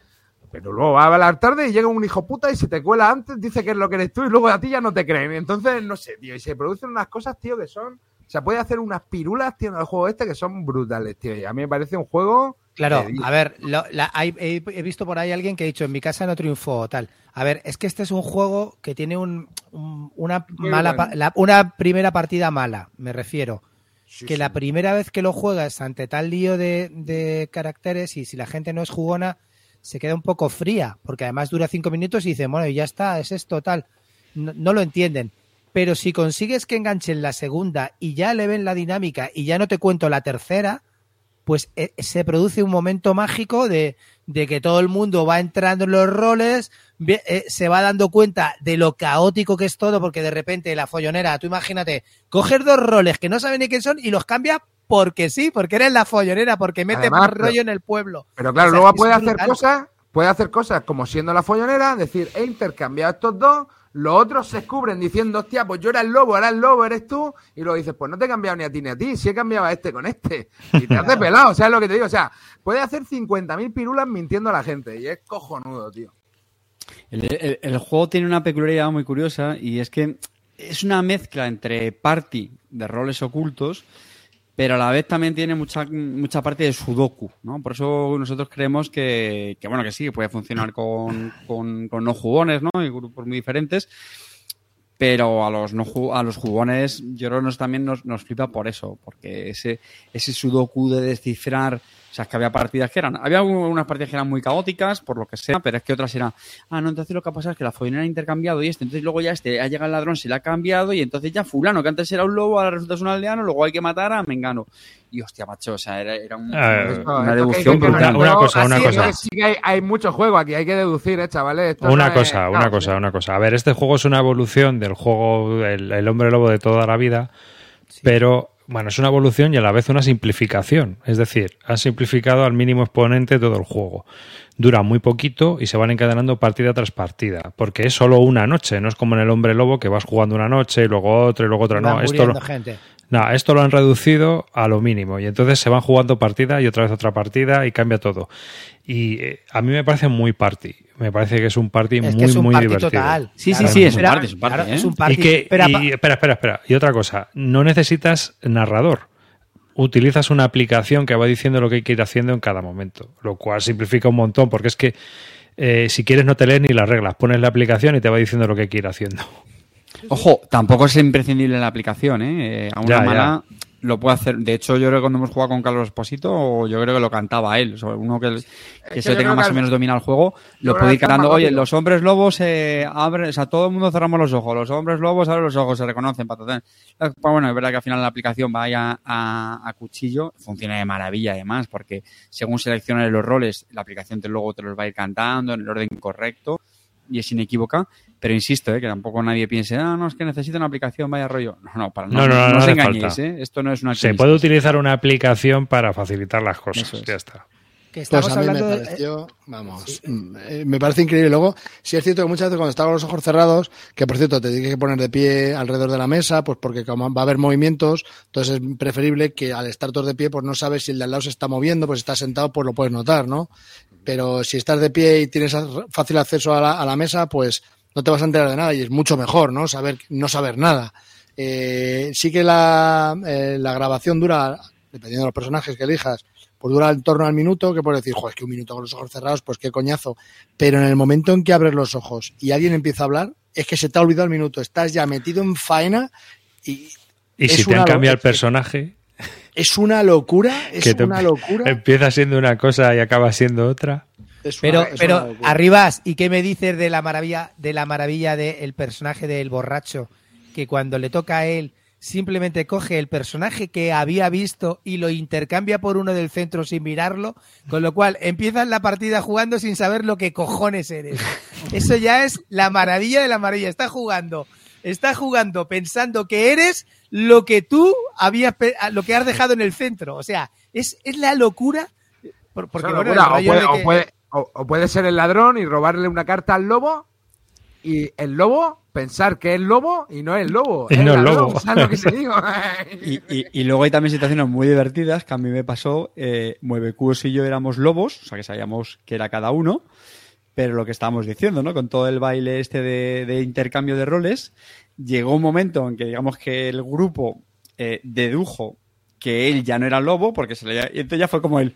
Pero luego va a hablar tarde y llega un hijo puta y se te cuela antes, dice que es lo que eres tú y luego a ti ya no te creen. Y entonces, no sé, tío, y se producen unas cosas, tío, que son... O sea, puede hacer unas pirulas, tío, en el juego este que son brutales, tío. Y a mí me parece un juego... Claro, a ver, lo- la- hay- he, visto por ahí alguien que ha dicho en mi casa no triunfó tal. A ver, es que este es un juego que tiene un, un- una mala bueno. la- una primera partida mala, me refiero. Sí, que sí. la primera vez que lo juegas ante tal lío de, de caracteres y si la gente no es jugona, se queda un poco fría, porque además dura cinco minutos y dice, bueno, y ya está, es esto, tal. No, no lo entienden. Pero si consigues que enganchen la segunda y ya le ven la dinámica y ya no te cuento la tercera, pues eh, se produce un momento mágico de, de que todo el mundo va entrando en los roles, eh, se va dando cuenta de lo caótico que es todo, porque de repente la follonera, tú imagínate, coger dos roles que no saben ni quién son y los cambia porque sí, porque eres la follonera, porque mete Además, más pero- rollo en el pueblo. Pero claro, O sea, luego puede hacer brutal. cosas, puede hacer cosas como siendo la follonera, decir, he intercambiado estos dos, los otros se descubren diciendo, hostia, pues yo era el lobo, ahora el lobo eres tú, y luego dices, pues no te he cambiado ni a ti ni a ti, si he cambiado a este con este. Y te <laughs> hace pelado, ¿sabes lo que te digo? O sea, puede hacer 50.000 pirulas mintiendo a la gente, y es cojonudo, tío. El, el- el juego tiene una peculiaridad muy curiosa y es que es una mezcla entre party de roles ocultos, pero a la vez también tiene mucha, mucha parte de sudoku, ¿no? Por eso nosotros creemos que, que, bueno, que sí, puede funcionar con, con, con no jugones, ¿no? Y grupos muy diferentes, pero a los no a los jugones yo creo que nos, también nos, nos flipa por eso, porque ese, ese sudoku de descifrar O sea, es que había partidas que eran, había unas partidas que eran muy caóticas, por lo que sea, pero es que otras eran, ah, no, entonces lo que ha pasado es que la follonera ha intercambiado y este, entonces luego ya este, ha llegado el ladrón, se le ha cambiado y entonces ya fulano, que antes era un lobo, ahora resulta es un aldeano, luego hay que matar a Mengano. Y hostia, macho, o sea, era, era un- Eh, una deducción brutal. Una cosa, una así cosa. sí que hay, hay mucho juego aquí, hay que deducir, eh, chavales. Esto Una no cosa, es- una cosa, sí. una cosa. A ver, este juego es una evolución del juego El, el hombre lobo de toda la vida, pero bueno, es una evolución y a la vez una simplificación. Es decir, han simplificado al mínimo exponente todo el juego. Dura muy poquito y se van encadenando partida tras partida, porque es solo una noche, no es como en el hombre lobo que vas jugando una noche y luego otra y luego otra. No, esto lo, no, esto lo han reducido a lo mínimo y entonces se van jugando partida y otra vez otra partida y cambia todo. Y eh, a mí me parece muy party. Me parece que es un party Es muy, que es un muy party divertido. total. Sí, sí, Claro. sí, es un party, es un party, claro, ¿eh? es un party. Y que, Pero y- apa- espera, espera, espera. Y otra cosa, no necesitas narrador. Utilizas una aplicación que va diciendo lo que hay que ir haciendo en cada momento, lo cual simplifica un montón, porque es que eh, si quieres no te lees ni las reglas, pones la aplicación y te va diciendo lo que hay que ir haciendo. Ojo, tampoco es imprescindible la aplicación, ¿eh? Eh, A una Ya, mala lo puede hacer. De hecho, yo creo que cuando hemos jugado con Carlos Esposito, yo creo que lo cantaba él. O sea, uno que, que que se tenga más que o menos dominado el juego, lo puede ir cantando. Oye, rápido. los hombres lobos se abren, o sea, todo el mundo cerramos los ojos. Los hombres lobos abren los ojos, se reconocen, patatán. Pues bueno, es verdad que al final la aplicación vaya a, a cuchillo, funciona de maravilla además, porque según selecciones los roles, la aplicación te, luego te los va a ir cantando en el orden correcto y es inequívoca. Pero insisto, ¿eh? que tampoco nadie piense, ah, no, es que necesito una aplicación, vaya rollo. No, no, para No, no, no, no no os engañéis. ¿eh? Esto no es una Se puede utilizar una aplicación para facilitar las cosas. Es. Ya está. que Pues estamos a mí me hablando de- pareció, vamos, mm, eh, me parece increíble. Luego, sí es cierto que muchas veces cuando estás con los ojos cerrados, que por cierto te tienes que poner de pie alrededor de la mesa, pues porque como va a haber movimientos, entonces es preferible que al estar todos de pie, pues no sabes si el de al lado se está moviendo, pues si estás sentado, pues lo puedes notar, ¿no? Pero si estás de pie y tienes fácil acceso a la, a la mesa, pues no te vas a enterar de nada y es mucho mejor, ¿no? Saber, no saber nada. Eh, sí que la, eh, la grabación dura, dependiendo de los personajes que elijas, pues dura en torno al minuto, que puedes decir, joder, es que un minuto con los ojos cerrados, pues qué coñazo. Pero en el momento en que abres los ojos y alguien empieza a hablar, es que se te ha olvidado el minuto, estás ya metido en faena y Y si te han cambiado el personaje, es una locura, es que una locura. empieza siendo una cosa y acaba siendo otra. es una- Pero, una pero. Arribas, ¿y qué me dices de la maravilla, de la maravilla del personaje del borracho? Que cuando le toca a él, simplemente coge el personaje que había visto y lo intercambia por uno del centro sin mirarlo, con lo cual empiezas la partida jugando sin saber lo que cojones eres. <laughs> Eso ya es la maravilla de la maravilla. Está jugando, está jugando pensando que eres lo que tú habías, lo que has dejado en el centro. O sea, es, es la locura. por- Porque bueno, locura. o, puede, o puede- o- o puede ser el ladrón y robarle una carta al lobo y el lobo pensar que es lobo y no es lobo. Y es no es ladrón, lobo. ¿Sabes lo que te <laughs> digo? Y, y- y luego hay también situaciones muy divertidas que a mí me pasó. Eh, Muevecúos y yo éramos lobos, o sea que sabíamos que era cada uno, pero lo que estábamos diciendo, ¿no? Con todo el baile este de, de intercambio de roles, llegó un momento en que digamos que el grupo eh, dedujo que él ya no era lobo, porque se le y entonces ya fue como él.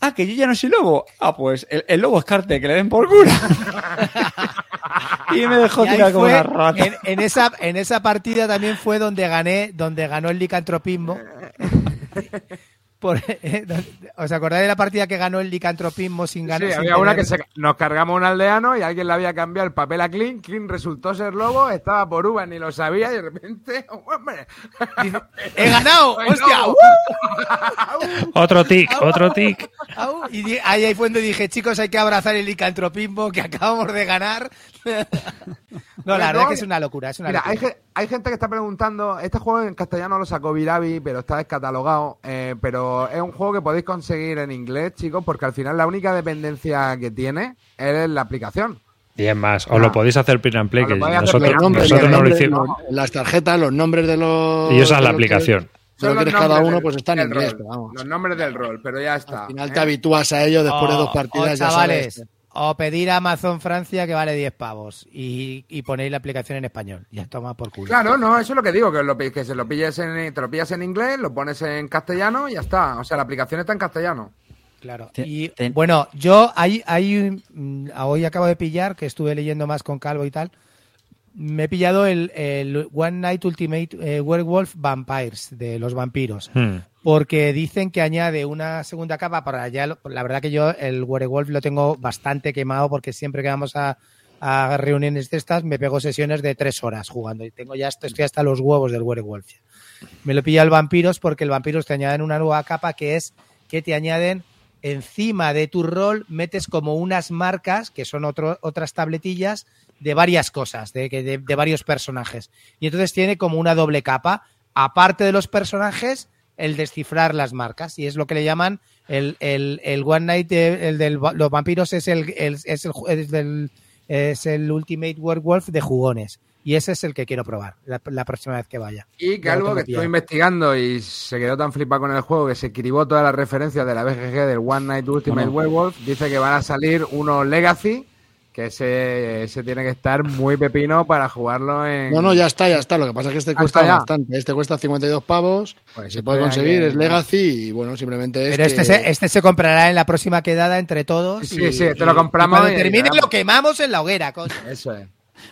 Ah, que yo ya no soy lobo. Ah, pues el, el lobo es Carte, que le den por cura. <laughs> y me dejó Y tirar como fue- una rata. en, en esa, en esa partida también fue donde gané, donde ganó el licantropismo. <laughs> Por- eh, ¿Os acordáis de la partida que ganó el licantropismo sin Sí, ganar? sin había una que se- nos cargamos un aldeano y alguien le había cambiado el papel a Clint. Clint resultó ser lobo, estaba por uva, ni lo sabía y de repente. <laughs> ¡Hombre! Dice, ¡He ganado! <laughs> ¡Hostia! ¡uh! <laughs> Otro tic, otro tic. Y ahí, ahí fue donde dije, chicos, hay que abrazar el licantropismo que acabamos de ganar. <laughs> no, la verdad es que es una locura. Es una Mira, locura. hay, ge- hay gente que está preguntando, este juego en castellano lo sacó Viravi, pero está descatalogado, eh, pero es un juego que podéis conseguir en inglés, chicos, porque al final la única dependencia que tiene es la aplicación. Y es más, os lo podéis hacer print and play, que nosotros, nombres, nosotros no lo hicimos. las tarjetas, los nombres de los. Y usas de la aplicación. de Son lo los que eres cada uno, del- pues está en inglés. rol, pero vamos. Los nombres del rol, pero ya está. Al final ¿eh? te habitúas a ello después de dos O- partidas. o ya chavales, sabes. O pedir a Amazon Francia que vale 10 pavos y, y ponéis la aplicación en español. Ya toma por culo. Claro, no, eso es lo que digo, que, lo, que se lo pilles en, te lo pillas en inglés, lo pones en castellano y ya está. O sea, la aplicación está en castellano. Claro. Y bueno, yo hay un- mm, hoy acabo de pillar, que estuve leyendo más con Calvo y tal, me he pillado el, el One Night Ultimate eh, Werewolf Vampires de los vampiros. Hmm. Porque dicen que añade una segunda capa para allá. La verdad que yo el Werewolf lo tengo bastante quemado porque siempre que vamos a, a reuniones de estas me pego sesiones de tres horas jugando y tengo ya estoy hasta los huevos del Werewolf. Me lo pilla el Vampiros porque el Vampiros te añaden una nueva capa que es que te añaden encima de tu rol metes como unas marcas que son otro- otras tabletillas de varias cosas, de, que- de- de varios personajes. Y entonces tiene como una doble capa, aparte de los personajes, el descifrar las marcas. Y es lo que le llaman el, el, el One Night, de- el de los vampiros es el, el- es el, ju- es el Ultimate Werewolf de jugones. Y ese es el que quiero probar la, la próxima vez que vaya. Y que algo que estuvo investigando y se quedó tan flipado con el juego que se cribó todas las referencias de la BGG del One Night Ultimate Bueno. Werewolf, dice que van a salir unos Legacy, que ese, ese tiene que estar muy pepino para jugarlo en... No, no, ya está, ya está. Lo que pasa es que este Ah, cuesta bastante. Este cuesta 52 pavos, Pues se puede conseguir, que- es Legacy y bueno, simplemente es Pero este, que- se, este se comprará en la próxima quedada entre todos. Sí, y- sí, te lo compramos y cuando y- termine y- lo quemamos en la hoguera, coño. Eso es.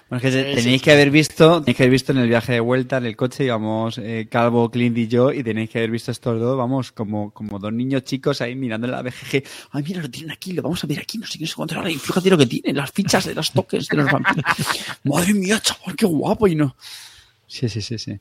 Bueno, es que Sí, tenéis sí. que haber visto, tenéis que haber visto en el viaje de vuelta en el coche, íbamos eh, Calvo, Clint y yo, y tenéis que haber visto estos dos, vamos, como, como dos niños chicos ahí mirando en la BGG. Ay, mira, lo tienen aquí, lo vamos a ver aquí, no sé qué se encontrar y fíjate lo que tiene, las fichas de los toques de los vampiros. <laughs> Madre mía, chaval, qué guapo y no. Sí, sí, sí, sí.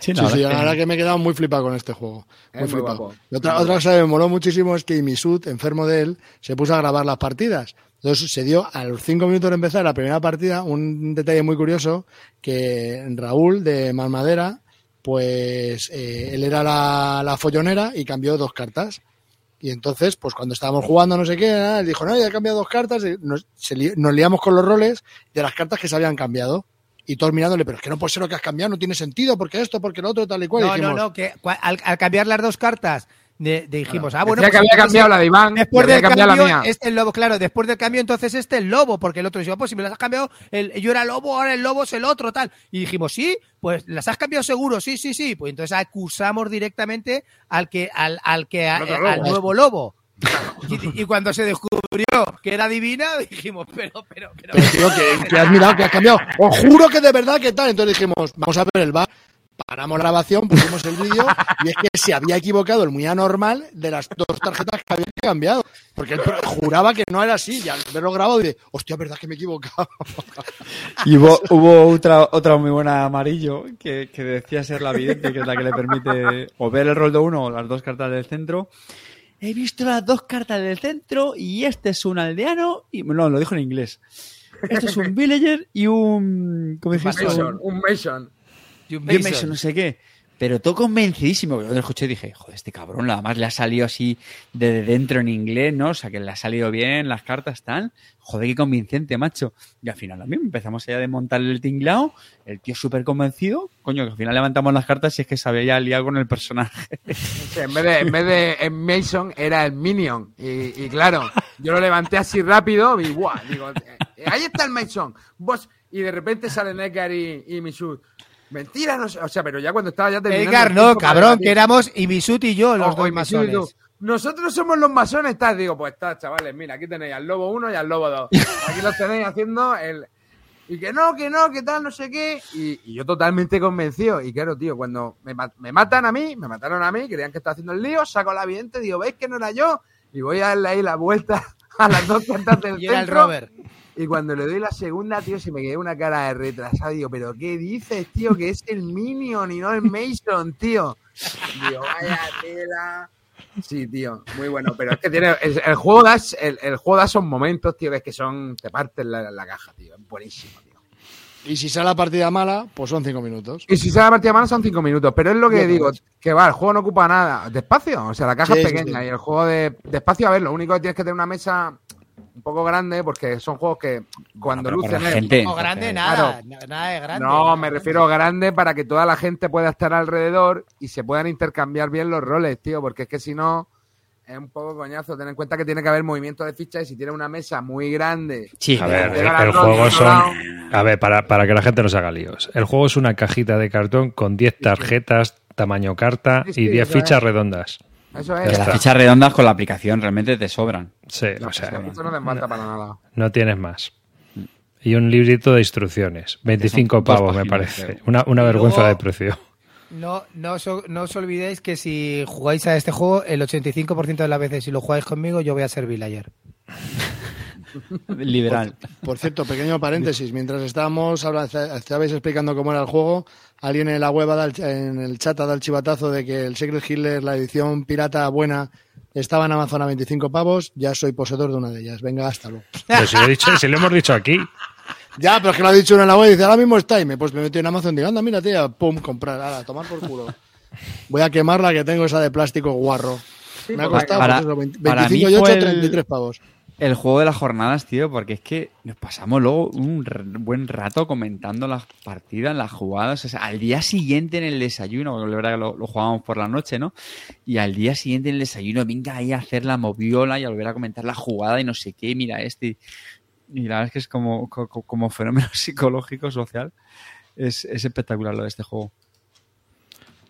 Sí, Sí, sí, la verdad que me he quedado muy flipado con este juego. Muy Es flipado. otra, otra cosa que me moló muchísimo es que Imisud, enfermo de él, se puso a grabar las partidas. Entonces se dio a los cinco minutos de empezar la primera partida un detalle muy curioso que Raúl de Malmadera, pues eh, él era la, la follonera y cambió dos cartas. Y entonces, pues cuando estábamos jugando no sé qué, ah, él dijo, no, ya he cambiado dos cartas, y nos, li- nos liamos con los roles de las cartas que se habían cambiado. Y todos mirándole, pero es que no puede ser lo que has cambiado, no tiene sentido, porque esto, porque lo otro, tal y cual. No, no, dijimos, no, que al cambiar las dos cartas de, de dijimos, ah, bueno, Decía que pues había entonces, cambiado la de Iván, Después que había del la cambio, mía. este el lobo, claro, después del cambio, entonces este el lobo, porque el otro dijo, pues si me las has cambiado, el, yo era lobo, ahora el lobo es el otro, tal. Y dijimos, sí, pues las has cambiado seguro, sí, sí, sí. Pues entonces acusamos directamente al que, al, al que, Al lobo. nuevo lobo. Y, y cuando se descubrió que era divina, <laughs> dijimos, pero, pero, pero. Pero tío, que, que has mirado, que has cambiado. Os juro que de verdad que tal. Entonces dijimos, vamos a ver el bar. Paramos la grabación, pusimos el vídeo y es que se había equivocado el muy anormal de las dos tarjetas que había cambiado. Porque él juraba que no era así y al verlo grabado dice, hostia, verdad que me he equivocado. Y hubo, hubo otra, otra muy buena amarillo que, que decía ser la vidente, que es la que le permite o ver el rol de uno o las dos cartas del centro. He visto las dos cartas del centro y este es un aldeano y no, lo dijo en inglés. Este es un villager y un ¿cómo dijiste? Mason, un Mason. Y un Bien Mason. Mason, no sé qué. Pero todo convencidísimo. Yo lo escuché y dije, joder, este cabrón, además le ha salido así de dentro en inglés, ¿no? O sea, que le ha salido bien, las cartas están. Joder, qué convincente, macho. Y al final también empezamos ya a desmontar el tinglao. El tío súper convencido. Coño, que al final levantamos las cartas y es que se había ya liado con el personaje. <laughs> Sí, en vez de, en vez de en Mason era el Minion. Y, y claro, yo lo levanté así rápido y ¡buah! Digo, eh, ahí está el Mason. Vos, y de repente salen Edgar y, y. Mentira, no sé. O sea, pero ya cuando estaba ya terminando. Edgar, no, cabrón, que éramos Ibisut y yo, los ojo, dos masones. Nosotros somos los masones, estás. Digo, pues está, chavales, mira, aquí tenéis al lobo 1 y al lobo 2. <laughs> Aquí los tenéis haciendo el. Y que no, que no, que tal, no sé qué. Y, y yo totalmente convencido. Y claro, tío, cuando me, ma- me matan a mí, me mataron a mí, creían que estaba haciendo el lío, saco la vidente, digo, ¿veis que no era yo? Y voy a darle ahí la vuelta <laughs> a las dos cartas del Y era el centro. Robert. Y cuando le doy la segunda, tío, se me quedó una cara de retrasado. Digo, ¿pero qué dices, tío? Que es el Minion y no el Mason, tío. Digo, vaya tela. Sí, tío, muy bueno. Pero es que tiene. El, el juego da, el, el juego da esos momentos, tío, ves que son. Te parten la, la caja, tío. Es buenísimo, tío. Y si sale la partida mala, pues son cinco minutos. Y si da la partida mala son 5 minutos. Pero es lo que digo, que va, el juego no ocupa nada. De espacio. O sea, la caja Sí, es pequeña sí. y el juego de, de espacio, a ver, lo único que tienes que tener una mesa un poco grande porque son juegos que cuando para lucen gente. No, grande, Claro. nada. na- Nada de grande. No, me refiero a grande para que toda la gente pueda estar alrededor y se puedan intercambiar bien los roles, tío, porque es que si no es un poco coñazo. Ten en cuenta que tiene que haber movimiento de fichas y si tienes una mesa muy grande. Sí, A ver, el juego son. lado. A ver, para, para que la gente no se haga líos. El juego es una cajita de cartón con 10 tarjetas, tamaño carta Sí, sí, y 10 eso fichas es. redondas. Eso es. las fichas redondas con la aplicación realmente te sobran. Sí, No, o sea, eso no te falta para nada. no tienes más. y un librito de instrucciones. 25 dos pavos, me páginas, parece. creo. Una, una Y vergüenza luego- de precio. No, no, os, no os olvidéis que si jugáis a este juego, el 85% de las veces, si lo jugáis conmigo, yo voy a ser villager. Liberal. Por cierto, pequeño paréntesis. Mientras estábamos habla- estabais explicando cómo era el juego, alguien en la web, ha dado el- en el chat, ha dado el chivatazo de que el Secret Hitler, la edición pirata buena, estaba en Amazon a 25 pavos. Ya soy poseedor de una de ellas. Venga, hasta luego. <laughs> Pero si lo, he dicho, si lo hemos dicho aquí. Ya, pero es que lo ha dicho uno en la web y dice, ahora mismo está y me, pues me metí en Amazon y digo, anda, mira, tía, pum, comprar, ahora, a tomar por culo. Voy a quemar la que tengo esa de plástico guarro. Me ha costado Para- pues eso, 20 para 25 mí y 8, fue el- 33 pavos. El juego de las jornadas, tío, porque es que nos pasamos luego un buen rato comentando las partidas, las jugadas. O sea, al día siguiente en el desayuno, porque la verdad que lo, lo jugábamos por la noche, ¿no? Y al día siguiente en el desayuno, venga ahí a hacer la moviola y a volver a comentar la jugada y no sé qué, mira este. Y la verdad es que es como, co- co- como fenómeno <laughs> psicológico, social. Es, es espectacular lo de este juego.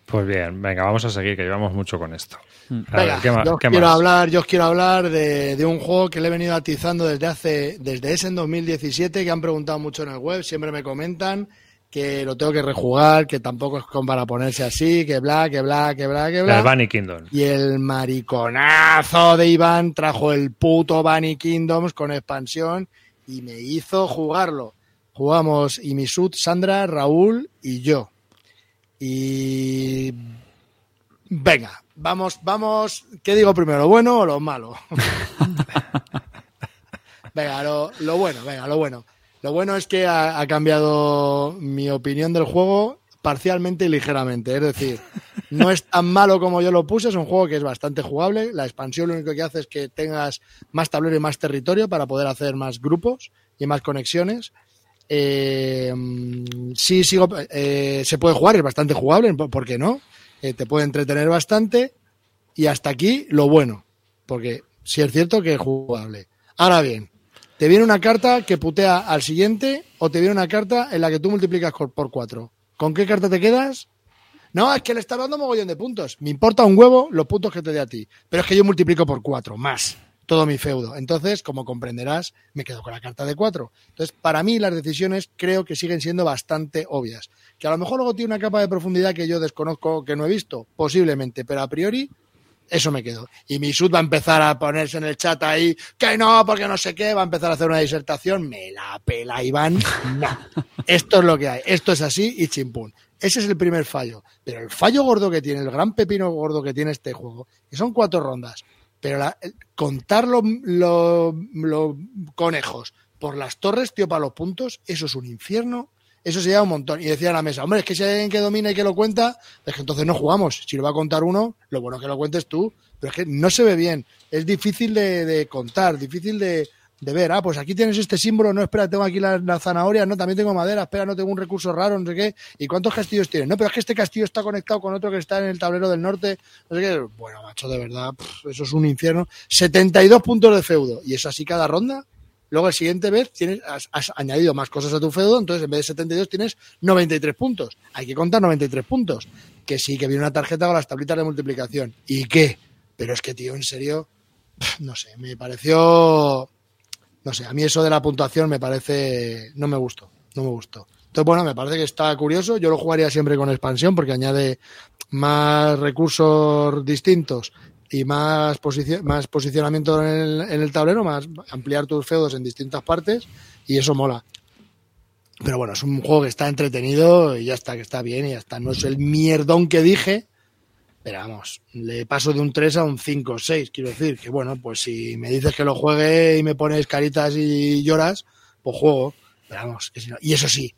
Pues bien, venga, vamos a seguir, que llevamos mucho con esto. Mm. A ver, ¿qué más? yo os qué quiero más? hablar, yo os quiero hablar de, de un juego que le he venido atizando desde hace, desde ese en 2017, que han preguntado mucho en el web, siempre me comentan que lo tengo que rejugar, que tampoco es con para ponerse así, que bla, que bla, que bla, que bla. El Bunny Kingdom. Y el mariconazo de Iván trajo el puto Bunny Kingdoms con expansión y me hizo jugarlo. Jugamos Imisud, Sandra, Raúl y yo. Y venga, vamos, vamos. ¿Qué digo primero, lo bueno o lo malo? <laughs> venga, lo, lo bueno, venga, lo bueno. Lo bueno es que ha, ha cambiado mi opinión del juego parcialmente y ligeramente. Es decir, no es tan malo como yo lo puse, es un juego que es bastante jugable. La expansión lo único que hace es que tengas más tablero y más territorio para poder hacer más grupos y más conexiones. Eh, sí, sigo, eh, se puede jugar, es bastante jugable, ¿por qué no? Eh, te puede entretener bastante y hasta aquí lo bueno, porque sí es cierto que es jugable. Ahora bien, ¿te viene una carta que putea al siguiente o te viene una carta en la que tú multiplicas por cuatro? ¿Con qué carta te quedas? No, es que le está dando mogollón de puntos. Me importa un huevo los puntos que te dé a ti. Pero es que yo multiplico por cuatro, más todo mi feudo. Entonces, como comprenderás, me quedo con la carta de cuatro. Entonces, para mí las decisiones creo que siguen siendo bastante obvias. Que a lo mejor luego tiene una capa de profundidad que yo desconozco, que no he visto, posiblemente, pero a priori eso me quedo. Y mi sud va a empezar a ponerse en el chat ahí, que no, porque no sé qué, va a empezar a hacer una disertación. Me la pela, Iván. Esto es lo que hay. Esto es así y chimpún. Ese es el primer fallo. Pero el fallo gordo que tiene, el gran pepino gordo que tiene este juego, que son cuatro rondas, pero la- contar los conejos por las torres, tío, para los puntos, eso es un infierno. Eso se lleva un montón. Y decía a la mesa, hombre, es que si hay alguien que domina y que lo cuenta, es que entonces no jugamos. Si lo va a contar uno, lo bueno es que lo cuentes tú. Pero es que no se ve bien. Es difícil de contar, difícil de, de ver. Ah, pues aquí tienes este símbolo, no, espera, tengo aquí la, zanahoria, no, también tengo madera, espera, no tengo un recurso raro, no sé qué. ¿Y cuántos castillos tienes? No, pero es que este castillo está conectado con otro que está en el tablero del norte, no sé qué. Bueno, macho, de verdad, eso es un infierno. 72 puntos de feudo. Y es así cada ronda. Luego, el siguiente vez tienes, has, has añadido más cosas a tu feudo, entonces en vez de 72 tienes 93 puntos. Hay que contar 93 puntos. Que sí, que viene una tarjeta con las tablitas de multiplicación. ¿Y qué? Pero es que, tío, en serio, no sé, me pareció. No sé, a mí eso de la puntuación me parece. No me gustó, no me gustó. Entonces, bueno, me parece que está curioso. Yo lo jugaría siempre con expansión porque añade más recursos distintos y más, posici- más posicionamiento en el, en el tablero, más ampliar tus feudos en distintas partes y eso mola. Pero bueno, es un juego que está entretenido y ya está, que está bien y ya está. No es el mierdón que dije, pero vamos, le paso de un 3 a un 5 o 6. Quiero decir que bueno, pues si me dices que lo juegue y me pones caritas y lloras, pues juego. Pero vamos, que si no. Y eso sí,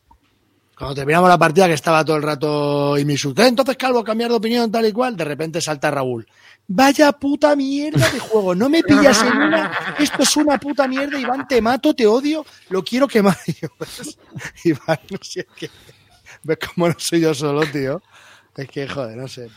cuando terminamos la partida, que estaba todo el rato y mi "Eh, entonces Calvo, cambiar de opinión, tal y cual, de repente salta Raúl. Vaya puta mierda de juego, no me pillas en una, esto es una puta mierda, Iván, te mato, te odio, lo quiero quemar. <laughs> Pues, Iván, no sé, que, ves cómo no soy yo solo, tío. Es que, joder, no sé.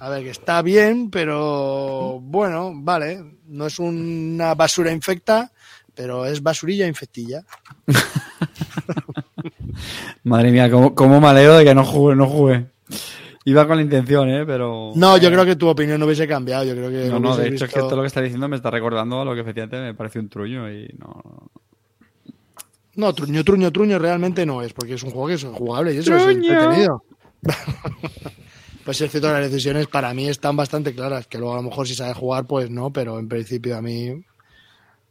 A ver, que está bien, pero bueno, vale, no es una basura infecta, pero es basurilla infectilla. <laughs> Madre mía, cómo, cómo me alegro de que no jugué, no jugué. Iba con la intención, ¿eh? Pero... No, yo creo que tu opinión no hubiese cambiado. Yo creo que No, no, de hecho es que todo lo que está diciendo me está recordando a lo que efectivamente me parece un trullo y no... No, truño, truño, truño realmente no es, porque es un juego que es jugable y eso es Truño. entretenido. <laughs> pues es cierto, las decisiones para mí están bastante claras, que luego a lo mejor si sabes jugar, pues no, pero en principio a mí...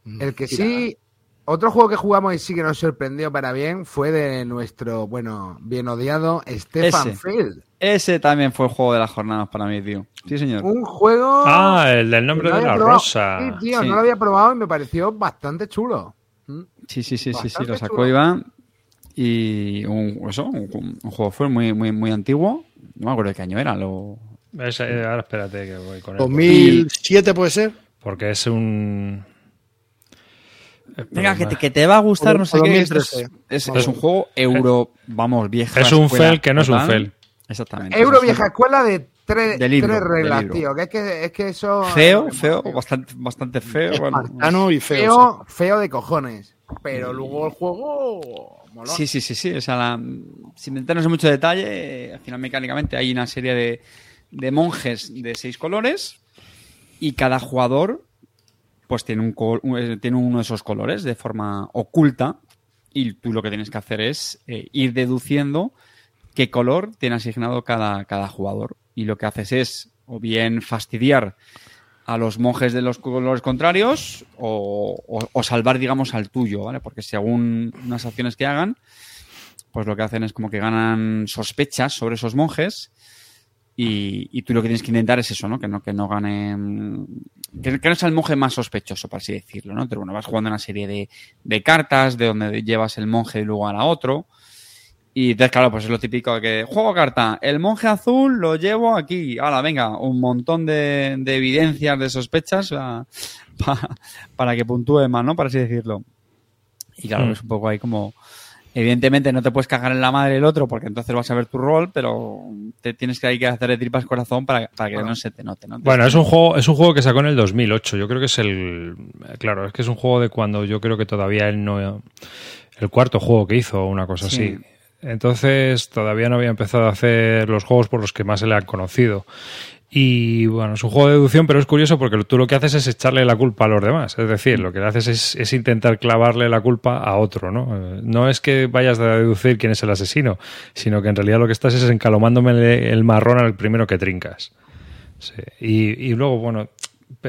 mm, El que tira. sí, otro juego que jugamos y sí que nos sorprendió para bien fue de nuestro, bueno, bien odiado Stefan Ese. Field. Ese también fue el juego de las jornadas para mí, tío. Sí, señor. Un juego. Ah, el del nombre no de la probado. rosa. Sí, tío, Sí. no lo había probado y me pareció bastante chulo. Sí, sí, sí, sí, sí, lo sacó chulo. Iván. Y un, eso, un, un juego fue muy, muy, muy antiguo. No me acuerdo de qué año era. Lo... Ese- eh, ahora espérate que voy con él. 2007 puede ser. Porque es un. Venga, que te, que te va a gustar, O- no sé qué. esto 2013. Es, es- es un juego euro, vamos, vieja. Es un escuela fel que no es un fel. Exactamente. Euro Es vieja escuela de tres, De libro, tres reglas, tío. Que es que, es que eso. Feo, feo, bastante, bastante feo. bueno. Y feo. Feo, feo de cojones. Pero luego el juego. Sí, sí, sí, sí. O sea, la- sin meternos en mucho detalle, eh, al final mecánicamente hay una serie de, de monjes de seis colores y cada jugador pues tiene, un- eh, tiene uno de esos colores de forma oculta y tú lo que tienes que hacer es eh, ir deduciendo qué color tiene asignado cada, cada jugador. Y lo que haces es o bien fastidiar a los monjes de los colores contrarios o, o- salvar, digamos, al tuyo, ¿vale? Porque según unas acciones que hagan, pues lo que hacen es como que ganan sospechas sobre esos monjes y, y tú lo que tienes que intentar es eso, ¿no? Que no, que no ganen... Que, que no sea el monje más sospechoso, por así decirlo, ¿no? Pero bueno, vas jugando una serie de, de cartas de donde llevas el monje de un lugar a otro. Y entonces, claro, pues es lo típico de que juego carta, el monje azul lo llevo aquí. Ahora, venga, un montón de, de evidencias, de sospechas <laughs> pa- para que puntúe más, ¿no? Por así decirlo. Y claro, Mm. es un poco ahí como. Evidentemente no te puedes cagar en la madre del otro porque entonces vas a ver tu rol, pero te tienes que hay que hacer de tripas corazón para, para que no se te note, ¿no? Bueno, es un juego, es un juego que sacó en el 2008. Yo creo que es el, claro, es que es un juego de cuando yo creo que todavía él no, el cuarto juego que hizo, o una cosa Sí. así. Entonces todavía no había empezado a hacer los juegos por los que más se le han conocido. Y bueno, es un juego de deducción, pero es curioso porque tú lo que haces es echarle la culpa a los demás. Es decir, lo que haces es, es intentar clavarle la culpa a otro, ¿no? Eh, No es que vayas a deducir quién es el asesino, sino que en realidad lo que estás es encalomándome el marrón al primero que trincas. Sí. Y, y luego, bueno,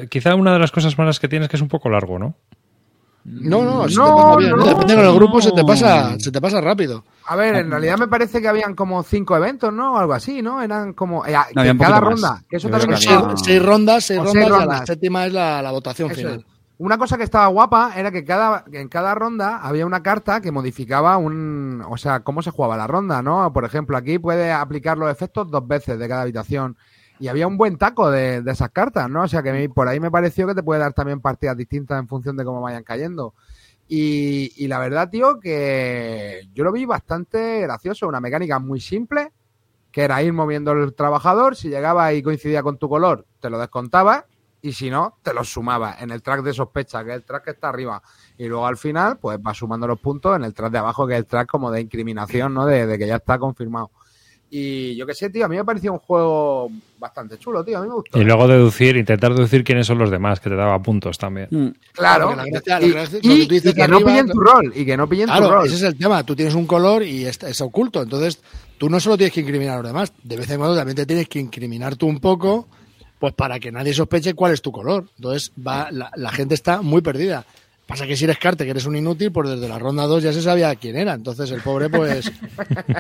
quizá una de las cosas malas que tienes es que es un poco largo, ¿no? No, no, se No, te pasa bien. no, Depende con el grupo, se te pasa, se te pasa rápido. A ver, en realidad me parece que habían como cinco eventos, ¿no? Algo así, ¿no? Eran como. eh, que había un cada ronda. Que eso Yo también creo que Seis, rondas, seis rondas, seis y a la séptima es la, la votación Eso final. es. Una cosa que estaba guapa era que cada, que en cada ronda había una carta que modificaba un, o sea, cómo se jugaba la ronda, ¿no? Por ejemplo, aquí puedes aplicar los efectos dos veces de cada habitación. Y había un buen taco de, de esas cartas, ¿no? O sea, que me- por ahí me pareció que te puede dar también partidas distintas en función de cómo vayan cayendo. Y, y la verdad, tío, que yo lo vi bastante gracioso. Una mecánica muy simple, que era ir moviendo el trabajador. Si llegaba y coincidía con tu color, te lo descontaba. Y si no, te los sumaba en el track de sospecha, que es el track que está arriba. Y luego al final, pues vas sumando los puntos en el track de abajo, que es el track como de incriminación, ¿no? De, de que ya está confirmado. Y yo qué sé, tío, a mí me pareció un juego bastante chulo, tío. A mí me gustó. Y luego deducir, intentar deducir quiénes son los demás, que te daba puntos también. Mm. Claro. Gracia- y, gracia- y- lo que y no pillen tu rol. Y que no pillen tu Claro, rol. ese es el tema. Tú tienes un color y está, es oculto. Entonces, tú no solo tienes que incriminar a los demás, de vez en cuando también te tienes que incriminar tú un poco, pues para que nadie sospeche cuál es tu color. Entonces, va, la, la gente está muy perdida. Pasa que si eres Carte, que eres un inútil, pues desde la ronda 2 ya se sabía quién era. Entonces, el pobre, pues.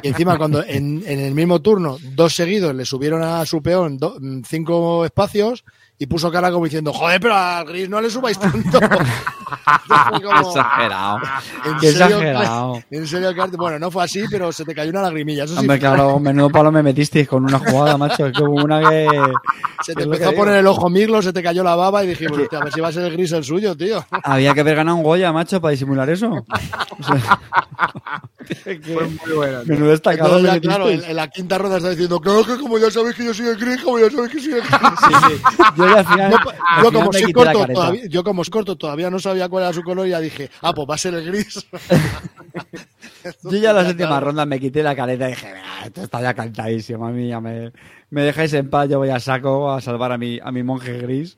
y encima, cuando en, en el mismo turno, dos seguidos le subieron a su peón do- cinco espacios y puso cara como diciendo, joder, pero al gris no le subáis tanto. <laughs> Como- Exagerado. ¿En serio, exagerado. <laughs> En serio, Carte? Bueno, no fue así, pero se te cayó una lagrimilla. Eso sí, Hombre, claro, menudo palo me metisteis con una jugada, macho. Es que hubo una que. <laughs> se te empezó a poner el ojo mirlo, se te cayó la baba y dijimos, hostia, a ver si va a ser el gris el suyo, tío. Había que haber ganado un Goya, macho, para disimular eso. O sea, Fue muy bueno. tío. menudo destacado. Entonces, ya, me claro, en, la quinta ronda está diciendo, claro que como ya sabéis que yo soy el gris, como ya sabéis que soy el gris. Yo ya al final. Yo, al yo final como soy corto, todavía, yo como es corto todavía no sabía cuál era su color y ya dije, ah, pues va a ser el gris. Yo ya en la <laughs> séptima Claro. ronda me quité la careta y dije, "Nah, esto está ya cantadísimo. A mí ya me, me dejáis en paz, yo voy a saco a salvar a mi, a mi monje gris.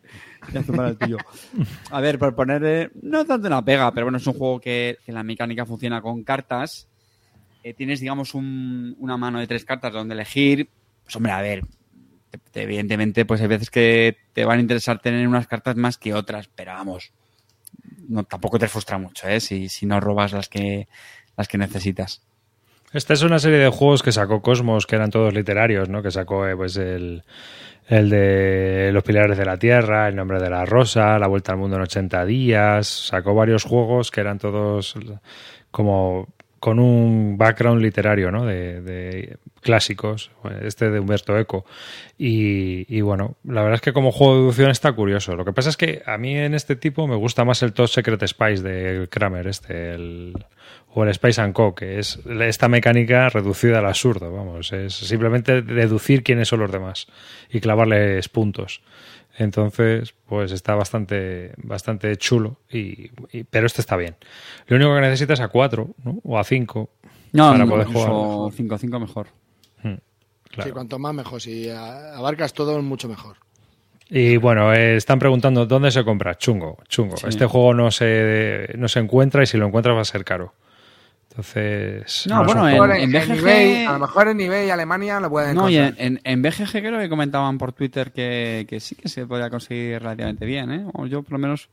y a zumbar el tuyo. A ver, por poner, no tanto una pega, pero bueno, es un juego que, que la mecánica funciona con cartas. Eh, tienes, digamos, un- una mano de tres cartas donde elegir. Pues hombre, a ver, te- te- evidentemente, pues hay veces que te van a interesar tener unas cartas más que otras, pero vamos, no, tampoco te frustra mucho, ¿eh? Si, si no robas las que, las que necesitas. Esta es una serie de juegos que sacó Cosmos, que eran todos literarios, ¿no? Que sacó eh, pues el, el de Los Pilares de la Tierra, El Nombre de la Rosa, La Vuelta al Mundo en 80 días. Sacó varios juegos que eran todos como con un background literario, ¿no? De, clásicos, este de Humberto Eco. Y, y bueno, la verdad es que como juego de deducción está curioso. Lo que pasa es que a mí en este tipo me gusta más el Top Secret Spice de Kramer, este, o el Spice and Co, que es esta mecánica reducida al absurdo, vamos, es simplemente deducir quiénes son los demás y clavarles puntos. Entonces, pues está bastante, bastante chulo, y, y- pero este está bien. Lo único que necesitas es a 4 o a 5 No, para no, poder jugar. incluso 5-5 mejor. Claro. Sí, cuanto más mejor. Si abarcas todo, es mucho mejor. Y bueno, eh, están preguntando dónde se compra. Chungo, chungo. Sí. Este juego no se, no se encuentra y si lo encuentras va a ser caro. Entonces. No, bueno, en- en, en BGG eBay, a lo mejor en eBay Alemania lo pueden No, y encontrar. en, en, en BGG creo que comentaban por Twitter que, que sí que se podía conseguir relativamente bien, ¿eh? O yo por lo menos,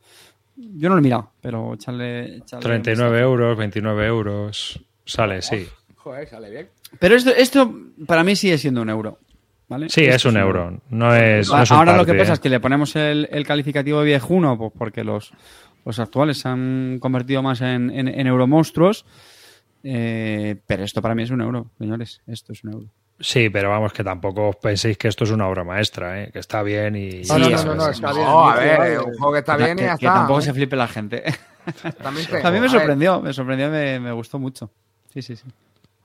yo no lo he mirado, pero echarle... echarle 39 un euros, 29 euros. Sale, sí. Joder, sale bien. vistazo. Pero esto, esto para mí sigue siendo un euro, ¿vale? Sí, es un euro. No es, no es un Ahora lo que pasa ¿eh? es que le ponemos el, el calificativo de viejuno, pues porque los, los actuales se han convertido más en, en, en euromonstruos. Eh, pero esto para mí es un euro, señores. Esto es un euro. Sí, pero vamos, que tampoco os penséis que esto es una obra maestra, ¿eh? que está bien y. No, no, no, no, es- no, está bien. No, a ver, un juego que está bien y ya que está. tampoco se flipe la gente. <laughs> A mí me sorprendió, me sorprendió, me, me gustó mucho. Sí, sí, sí.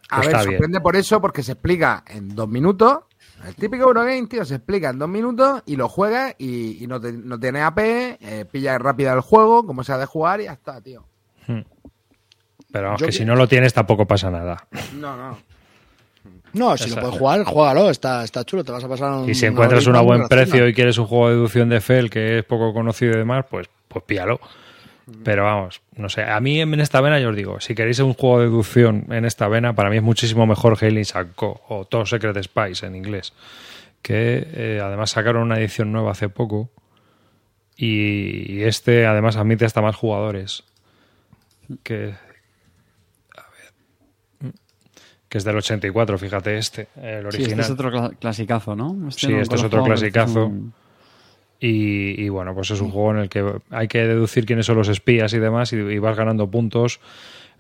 A ver, sorprende por eso, porque se explica en dos minutos. El típico Eurogame, tío, se explica en dos minutos y lo juegas y, y no, te- no tiene AP, eh, pillas rápido el juego, como se ha de jugar y ya está, tío. Pero vamos, que que- si no lo tienes tampoco pasa nada. No, no. No, si lo Exacto. puedes jugar, juégalo. Está, está chulo. Te vas a pasar un. Y si encuentras un una buen precio y quieres un juego de deducción de Fel que es poco conocido y demás, pues, pues píalo. Pero vamos, no sé. A mí en esta vena, yo os digo, si queréis un juego de deducción en esta vena, para mí es muchísimo mejor Hailing Co. o Top Secret Spice en inglés. Que eh, además sacaron una edición nueva hace poco. Y este además admite hasta más jugadores. Que. A ver. Que es del 84, fíjate este, el Sí, original. este es otro cla- clasicazo, ¿no? Sí, no este es otro este clasicazo. un- Y, y, bueno, pues es un juego en el que hay que deducir quiénes son los espías y demás, y, y vas ganando puntos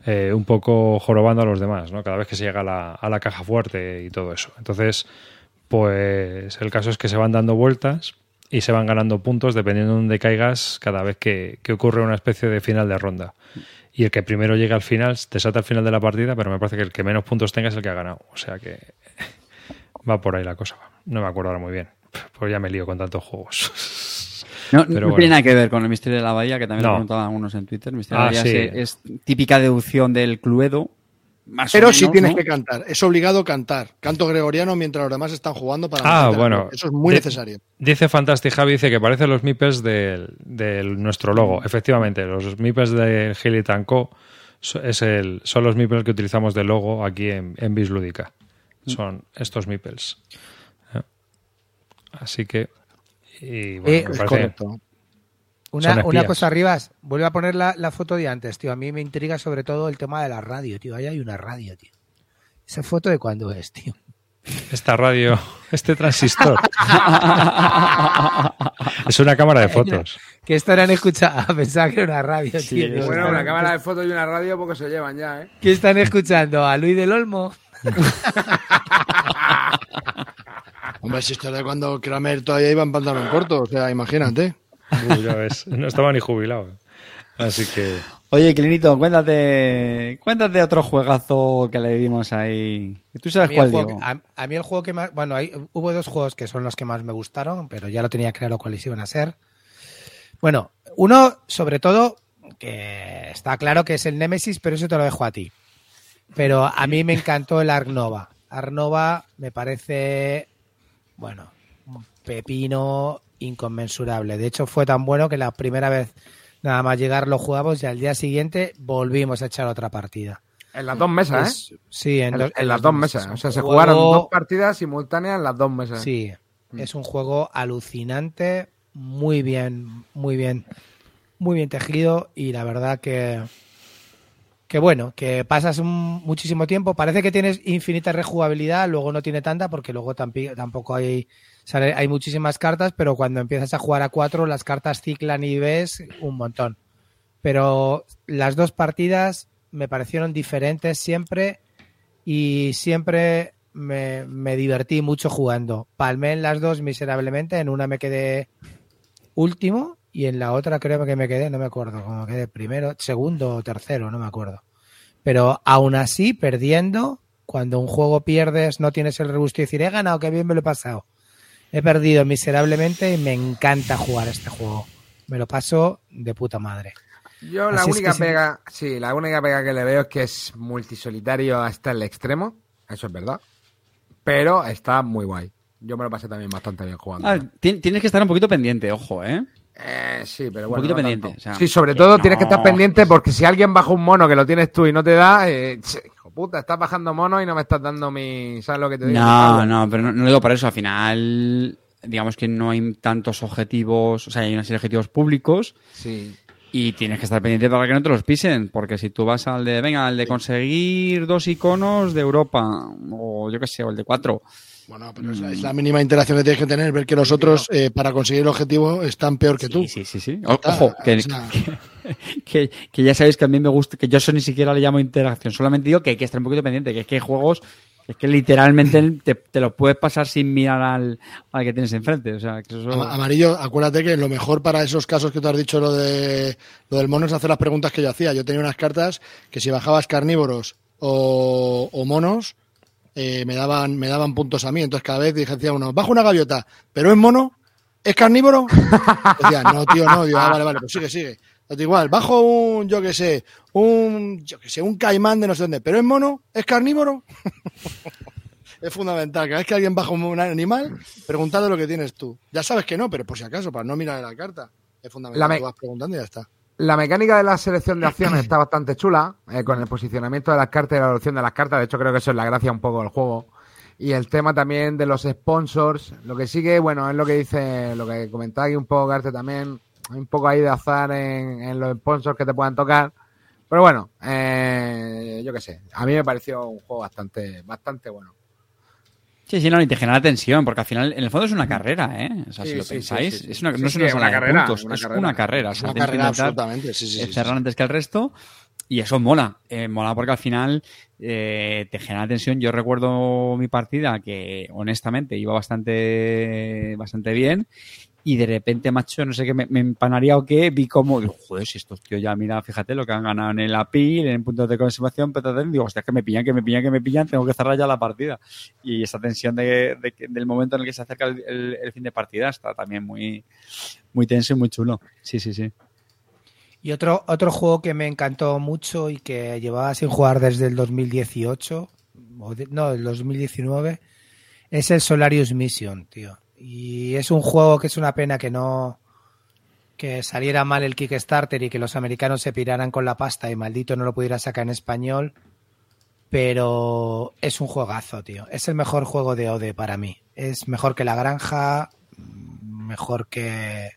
eh, un poco jorobando a los demás, ¿no? Cada vez que se llega a la, a la caja fuerte y todo eso. Entonces, pues el caso es que se van dando vueltas y se van ganando puntos dependiendo de dónde caigas cada vez que, que ocurre una especie de final de ronda. Y el que primero llega al final, te salta al final de la partida, pero me parece que el que menos puntos tenga es el que ha ganado. O sea que <laughs> va por ahí la cosa. No me acuerdo ahora muy bien. Pues ya me lío con tantos juegos. <laughs> No, Pero no bueno. tiene nada que ver con el misterio de la bahía, que también No. lo preguntaban algunos en Twitter. El misterio Ah, de la bahía sí. se- es, típica deducción del Cluedo. Más Pero menos, sí tienes ¿no? que cantar. Es obligado cantar. Canto gregoriano mientras los demás están jugando para. Ah, bueno. Eso es muy De- necesario. Dice Fantastic Javi, dice que parecen los meeples del, del nuestro logo. Efectivamente, los meeples de Gilly Co. es el, son los meeples que utilizamos de logo aquí en, en Bis Lúdica. Son estos meeples. Eh. Así que. Y bueno, Eh, me es parece- Correcto. Una, una cosa, Rivas, vuelve a poner la, la foto de antes, tío. A mí me intriga sobre todo el tema de la radio, tío. Ahí hay una radio, tío. ¿Esa foto de cuándo es, tío? Esta radio, este transistor. <laughs> es una cámara de fotos. Que estarán escuchando. <laughs> Pensaba que era una radio, tío. Bueno, una cámara de fotos y una radio porque se llevan ya, ¿eh? ¿Qué están escuchando? ¿A Luis del Olmo? <laughs> Hombre, si esto era cuando Kramer todavía iba en pantalón corto. O sea, imagínate. Uy, ya ves, no estaba ni jubilado. Así que. Oye, Clinito, cuéntate, cuéntate otro juegazo que le dimos ahí. ¿Tú A sabes mí, cuál el juego, digo? a, a mí el juego que más... Bueno, hay- hubo dos juegos que son los que más me gustaron, pero ya lo tenía claro cuáles iban a ser. Bueno, uno, sobre todo, que está claro que es el Nemesis, pero eso te lo dejo a ti. Pero a mí me encantó el Ark Nova. Ark Nova me parece, bueno, un pepino inconmensurable. De hecho, fue tan bueno que la primera vez nada más llegar lo jugamos y al día siguiente volvimos a echar otra partida. En las dos mesas, Es- ¿eh? Sí, en, En, dos- en las dos mesas. O sea, se Juego- jugaron dos partidas simultáneas en las dos mesas. Sí, Mm. es un juego alucinante, muy bien, muy bien, muy bien tejido y la verdad que que bueno, que pasas un- muchísimo tiempo, parece que tienes infinita rejugabilidad, luego no tiene tanta porque luego tampi- tampoco hay sale- hay muchísimas cartas, pero cuando empiezas a jugar a cuatro las cartas ciclan y ves un montón. Pero las dos partidas me parecieron diferentes siempre y siempre me, divertí mucho jugando. Palmé en las dos miserablemente, en una me quedé último y en la otra creo que me quedé, no me acuerdo, como quedé primero, segundo o tercero, no me acuerdo. Pero aún así, perdiendo, cuando un juego pierdes, no tienes el regusto de decir, he ganado, qué bien me lo he pasado. He perdido miserablemente y me encanta jugar este juego. Me lo paso de puta madre. Yo la Así es única que pega, sí, la única pega que le veo es que es multisolitario hasta el extremo, eso es verdad. Pero está muy guay. Yo me lo pasé también bastante bien jugando. Ah, ti- tienes que estar un poquito pendiente, ojo, ¿eh? Eh, sí, pero Un bueno. poquito no pendiente, tanto. o sea, sí, sobre todo no. tienes que estar pendiente porque si alguien baja un mono que lo tienes tú y no te da, eh, puta, estás bajando mono y no me estás dando mi. ¿Sabes lo que te digo? No, no, pero no, no lo digo por eso. Al final, digamos que no hay tantos objetivos, o sea, hay una serie de objetivos públicos Sí. y tienes que estar pendiente para que no te los pisen, porque si tú vas al de, venga, al de conseguir dos iconos de Europa, o yo qué sé, o el de cuatro, Bueno, pero es la, es la mínima interacción que tienes que tener, ver que los otros, eh, para conseguir el objetivo, están peor que tú. Sí, sí, sí. sí. O- Está, Ojo, que, o sea, <laughs> que, que ya sabéis que a mí me gusta, que yo eso ni siquiera le llamo interacción, solamente digo que hay que estar un poquito pendiente, que es que hay juegos es que literalmente te, te lo puedes pasar sin mirar al, al que tienes enfrente. O sea, que eso... Ama- Amarillo, acuérdate que lo mejor para esos casos que tú has dicho, lo de lo del mono, es hacer las preguntas que yo hacía. Yo tenía unas cartas que si bajabas carnívoros o, o monos, eh, me daban me daban puntos a mí. Entonces cada vez dije, decía uno, bajo una gaviota, pero es mono, ¿es carnívoro? <laughs> Decía, no, tío, no. Digo, ah, vale, vale, pues sigue, sigue. Igual, bajo un, yo que sé, un, yo que sé, un caimán de no sé dónde, pero es mono, es carnívoro. <laughs> Es fundamental. Cada vez que alguien baja un animal, preguntad lo que tienes tú. Ya sabes que no, pero por si acaso, para no mirar en la carta. Es fundamental. La Tú vas preguntando y ya está. La mecánica de la selección de acciones está bastante chula, eh, con el posicionamiento de las cartas y la evolución de las cartas. De hecho, creo que eso es la gracia un poco del juego. Y el tema también de los sponsors. Lo que sigue, bueno, es lo que dice, lo que comentaba aquí un poco Garte también. Hay un poco ahí de azar en, en los sponsors que te puedan tocar. Pero bueno, eh, yo qué sé. A mí me pareció un juego bastante, bastante bueno. Sí, sí, no, y te genera tensión, porque al final, en el fondo es una carrera, ¿eh? O sea, Sí, si lo sí, pensáis, sí, sí, sí. es una, Sí, no es una una de carrera, puntos, una es carrera. una carrera. o Es sea, una carrera absolutamente. Sí, sí, sí, sí, cerrar sí. antes que el resto. Y eso mola, eh, mola porque al final eh, te genera tensión. Yo recuerdo mi partida que honestamente iba bastante bastante bien y de repente, macho, no sé qué, me, empanaría o qué, vi como, joder, si estos tíos ya, mira, fíjate lo que han ganado en el API, en puntos de conservación, pero digo, hostia, que me pillan, que me pillan, que me pillan, tengo que cerrar ya la partida. Y esa tensión de, de del momento en el que se acerca el fin de partida está también muy, muy tenso y muy chulo. Sí, sí, sí. Y otro, otro juego que me encantó mucho y que llevaba sin jugar desde el 2018, o de- no, el 2019, es el Solarius Mission, tío. Y es un juego que es una pena que no que saliera mal el Kickstarter y que los americanos se piraran con la pasta y maldito no lo pudiera sacar en español. Pero es un juegazo, tío. Es el mejor juego de OD para mí. Es mejor que La Granja, mejor que,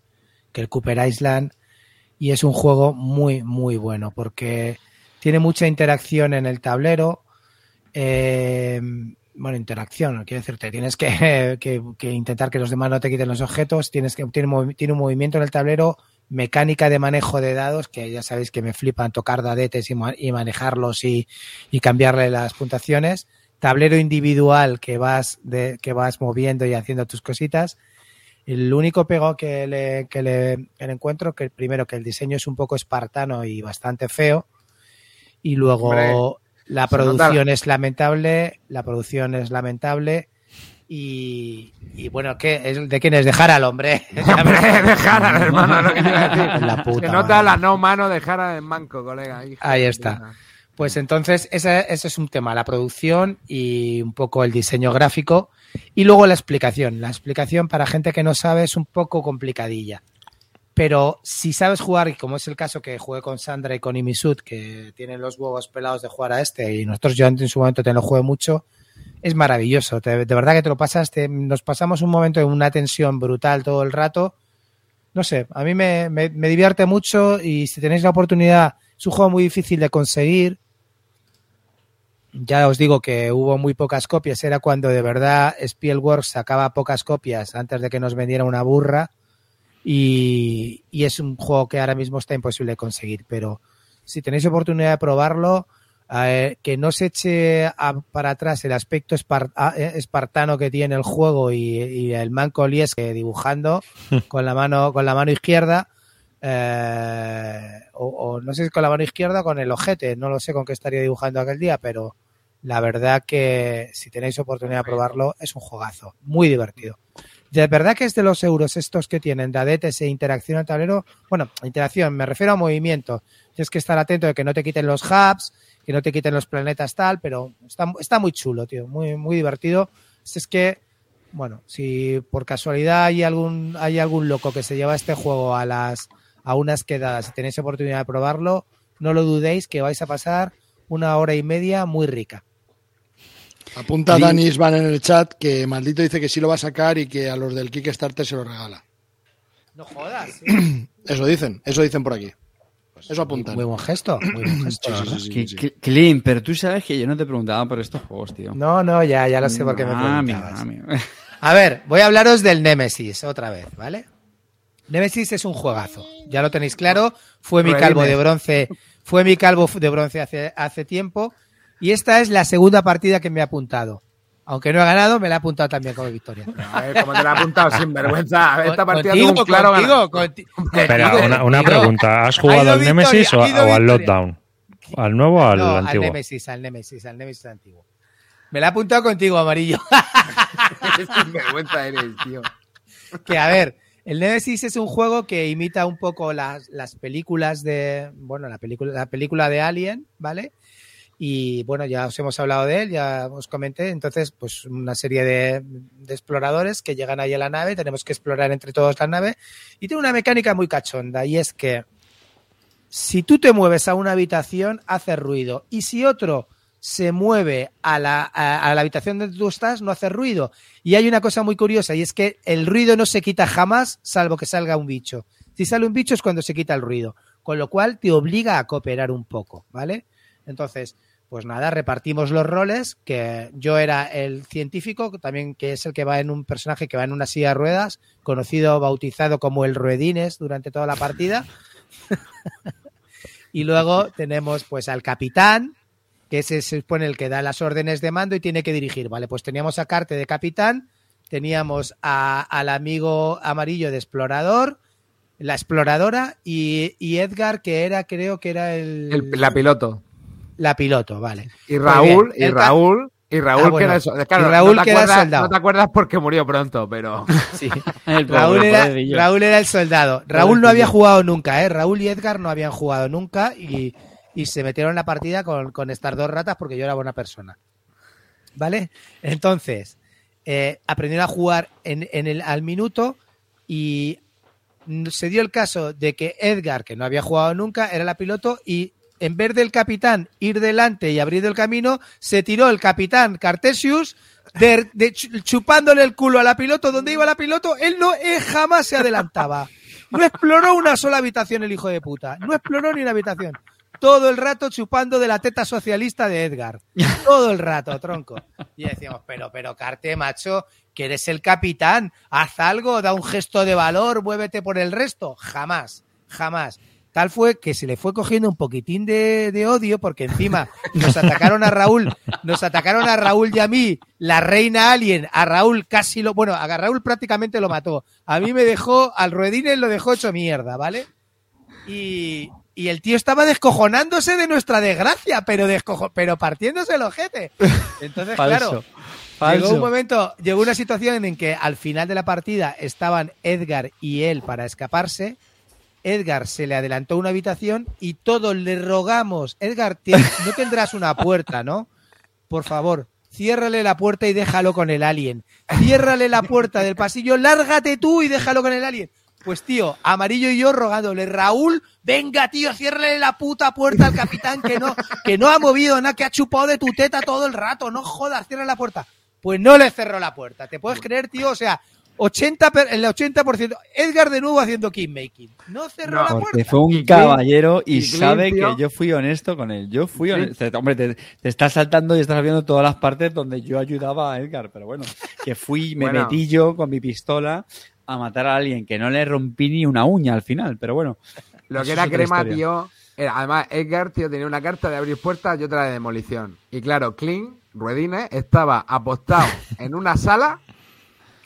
que el Cooper Island y es un juego muy, muy bueno porque tiene mucha interacción en el tablero. Eh, bueno, interacción, quiero decirte, tienes <laughs> que, intentar que los demás no te quiten los objetos, tienes que tiene, tiene un movimiento en el tablero, mecánica de manejo de dados, que ya sabéis que me flipan tocar dadetes y, ma- y manejarlos y, y cambiarle las puntuaciones. Tablero individual que vas, de, que vas moviendo y haciendo tus cositas. El único pego que le, que le, que encuentro, que primero que el diseño es un poco espartano y bastante feo, y luego la producción es lamentable, la producción es lamentable, y, y bueno, ¿qué? Es- ¿de quién es? De Harald, hombre. <laughs> Hombre, dejar al <laughs> hermano, lo que te iba a decir. <laughs> La puta Se nota la no mano de Jara en manco, colega. Ahí de está. Pues entonces, ese, ese es un tema, la producción y un poco el diseño gráfico. Y luego la explicación. La explicación para gente que no sabe es un poco complicadilla. Pero si sabes jugar, y como es el caso que jugué con Sandra y con Imisud, que tienen los huevos pelados de jugar a este, y nosotros yo en su momento te lo jugué mucho, es maravilloso. De verdad que te lo pasas, te- nos pasamos un momento en una tensión brutal todo el rato. No sé, a mí me, me- me divierte mucho y si tenéis la oportunidad, es un juego muy difícil de conseguir. Ya os digo que hubo muy pocas copias, era cuando de verdad Spielworks sacaba pocas copias antes de que nos vendiera una burra y, y es un juego que ahora mismo está imposible de conseguir, pero si tenéis oportunidad de probarlo, eh, que no se eche a- para atrás el aspecto eh, espartano que tiene el juego y, y el manco Lieske dibujando <laughs> con la mano con la mano izquierda eh, o, o no sé si con la mano izquierda o con el ojete, no lo sé con qué estaría dibujando aquel día, pero la verdad que si tenéis oportunidad de probarlo es un juegazo, muy divertido. De verdad que es de los euros estos que tienen de e interacción al tablero. Bueno, interacción, me refiero a movimiento. Tienes que estar atento de que no te quiten los hubs, que no te quiten los planetas tal, pero está, está muy chulo, tío, muy, divertido. Si es que, bueno, si por casualidad hay algún, hay algún loco que se lleva este juego a las, a unas quedadas y tenéis oportunidad de probarlo, no lo dudéis que vais a pasar una hora y media muy rica. Apunta Sí. Dani Isban en el chat que maldito dice que sí lo va a sacar y que a los del Kickstarter se lo regala. No jodas. <clears throat> Eso dicen, eso dicen por aquí. Eso apuntan. Muy buen gesto, muy buen <clears throat> gesto. sí, sí. Clean, pero tú sabes que yo no te preguntaba por estos juegos, tío. No, no, ya, ya lo sé por qué me preguntabas. mami. A ver, voy a hablaros del Nemesis otra vez, ¿vale? Nemesis es un juegazo, ya lo tenéis claro. Fue mi calvo de bronce, fue mi calvo de bronce hace, hace tiempo. Y esta es la segunda partida que me he apuntado. Aunque no he ganado, me la he apuntado también como victoria. A ver, como te la he apuntado sin vergüenza. A ver, esta partida Contigo, tuvo un claro contigo, Espera, contigo, una, pregunta. ¿Has Ha jugado al Nemesis o, ha al. Lockdown? ¿Al nuevo o al No, al antiguo? Nemesis, al Nemesis, al Nemesis antiguo. Me la he apuntado contigo, amarillo. <laughs> sin vergüenza eres, tío. que a ver, el Nemesis es un juego que imita un poco las, las películas de, bueno, la película, la película de Alien, ¿vale? Y bueno, ya os hemos hablado de él, ya os comenté. Entonces, pues una serie de, exploradores que llegan ahí a la nave, tenemos que explorar entre todos la nave. Y tiene una mecánica muy cachonda, y es que si tú te mueves a una habitación, hace ruido. Y si otro se mueve a la, a, a la habitación donde tú estás, no hace ruido. Y hay una cosa muy curiosa, y es que el ruido no se quita jamás, salvo que salga un bicho. Si sale un bicho es cuando se quita el ruido. Con lo cual te obliga a cooperar un poco, ¿vale? Entonces, pues nada, repartimos los roles, que yo era el científico, también que es el que va en un personaje que va en una silla de ruedas, conocido, bautizado como el Ruedines durante toda la partida. <laughs> y luego tenemos pues al capitán, que ese se supone el que da las órdenes de mando y tiene que dirigir, ¿vale? Pues teníamos a Carte de capitán, teníamos a- al amigo amarillo de explorador, la exploradora y, Edgar, que era, creo que era el, El- la piloto. La piloto, vale. Y Raúl, y ca- Raúl, y Raúl Ah, bueno. que era eso. Claro, Y Raúl no te que era acuerdas- soldado. No te acuerdas porque murió pronto, pero. <laughs> Sí. <laughs> El Raúl, era, pobrecillo. Raúl era el soldado. Raúl no había jugado nunca, ¿eh? Raúl y Edgar no habían jugado nunca y, y se metieron en la partida con, con estas dos ratas porque yo era buena persona. ¿Vale? Entonces, eh, aprendieron a jugar en, en el, al minuto y se dio el caso de que Edgar, que no había jugado nunca, era la piloto y en vez del capitán ir delante y abrir el camino, se tiró el capitán Cartesius de, de chu- chupándole el culo a la piloto donde iba la piloto, él no jamás se adelantaba. No exploró una sola habitación el hijo de puta. No exploró ni una habitación. Todo el rato chupando de la teta socialista de Edgar. Todo el rato, tronco. Y decíamos, pero, pero, Carte, macho, que eres el capitán. Haz algo, da un gesto de valor, muévete por el resto. Jamás, jamás. Tal fue que se le fue cogiendo un poquitín de, de odio porque encima nos atacaron a Raúl, nos atacaron a Raúl y a mí, la reina alien, a Raúl casi lo, bueno, a Raúl prácticamente lo mató. A mí me dejó, al Ruedines lo dejó hecho mierda, ¿vale? Y, y el tío estaba descojonándose de nuestra desgracia, pero descojo, pero partiéndose el ojete. Entonces, <laughs> Falso. claro, Llegó un Falso. momento, llegó una situación en que al final de la partida estaban Edgar y él para escaparse. Edgar se le adelantó una habitación y todos le rogamos, Edgar, no tendrás una puerta, ¿no? Por favor, ciérrale la puerta y déjalo con el alien. Ciérrale la puerta del pasillo, lárgate tú y déjalo con el alien. Pues tío, Amarillo y yo rogándole, Raúl, venga tío, ciérrale la puta puerta al capitán que no, que no ha movido nada, que ha chupado de tu teta todo el rato, no jodas, cierra la puerta. Pues no le cerró la puerta, ¿te puedes creer, tío? O sea, 80 per- el 80%, Edgar de nuevo haciendo kingmaking. No cerró No, la Porque puerta. fue un caballero y, sabe que yo fui honesto con él. Yo fui honesto. Hombre, te, te estás saltando y estás viendo todas las partes donde yo ayudaba a Edgar. Pero bueno, que fui, me Bueno. metí yo con mi pistola a matar a alguien que no le rompí ni una uña al final. Pero bueno, Lo que era crema, historia. tío. Era, además, Edgar, tío, tenía una carta de abrir puertas y otra de demolición. Y claro, Clint, Ruedines, estaba apostado en una sala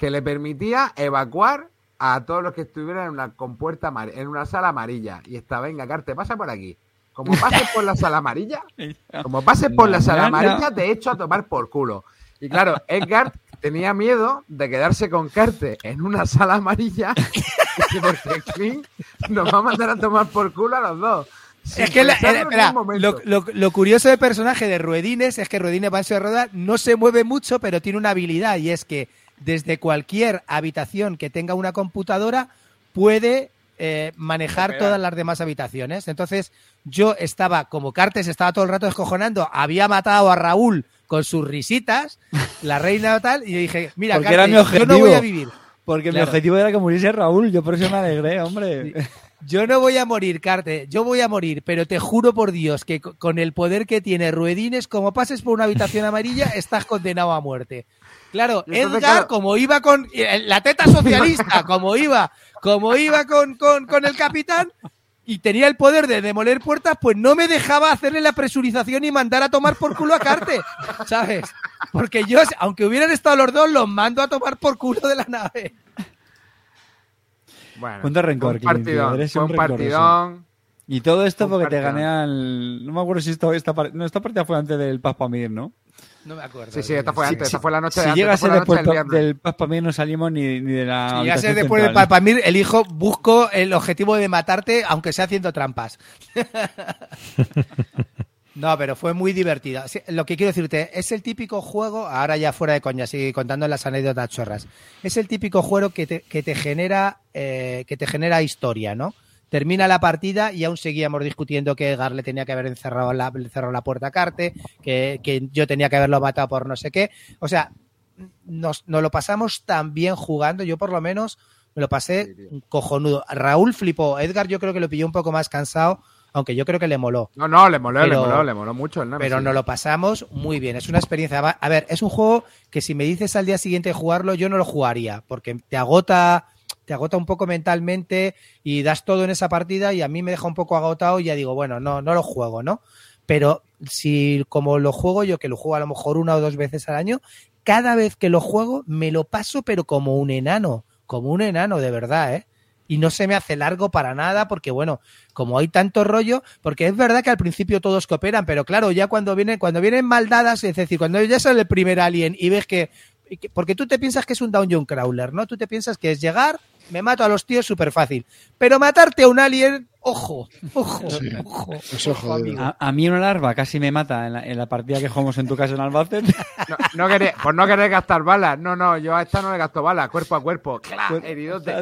que le permitía evacuar a todos los que estuvieran en una compuerta amar- en una sala amarilla. Y estaba, venga, Carte, pasa por aquí. Como pases por la sala amarilla, <laughs> como pases por la sala amarilla, te echo a tomar por culo. Y claro, Edgar tenía miedo de quedarse con Carte en una sala amarilla <laughs> porque Clint nos va a mandar a tomar por culo a los dos. sin Es que la- pensarlo eh, en espera, un momento. lo, lo- lo curioso del personaje de Ruedines es que Ruedines va en silla de ruedas, no se mueve mucho, pero tiene una habilidad y es que desde cualquier habitación que tenga una computadora puede eh, manejar todas las demás habitaciones. Entonces yo estaba, como Cartes estaba todo el rato descojonando, había matado a Raúl con sus risitas, la reina tal, y yo dije, mira, Porque era mi yo no voy a vivir. porque Claro. mi objetivo era que muriese Raúl. Yo por eso me alegré, hombre. <laughs> Yo no voy a morir, Carte, yo voy a morir, pero te juro por Dios que co- con el poder que tiene Ruedines, como pases por una habitación amarilla, estás condenado a muerte. Claro, entonces, Edgar, claro- como iba con eh, la teta socialista, <laughs> como iba, como iba con, con, con el capitán y tenía el poder de demoler puertas, pues no me dejaba hacerle la presurización y mandar a tomar por culo a Carte, ¿sabes? Porque yo, aunque hubieran estado los dos, los mando a tomar por culo de la nave. Bueno, Cuánto rencor, un partidón. eres un un partidón. Y todo esto porque te gané al. No me acuerdo si esto, esta, par- no, esta partida fue antes del Paz Pamir, ¿no? No me acuerdo. Sí, sí, esta fue antes. Esta fue la noche Si de antes. llega a esta fue ser la noche después del viernes. del Paz Pamir, no salimos ni, ni de la. Si ya habitación sé después del central. Palpamir, elijo, busco el objetivo de matarte, aunque sea haciendo trampas. <laughs> No, pero fue muy divertida. Sí, lo que quiero decirte, es el típico juego, ahora ya fuera de coña, sigue contando las anécdotas chorras. Es el típico juego que te, que te genera, eh, que te genera historia, ¿no? Termina la partida y aún seguíamos discutiendo que Edgar le tenía que haber encerrado la, cerrado la puerta a Carte, que, que yo tenía que haberlo matado por no sé qué. O sea, nos, nos lo pasamos tan bien jugando, yo por lo menos me lo pasé cojonudo. Raúl flipó, Edgar yo creo que lo pilló un poco más cansado, aunque yo creo que le moló. No, no, le moló, le moló, le moló mucho el Nemesis. Pero nos lo pasamos muy bien. Es una experiencia. A ver, es un juego que si me dices al día siguiente jugarlo, yo no lo jugaría, porque te agota, te agota un poco mentalmente y das todo en esa partida y a mí me deja un poco agotado y ya digo, bueno, no, no lo juego, ¿no? Pero si como lo juego yo, que lo juego a lo mejor una o dos veces al año, cada vez que lo juego me lo paso, pero como un enano, como un enano, de verdad, ¿eh? Y no se me hace largo para nada, porque bueno, como hay tanto rollo, porque es verdad que al principio todos cooperan, pero claro, ya cuando vienen, cuando vienen maldadas, es decir, cuando ya sale el primer alien y ves que, porque tú te piensas que es un dungeon crawler, ¿no? Tú te piensas que es llegar, me mato a los tíos súper fácil. Pero matarte a un alien, ojo, ojo, Sí. ojo. Jodido. amigo. A, a mí una larva casi me mata en la, en la partida que jugamos en tu casa en Albacete. No, no por no querer gastar balas. No, no, yo a esta no le gasto balas, cuerpo a cuerpo. Claro, heridote,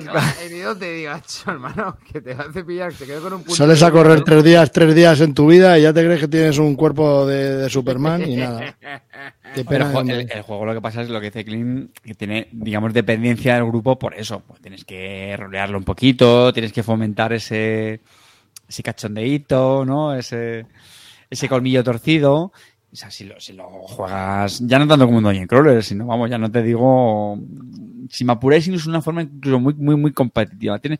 heridote, digo, <laughs> "Acho, hermano, que te va a cepillar, se quedó con un punto. Sales a correr tres días, tres días en tu vida y ya te crees que tienes un cuerpo de, de Superman y nada. <laughs> Pero el- el juego lo que pasa es lo que dice Clint, que tiene, digamos, dependencia del grupo por eso. Pues tienes que rolearlo un poquito, tienes que fomentar ese, ese cachondeíto, ¿no? Ese, ese colmillo torcido. O sea, si lo, si lo juegas, ya no tanto como un Dungeon Crawler, sino, vamos, ya no te digo, si me apuráis, es una forma incluso muy, muy, muy competitiva. Tiene,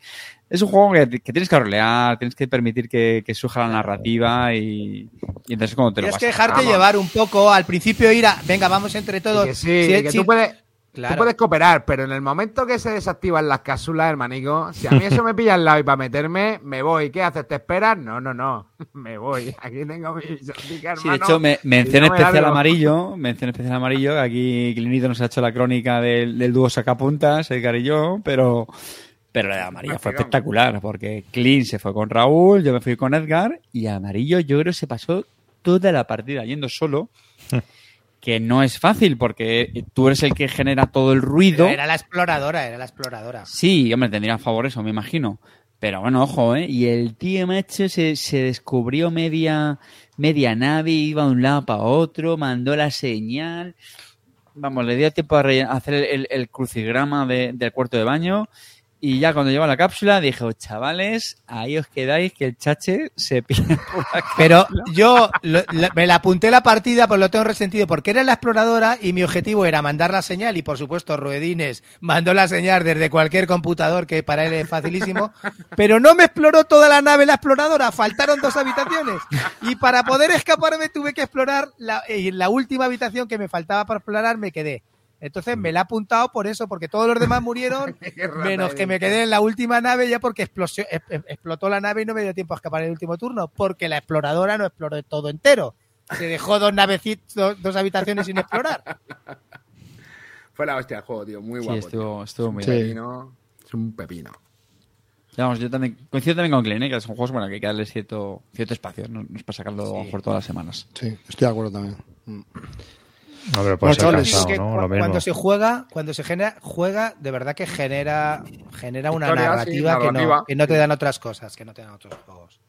es un juego que, que tienes que rolear, tienes que permitir que, que surja la narrativa y, y entonces cuando te lo Tienes que dejarte Vamos. llevar un poco, al principio ir a, venga, vamos entre todos. que sí, Si- que si- tú puedes, Claro. tú puedes cooperar, pero en el momento que se desactivan las cápsulas, hermanico, si a mí eso me pilla al lado y para meterme, me voy. ¿Qué haces? ¿Te esperas? No, no, no. <laughs> Me voy. Aquí tengo mi exótica, Sí, de hermano. hecho, me, mención no me especial largo. amarillo, <laughs> mención especial amarillo, aquí Clinito nos ha hecho la crónica del, del dúo sacapuntas, Edgar y yo, pero, Pero la de amarillo fue espectacular, porque Clint se fue con Raúl, yo me fui con Edgar, y amarillo yo creo que se pasó toda la partida yendo solo, <laughs> que no es fácil, porque tú eres el que genera todo el ruido. Pero era la exploradora, era la exploradora. Sí, hombre, tendría a favor eso, me imagino. Pero bueno, ojo, ¿eh? Y el tío macho se, se descubrió media, media nave, iba de un lado para otro, mandó la señal. Vamos, le dio tiempo a, hacer el, el- el crucigrama de- del cuarto de baño. Y ya cuando llegó a la cápsula dije, "Oh, chavales, ahí os quedáis que el chache se <laughs> pierde por la Pero yo me la apunté la partida, pues lo tengo resentido, porque era la exploradora y mi objetivo era mandar la señal. Y por supuesto Ruedines mandó la señal desde cualquier computador que para él es facilísimo, pero no me exploró toda la nave la exploradora, faltaron dos habitaciones. Y para poder escaparme tuve que explorar la, en la última habitación que me faltaba para explorar me quedé. Entonces me la he apuntado por eso, porque todos los demás murieron, <laughs> menos que me quedé en la última nave ya porque explosio- explotó la nave y no me dio tiempo a escapar en el último turno, porque la exploradora no exploró todo entero. Se dejó dos navecitos, dos, dos habitaciones sin explorar. <laughs> Fue la hostia el juego, tío. Muy Sí, guapo. estuvo, estuvo muy Sí. bien. Pepino. Es un pepino. Vamos, yo también coincido también con Glenn, ¿eh? que son juegos bueno, que hay que darle cierto, cierto espacio, no, no es para sacarlo por todas las semanas. Sí, estoy de acuerdo también. Mm. No, pero puede ser cansado, Que ¿no? cu- Lo mismo. cuando se juega, cuando se genera, juega, de verdad que genera, genera una Historia, sí, narrativa, que, no, narrativa. que no te dan otras cosas, que no te dan otros juegos.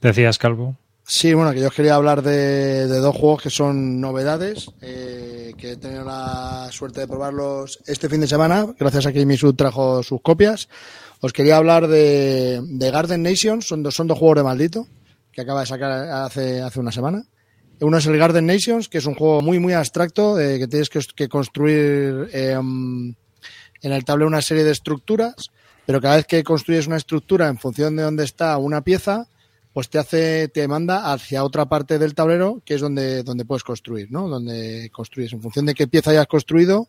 Decías, Calvo. Sí, bueno, que yo os quería hablar de, de dos juegos que son novedades, eh, que he tenido la suerte de probarlos este fin de semana, gracias a que Misu trajo sus copias. Os quería hablar de, de Garden Nations, son dos, son dos juegos de maldito, que acaba de sacar hace, hace una semana. Uno es el Garden Nations, que es un juego muy, muy abstracto, eh, que tienes que, construir eh, en el tablero una serie de estructuras, pero cada vez que construyes una estructura en función de dónde está una pieza, pues te hace, te manda hacia otra parte del tablero, que es donde, donde puedes construir, ¿no? Donde construyes. En función de qué pieza hayas construido,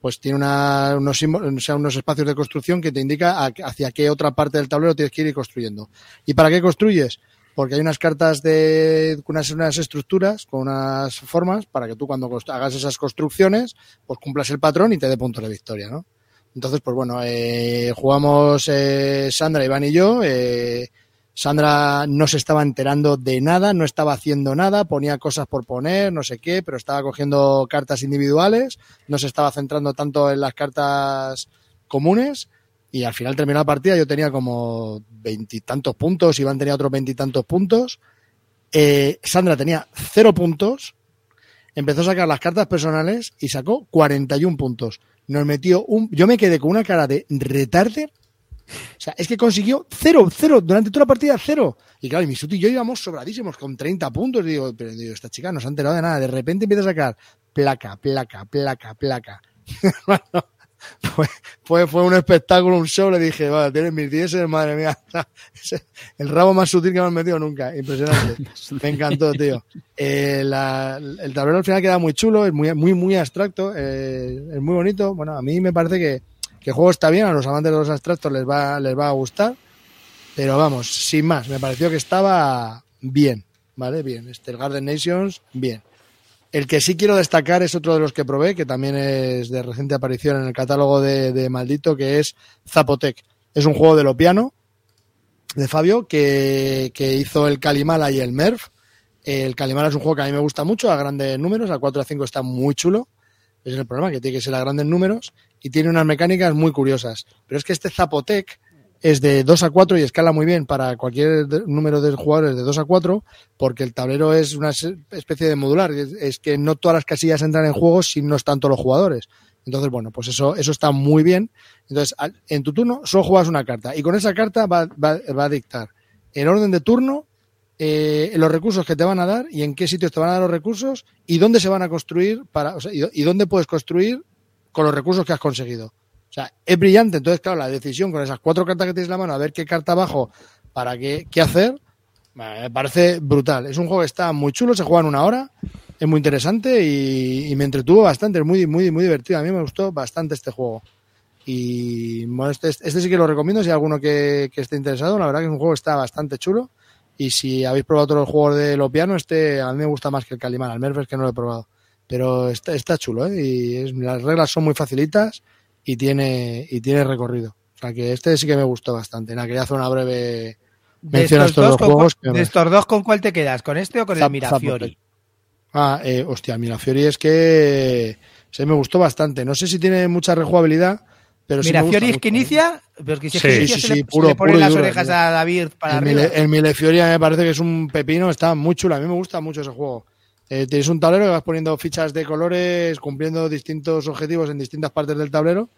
pues tiene unos, unos espacios de construcción que te indica hacia qué otra parte del tablero tienes que ir construyendo. ¿Y para qué construyes? Porque hay unas cartas de unas, unas estructuras, con unas formas, para que tú cuando hagas esas construcciones, pues cumplas el patrón y te dé puntos de victoria, ¿no? Entonces, pues bueno, eh, jugamos eh, Sandra, Iván y yo. eh, Sandra no se estaba enterando de nada, no estaba haciendo nada, ponía cosas por poner, no sé qué, pero estaba cogiendo cartas individuales, no se estaba centrando tanto en las cartas comunes y al final terminó la partida, yo tenía como veintitantos puntos, Iván tenía otros veintitantos puntos, eh, Sandra tenía cero puntos, empezó a sacar las cartas personales y sacó 41 puntos. Nos metió un... Yo me quedé con una cara de retarder o sea, es que consiguió cero, cero, durante toda la partida cero. Y claro, y Misuti y yo íbamos sobradísimos con 30 puntos. Digo, pero digo, esta chica no se ha enterado de nada. De repente empieza a sacar placa, placa, placa, placa. <laughs> <laughs> fue, fue, fue un espectáculo, un show. Le dije, vale, tienes mis 10, madre mía. <laughs> El rabo más sutil que me han metido nunca. Impresionante. <laughs> Me encantó, tío. Eh, la- el tablero al final queda muy chulo, es muy, muy, muy abstracto, eh, es muy bonito. Bueno, a mí me parece que, que el juego está bien, a los amantes de los abstractos les va, les va a gustar. Pero vamos, sin más, me pareció que estaba bien, ¿vale? Bien. Este, el Garden Nations, bien. El que sí quiero destacar es otro de los que probé, que también es de reciente aparición en el catálogo de, Maldito, que es Zapotec. Es un juego de lo piano de Fabio que, hizo el Kalimala y el Merv. El Kalimala es un juego que a mí me gusta mucho, a grandes números, a 4 a 5 está muy chulo. Es el problema, que tiene que ser a grandes números y tiene unas mecánicas muy curiosas. Pero es que este Zapotec es de 2 a 4 y escala muy bien para cualquier número de jugadores de 2 a 4 porque el tablero es una especie de modular. Es, que no todas las casillas entran en juego si no están todos los jugadores. Entonces, bueno, pues eso, eso está muy bien. Entonces, en tu turno solo juegas una carta y con esa carta va, va- va a dictar el orden de turno, eh, los recursos que te van a dar y en qué sitios te van a dar los recursos y dónde se van a construir para, o sea, y dónde puedes construir con los recursos que has conseguido. Es brillante. Entonces, claro, la decisión con esas cuatro cartas que tienes en la mano, a ver qué carta abajo para qué, qué hacer, me parece brutal. Es un juego que está muy chulo, se juega en una hora, es muy interesante y, y me entretuvo bastante, es muy, muy, muy divertido. A mí me gustó bastante este juego. Y bueno, este, este sí que lo recomiendo si hay alguno que, esté interesado. La verdad que es un juego que está bastante chulo. Y si habéis probado los juegos de lo piano, este a mí me gusta más que el Calimán. Al Merver que no lo he probado. Pero está, chulo, ¿eh? Y las reglas son muy facilitas y tiene, y tiene recorrido. O sea que este sí que me gustó bastante. Quería hacer una breve De mención a estos, estos dos, dos con, juegos. que de estos dos, ¿con cuál te quedas? ¿con este o con el Mirafiori? Ah, eh, hostia, Mirafiori es que se me gustó bastante. No sé si tiene mucha rejugabilidad, pero sí Mirafiori es que inicia, si Sí, que sí, inicia sí, se, le, se puro- le ponen puro las duro, orejas a David para el, arriba. El mí me parece que es un pepino, está muy chulo. A mí me gusta mucho ese juego. Eh, tienes un tablero que vas poniendo fichas de colores, cumpliendo distintos objetivos en distintas partes del tablero.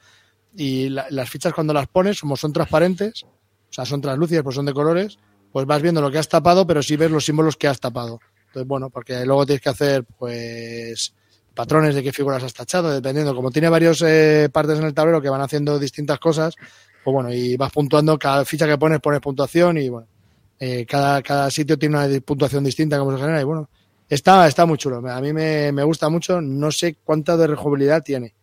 Y la- las fichas, cuando las pones, como son transparentes, o sea, son translúcidas, pues son de colores, pues vas viendo lo que has tapado, pero sí ves los símbolos que has tapado. Entonces, bueno, porque luego tienes que hacer, pues, patrones de qué figuras has tachado, dependiendo. Como tiene varias partes en el tablero que van haciendo distintas cosas, pues bueno, y vas puntuando, cada ficha que pones, pones puntuación y bueno, eh, cada, cada sitio tiene una puntuación distinta como se genera y bueno, está, está muy chulo. A mí me, me gusta mucho, no sé cuánta de rejugabilidad tiene.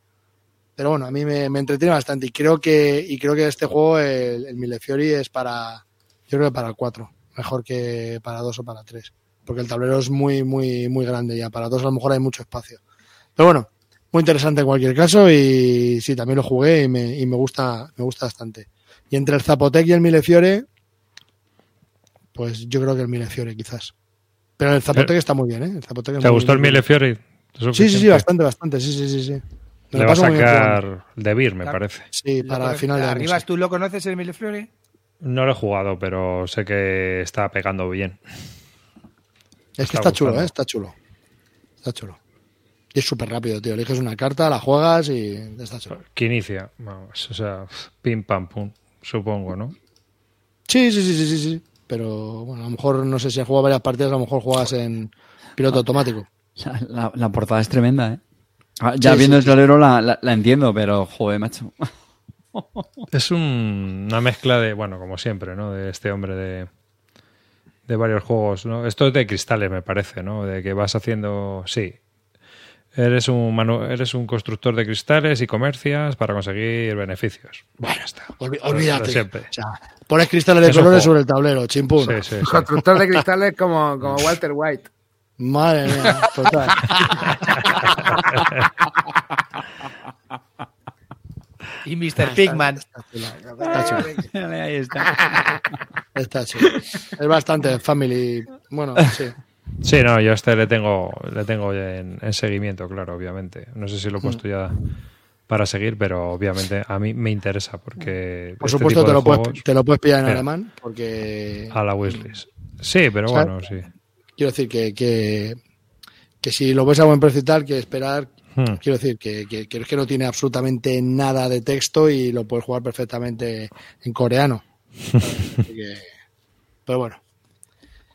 Pero bueno, a mí me, me entretiene bastante y creo que, y creo que este juego, el, el Millefiori, es para, yo creo que para el 4, mejor que para 2 o para 3. Porque el tablero es muy, muy, muy grande ya. Para 2 a lo mejor hay mucho espacio. Pero bueno, muy interesante en cualquier caso y sí, también lo jugué y me, y me gusta, me gusta bastante. Y entre el Zapotec y el Millefiore, pues yo creo que el Millefiore quizás. Pero el Zapotec Pero- está muy bien, ¿eh? El Zapotec ¿Te muy- gustó el? ¿Es Sí, sí, sí, bastante, bastante, sí, sí, sí, sí. Me Le va a sacar de Beer, me Claro. parece. Sí, para conoces- final de. Arribas. ¿tú lo conoces el Millefiori? No lo he jugado, pero sé que está pegando bien. Es que está está chulo. ¿eh? Está chulo. Está chulo. Y es súper rápido, tío. Eliges una carta, la juegas y está chulo. Que inicia, vamos, o sea, pim pam pum, supongo, ¿no? Sí, sí, sí, sí, sí, sí. Pero bueno, a lo mejor no sé si has jugado varias partidas, a lo mejor juegas en piloto automático. La, la- la portada es tremenda, ¿eh? Ah, Ya Sí, viendo sí, el tablero la, la- la entiendo, pero joder, macho. <laughs> Es un- una mezcla de, bueno, como siempre, ¿no? De este hombre de, de varios juegos, ¿no? Esto es de cristales, me parece, ¿no? De que vas haciendo, sí. Eres un, manu- eres un constructor de cristales y comercias para conseguir beneficios. Bueno, está. Lo olvídate. siempre. O sea, pones cristales de colores sobre el tablero, chimpún. Sí, sí, sí. Constructor de cristales como, como Walter White. Madre mía, total. Y Mr. Pigman. Está chulo. Está chulo. Ahí está. Está chulo. Es bastante family. Bueno, sí. Sí, no, yo a este le tengo, le tengo en, en seguimiento, claro, obviamente. No sé si lo he puesto ya para seguir, pero obviamente a mí me interesa porque. Por este supuesto te lo, puedes, te lo puedes pillar en Mira. alemán porque a la wishlist. Sí, pero ¿Sabes? bueno, sí. quiero decir que, que, que si lo ves a buen precio y tal, que esperar, Hmm. quiero decir que, que, que es que no tiene absolutamente nada de texto y lo puedes jugar perfectamente en coreano. <laughs> Así que- pero bueno,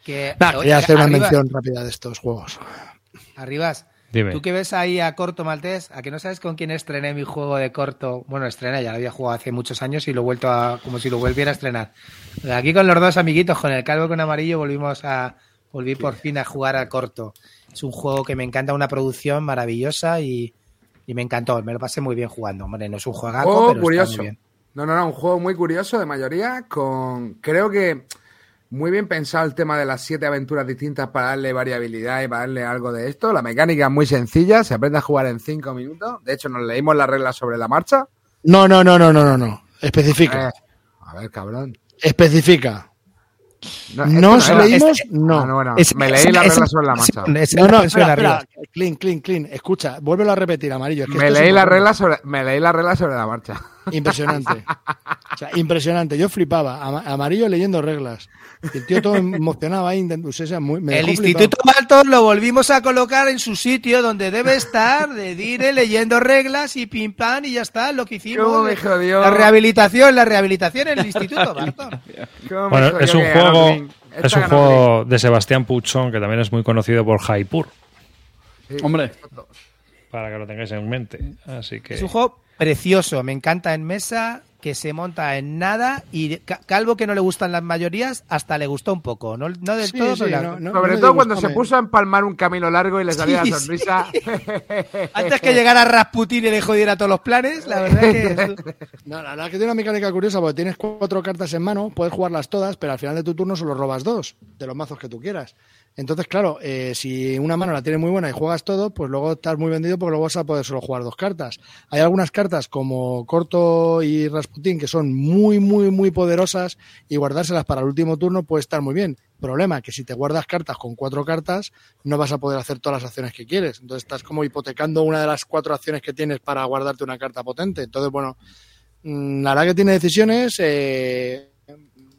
Que, nada, quería hacer una Arribas- mención rápida de estos juegos. Arribas, Dime. tú que ves ahí a Corto Maltés, ¿a que no sabes con quién estrené mi juego de Corto? Bueno, estrené, ya lo había jugado hace muchos años y lo he vuelto a, como si lo volviera a estrenar. Aquí con los dos amiguitos, con el calvo y con amarillo, volvimos a, volví por fin a jugar a Corto. Es un juego que me encanta, una producción maravillosa y, y me encantó, me lo pasé muy bien jugando. Hombre, no es un juegaco, Juego pero está curioso. muy bien. No, no, no, un juego muy curioso de mayoría, con creo que muy bien pensado el tema de las siete aventuras distintas para darle variabilidad y para darle algo de esto. La mecánica es muy sencilla, se aprende a jugar en cinco minutos. De hecho, nos leímos las reglas sobre la marcha. No, no, no, no, no, no, no. Especifica. Eh, a ver, cabrón. Especifica. No, ¿No os era- leímos? Ah, No. no, bueno, Es- me es- leí las es- reglas sobre la marcha. es- No, no, es- espera, espera. Clean, clean, clean. Escucha, vuélvelo a repetir, amarillo. Es que Me leí las importante. reglas sobre, me leí las reglas sobre la marcha. Impresionante. O sea, impresionante. Yo flipaba. Ama- Amarillo leyendo reglas. Y el tío todo emocionado ahí. o sea, muy- me El Instituto. Malton lo volvimos a colocar en su sitio donde debe estar, de dire, leyendo reglas y pim pam y ya está, lo que hicimos. ¿Cómo me jodió? La rehabilitación, la rehabilitación en el Instituto <laughs> Barton. ¿Cómo me Bueno, es un juego, es un juego de Sebastián Puchón que también es muy conocido por Jaipur. Sí. Hombre, para que lo tengáis en mente. Así que Es un juego precioso, me encanta en mesa, que se monta en nada y Ca- Calvo que no le gustan las mayorías hasta le gustó un poco, no, no del Sí, todo. sí, pero la- no, no, Sobre no todo cuando se puso a empalmar un camino largo y le salía Sí, la sonrisa. <laughs> Antes que llegara Rasputin y le jodiera todos los planes, la verdad que <laughs> No, la verdad es que tiene una mecánica curiosa porque tienes cuatro cartas en mano, puedes jugarlas todas, pero al final de tu turno solo robas dos de los mazos que tú quieras. Entonces, claro, eh, si una mano la tienes muy buena y juegas todo, pues luego estás muy vendido porque luego vas a poder solo jugar dos cartas. Hay algunas cartas como Corto y Rasputin que son muy, muy, muy poderosas y guardárselas para el último turno puede estar muy bien. Problema que si te guardas cartas con cuatro cartas, no vas a poder hacer todas las acciones que quieres. Entonces estás como hipotecando una de las cuatro acciones que tienes para guardarte una carta potente. Entonces, bueno, Mm, la verdad que tiene decisiones. eh,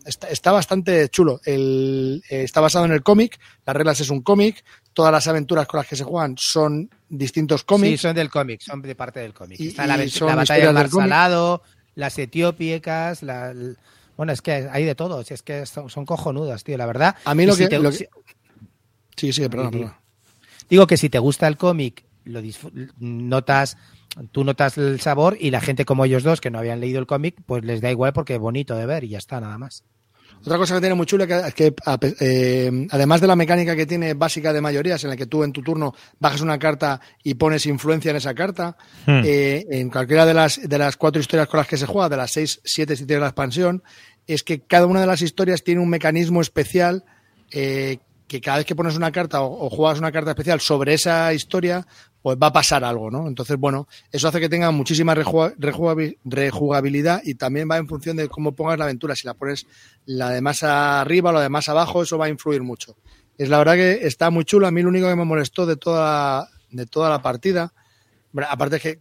está, está bastante chulo. El, eh, está basado en el cómic. Las reglas es un cómic. Todas las aventuras con las que se juegan son distintos sí, cómics. son del cómic, son de parte del cómic. Y- Está la, la batalla del Mar. Salado, las etiópicas, la, bueno, es que hay de todo, si es que son, son cojonudas, tío, la verdad. A mí lo si que- te- lo que- si- Sí, sí, perdón, Sí, sí. perdón. Digo que si te gusta el cómic, lo notas, tú notas el sabor y la gente como ellos dos que no habían leído el cómic, pues les da igual porque es bonito de ver y ya está, nada más. Otra cosa que tiene muy chula es que, a pe- eh, además de la mecánica que tiene básica de mayorías, en la que tú en tu turno bajas una carta y pones influencia en esa carta, Hmm. eh, en cualquiera de las, de las cuatro historias con las que se juega, de las seis, siete si tiene la expansión, es que cada una de las historias tiene un mecanismo especial eh, que cada vez que pones una carta o, juegas una carta especial sobre esa historia, pues va a pasar algo, ¿no? Entonces, bueno, eso hace que tenga muchísima rejugabilidad y también va en función de cómo pongas la aventura. Si la pones la de más arriba o la de más abajo, eso va a influir mucho. Es la verdad que está muy chulo. A mí lo único que me molestó de toda, de toda la partida, aparte es que,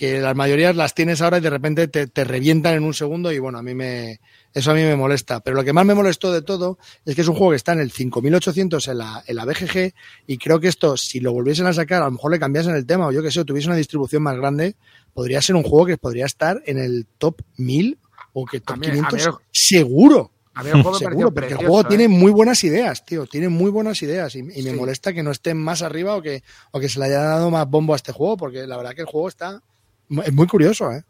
que las mayorías las tienes ahora y de repente te, te revientan en un segundo y bueno, a mí me, eso a mí me molesta. Pero lo que más me molestó de todo es que es un juego que está en el 5800 en la, en la BGG y creo que esto, si lo volviesen a sacar, a lo mejor le cambiasen el tema o yo que sé, o tuviese una distribución más grande, podría ser un juego que podría estar en el top 1000 o que top A mí- a mí 500 el- seguro. A mí el juego Seguro, porque el juego ¿eh? tiene muy buenas ideas, tío. Tiene muy buenas ideas. Y, y me Sí. molesta que no estén más arriba o que, o que se le haya dado más bombo a este juego, porque la verdad que el juego está. Es muy curioso, ¿eh?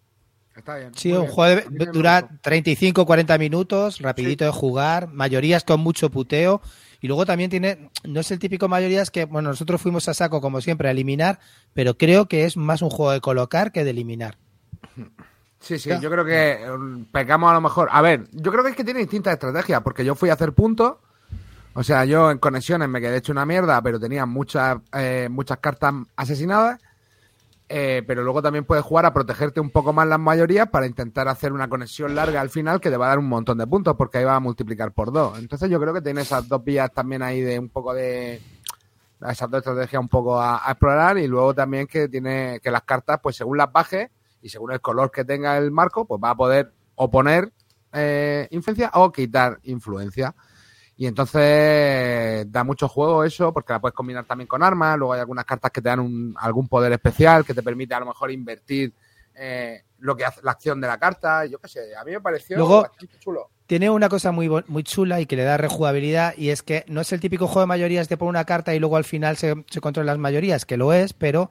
Está bien. Sí, un bien. juego de- dura gustó. 35-40 minutos, rapidito de jugar, mayorías con mucho puteo. Y luego también tiene, no es el típico mayorías que, bueno, nosotros fuimos a saco como siempre a eliminar, pero creo que es más un juego de colocar que de eliminar. Sí, sí, Ya. yo creo que um, pecamos a lo mejor. A ver, yo creo que es que tiene distintas estrategias, porque yo fui a hacer puntos. O sea, yo en conexiones me quedé hecho una mierda, pero tenía muchas, eh, muchas cartas asesinadas. Eh, pero luego también puedes jugar a protegerte un poco más las mayorías para intentar hacer una conexión larga al final que te va a dar un montón de puntos, porque ahí va a multiplicar por dos. Entonces yo creo que tiene esas dos vías también ahí de un poco de esas dos estrategias un poco a, explorar y luego también que tiene que las cartas pues según las bajes y según el color que tenga el marco pues va a poder o poner eh, influencia o quitar influencia y entonces da mucho juego eso porque la puedes combinar también con armas. Luego hay algunas cartas que te dan un- algún poder especial que te permite a lo mejor invertir eh, lo que hace la acción de la carta. Yo qué sé a mí me pareció Luego- bastante chulo. Tiene una cosa muy, muy chula y que le da rejugabilidad y es que no es el típico juego de mayorías de poner una carta y luego al final se, se controlan las mayorías, que lo es, pero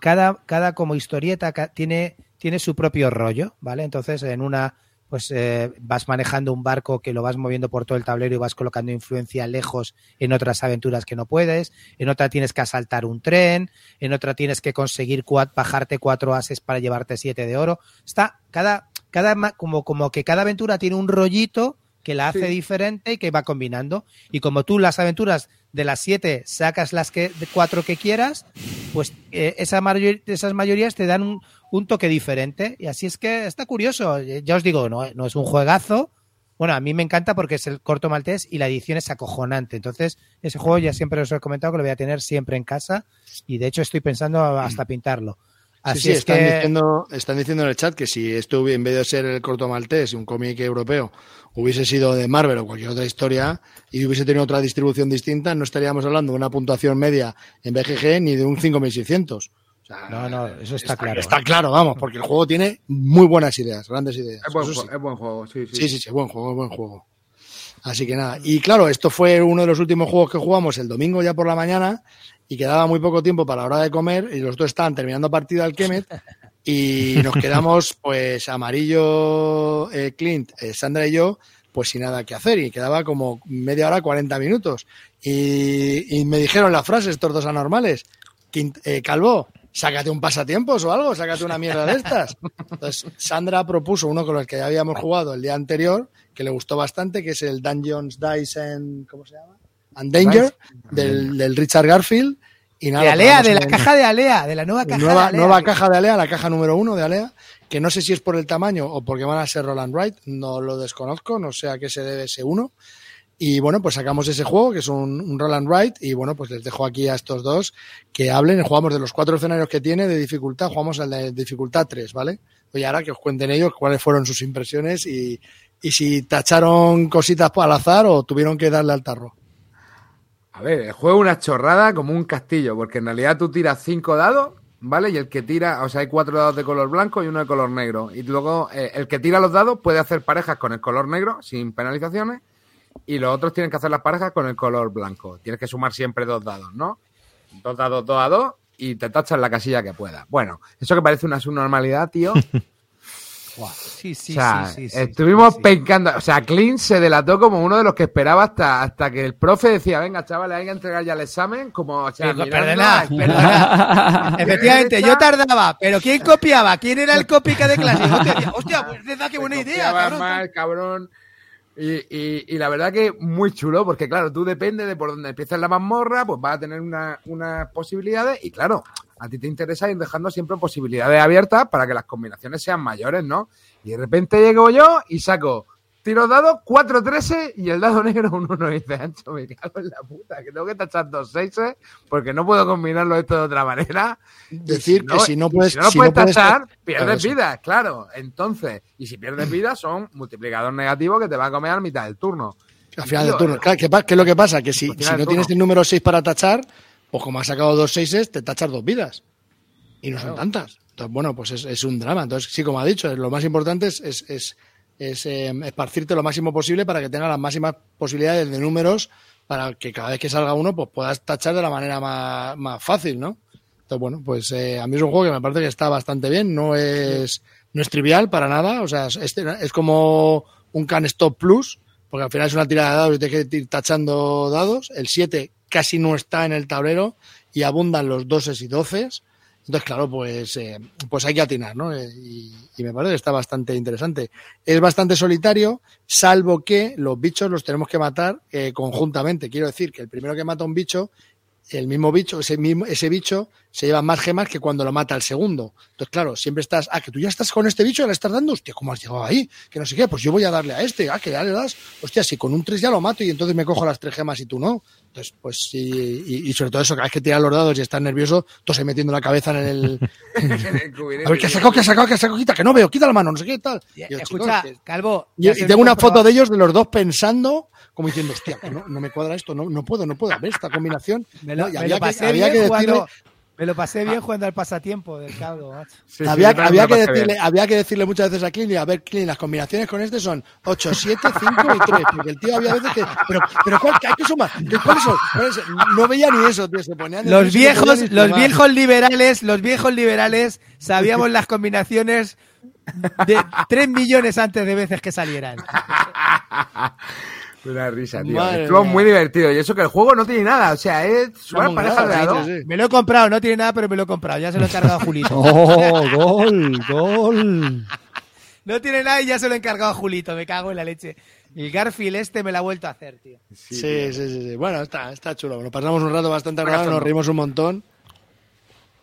cada, cada como historieta tiene, tiene su propio rollo, ¿vale? Entonces en una pues eh, vas manejando un barco que lo vas moviendo por todo el tablero y vas colocando influencia lejos en otras aventuras que no puedes, en otra tienes que asaltar un tren, en otra tienes que conseguir cua- bajarte cuatro ases para llevarte siete de oro. Está cada, cada como, como que cada aventura tiene un rollito que la hace Sí. diferente y que va combinando. Y como tú las aventuras de las siete sacas las que, cuatro que quieras, pues eh, esa mayor- esas mayorías te dan un, un toque diferente. Y así es que está curioso. Eh, Ya os digo, no, no es un juegazo. Bueno, a mí me encanta porque es el corto maltés y la edición es acojonante. Entonces, ese juego ya siempre os he comentado que lo voy a tener siempre en casa y de hecho estoy pensando hasta pintarlo. Así sí, sí, es están, que diciendo, están diciendo en el chat que si esto en vez de ser el corto maltés y un cómic europeo hubiese sido de Marvel o cualquier otra historia y hubiese tenido otra distribución distinta, no estaríamos hablando de una puntuación media en BGG ni de un 5600. O sea, No, no, eso está claro. Está claro, vamos, porque el juego tiene muy buenas ideas, grandes ideas. es buen, sí. es buen juego sí sí, Sí, sí, sí, buen juego, buen juego. Así que nada. Y claro, esto fue uno de los últimos juegos que jugamos el domingo ya por la mañana y quedaba muy poco tiempo para la hora de comer y los dos estaban terminando partida al Kemet Y nos <laughs> quedamos, pues, amarillo, eh, Clint, eh, Sandra y yo, pues sin nada que hacer. Y quedaba como media hora, 40 minutos. Y, y me dijeron las frases, estos dos anormales. Quint- eh, Calvo, sácate un pasatiempos o algo, sácate una mierda de estas. Entonces, Sandra propuso uno con el que ya habíamos jugado el día anterior, que le gustó bastante, que es el Dungeons, Dice and, ¿cómo se llama? And Danger, del, del Richard Garfield. Y nada, De Alea, de la en- caja de Alea, de la nueva caja de nueva, Alea. nueva caja de Alea, la caja número uno de Alea, que no sé si es por el tamaño o porque van a ser Roland Wright, no lo desconozco, no sé a qué se debe ese uno. Y bueno, pues sacamos ese juego, que es un, un Roland Wright, y bueno, pues les dejo aquí a estos dos que hablen. Jugamos de los cuatro escenarios que tiene de dificultad, jugamos al de dificultad 3, ¿vale? Oye, ahora que os cuenten ellos cuáles fueron sus impresiones y, y si tacharon cositas al azar o tuvieron que darle al tarro. A ver, el juego es una chorrada como un castillo, porque en realidad tú tiras cinco dados, ¿vale? Y el que tira, o sea, hay cuatro dados de color blanco y uno de color negro. Y luego eh, el que tira los dados puede hacer parejas con el color negro sin penalizaciones y los otros tienen que hacer las parejas con el color blanco. Tienes que sumar siempre dos dados, ¿no? Dos dados, dos a dos y te tachas la casilla que puedas. Bueno, eso que parece una subnormalidad, tío. <laughs> Sí, sí, o sea, sí, sí, sí, estuvimos sí, pencando. O sea, Clint se delató como uno de los que esperaba hasta, hasta que el profe decía, venga, chavales, hay que entregar ya el examen. Como, o sea, perdona, perdona. <laughs> Efectivamente, yo tardaba, pero ¿quién copiaba? ¿Quién era el cópica de clase? Yo te decía, hostia, pues verdad, qué buena idea, cabrón. mal, cabrón. Y, y, y la verdad que muy chulo, porque claro, tú depende de por dónde empiezas la mazmorra, pues vas a tener una- unas posibilidades y claro, a ti te interesa ir dejando siempre posibilidades abiertas para que las combinaciones sean mayores, ¿no? Y de repente llego yo y saco tiro dados, 4 13 y el dado negro un 1 y dice, ancho, me cago en la puta, que tengo que tachar dos 6 porque no puedo combinarlo esto de otra manera. Decir que si no puedes- si no lo si no puedes puedes- tachar, pierdes vidas, claro. Entonces, y si pierdes vidas, son multiplicador negativo que te va a comer a mitad del turno. Al final del turno. eh, Claro, ¿qué, qué es lo que pasa? Que si, si no tienes el número 6 para tachar, pues como has sacado dos seises, te tachas dos vidas. Y no son tantas. Entonces, bueno, pues es, es un drama. Entonces, sí, como ha dicho, lo más importante es, es, es, es, eh, esparcirte lo máximo posible para que tenga las máximas posibilidades de números para que cada vez que salga uno, pues puedas tachar de la manera más, más fácil, ¿no? Entonces, bueno, pues eh, a mí es un juego que me parece que está bastante bien. No es, no es trivial para nada. O sea, es, es como un Can Stop Plus, porque al final es una tirada de dados y tienes que ir tachando dados. El 7 casi no está en el tablero y abundan los doses y doces. Entonces, claro, pues, eh, pues hay que atinar, ¿no? Eh, Y, y me parece que está bastante interesante. Es bastante solitario, salvo que los bichos los tenemos que matar eh, conjuntamente. Quiero decir que el primero que mata un bicho, el mismo bicho, ese, mismo, ese bicho se lleva más gemas que cuando lo mata el segundo. Entonces, claro, siempre estás, ah, que tú ya estás con este bicho, ya le estás dando, hostia, ¿cómo has llegado ahí? Que no sé qué, pues yo voy a darle a este, ah, que ya le das, hostia, si con un 3 ya lo mato y entonces me cojo las tres gemas y tú no. Entonces, pues sí, y, y sobre todo eso, cada vez que tiras los dados y estás nervioso, tú se metiendo la cabeza en el... <laughs> <laughs> a ver, ¿qué ha sacado, qué ha sacado, qué ha sacado? Quita, que no veo, quita la mano, no sé qué, tal. Y yo, Escucha, chicos, que- Calvo. y, tengo una foto de ellos de los dos pensando, como diciendo, hostia, que no, no me cuadra esto, no, no puedo, no puedo ver esta combinación. <laughs> Me lo, No, y me había lo que- pasé había bien que jugando. decirle- Me lo pasé bien jugando al pasatiempo del calvo, macho. Sí, sí, había, había que decirle, bien. había que decirle muchas veces a Clint, y a ver, Clint, las combinaciones con este son 8, 7, 5 y 3. Porque el tío había veces que. Pero, pero ¿cuál, hay que sumar? ¿Qué- ¿Cuáles son? ¿Cuáles son? No veía ni eso, tío. Se ponía Los viejos, los viejos liberales, los viejos liberales sabíamos las combinaciones de 3 millones antes de veces que salieran. <laughs> Una risa, tío. Madre Estuvo mía. muy divertido. Y eso que el juego no tiene nada. O sea, es Una pareja de sí. Me lo he comprado, no tiene nada, pero me lo he comprado. Ya se lo he encargado a Julito. <laughs> ¡Oh, gol! ¡Gol! No tiene nada y ya se lo he encargado a Julito. Me cago en la leche. El Garfield este me lo ha vuelto a hacer, tío. Sí, sí, sí, sí. Bueno, está, está chulo. Nos pasamos un rato bastante agradable, nos reímos un montón.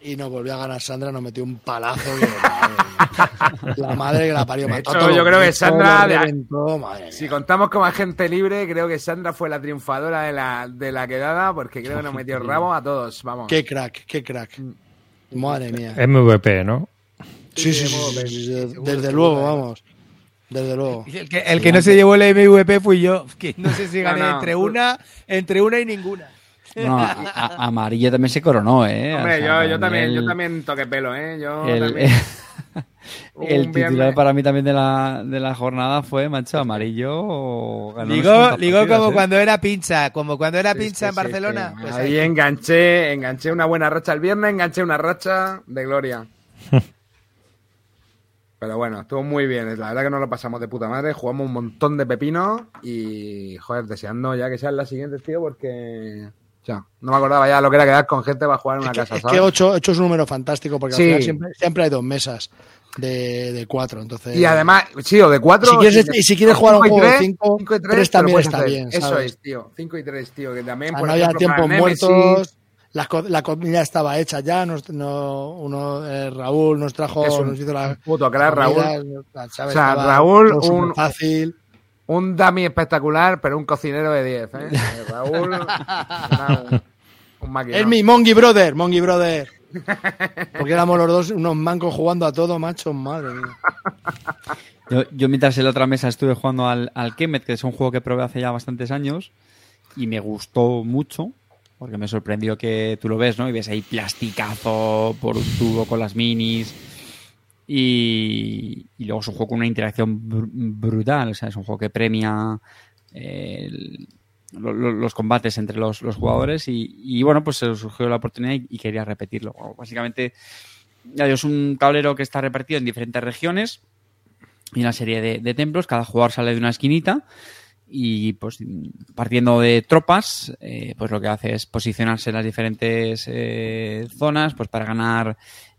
Y nos volvió a ganar Sandra, nos metió un palazo. que- <laughs> la madre que la parió. Mató hecho, a todos yo creo que Sandra reventó, Si contamos como agente libre, creo que Sandra fue la triunfadora de la, de la quedada porque creo que nos metió rabo a todos. Vamos. Qué crack, qué crack. Madre mía. MVP, ¿no? Sí, sí, sí, sí, sí, sí, Desde luego, vamos. Desde luego. El que, el que no se llevó el MVP fui yo. Que no sé si gané No, no. entre una, entre una y ninguna. No, a- a- Amarillo también se coronó, ¿eh? Hombre, O sea, yo, yo también, el- yo también toqué pelo, ¿eh? Yo El, también. <laughs> el titular viernes. para mí también de la, de la jornada fue Macho Amarillo. Ligó, como ¿eh? cuando era pincha, como cuando era Sí, pincha sí, en Barcelona. sí. Pues ahí ahí. enganché, enganché una buena racha el viernes, enganché una racha de gloria. <laughs> Pero bueno, estuvo muy bien. La verdad que nos lo pasamos de puta madre. Jugamos un montón de pepinos y, joder, deseando ya que sean las siguientes, tío, porque. O sea, no me acordaba ya lo que era quedar con gente para jugar en una Es que, casa, es ¿sabes? que 8, es un número fantástico porque Sí. al final siempre, siempre hay dos mesas de, de cuatro. Entonces, Y además, sí, o de cuatro. Si quieres- de- y si quieres jugar un juego de tres, cinco, cinco y tres, tres te lo también puedes está hacer. bien, Eso ¿sabes? es, tío. 5 y 3, tío. Que o también, sea, por no había ejemplo, tiempos para Nemesis- muertos, co- la comida estaba hecha ya. Nos, no, uno, eh, Raúl nos trajo, Es un nos hizo la. puto crack, comida, Raúl. ¿sabes? O sea, Raúl, un- fácil. Un dummy espectacular, pero un cocinero de 10, ¿eh? <laughs> Eh, Raúl, era un, un máquina. Es mi Mongy Brother, Mongy Brother. Porque éramos los dos unos mancos jugando a todo, macho, madre mía. Yo, yo mientras en la otra mesa estuve jugando al, al Kemet, que es un juego que probé hace ya bastantes años, y me gustó mucho, porque me sorprendió que tú lo ves, ¿no? Y ves ahí plasticazo por un tubo con las minis. Y, luego es un juego con una interacción br- brutal, o sea, es un juego que premia eh, los combates entre los, los jugadores y, bueno, pues se surgió la oportunidad y, quería repetirlo. Básicamente, ya es un tablero que está repartido en diferentes regiones y una serie de, de templos. Cada jugador sale de una esquinita y pues partiendo de tropas, eh, pues lo que hace es posicionarse en las diferentes eh, zonas pues para ganar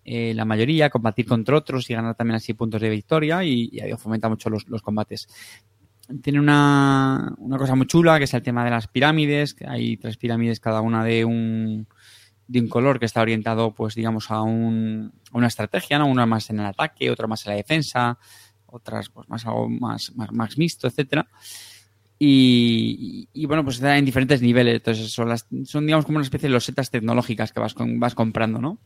eh, la mayoría, combatir contra otros y ganar también así puntos de victoria y, y fomenta mucho los, combates. Tiene una, una cosa muy chula que es el tema de las pirámides, que hay tres pirámides cada una de un de un color que está orientado pues digamos a, un, a una estrategia, ¿no? una más en el ataque, otra más en la defensa, otras pues más algo más, más, mixto, etcétera. Y, bueno, pues está en diferentes niveles. Entonces son, las, son digamos como una especie de losetas tecnológicas que vas, con, vas comprando, ¿no?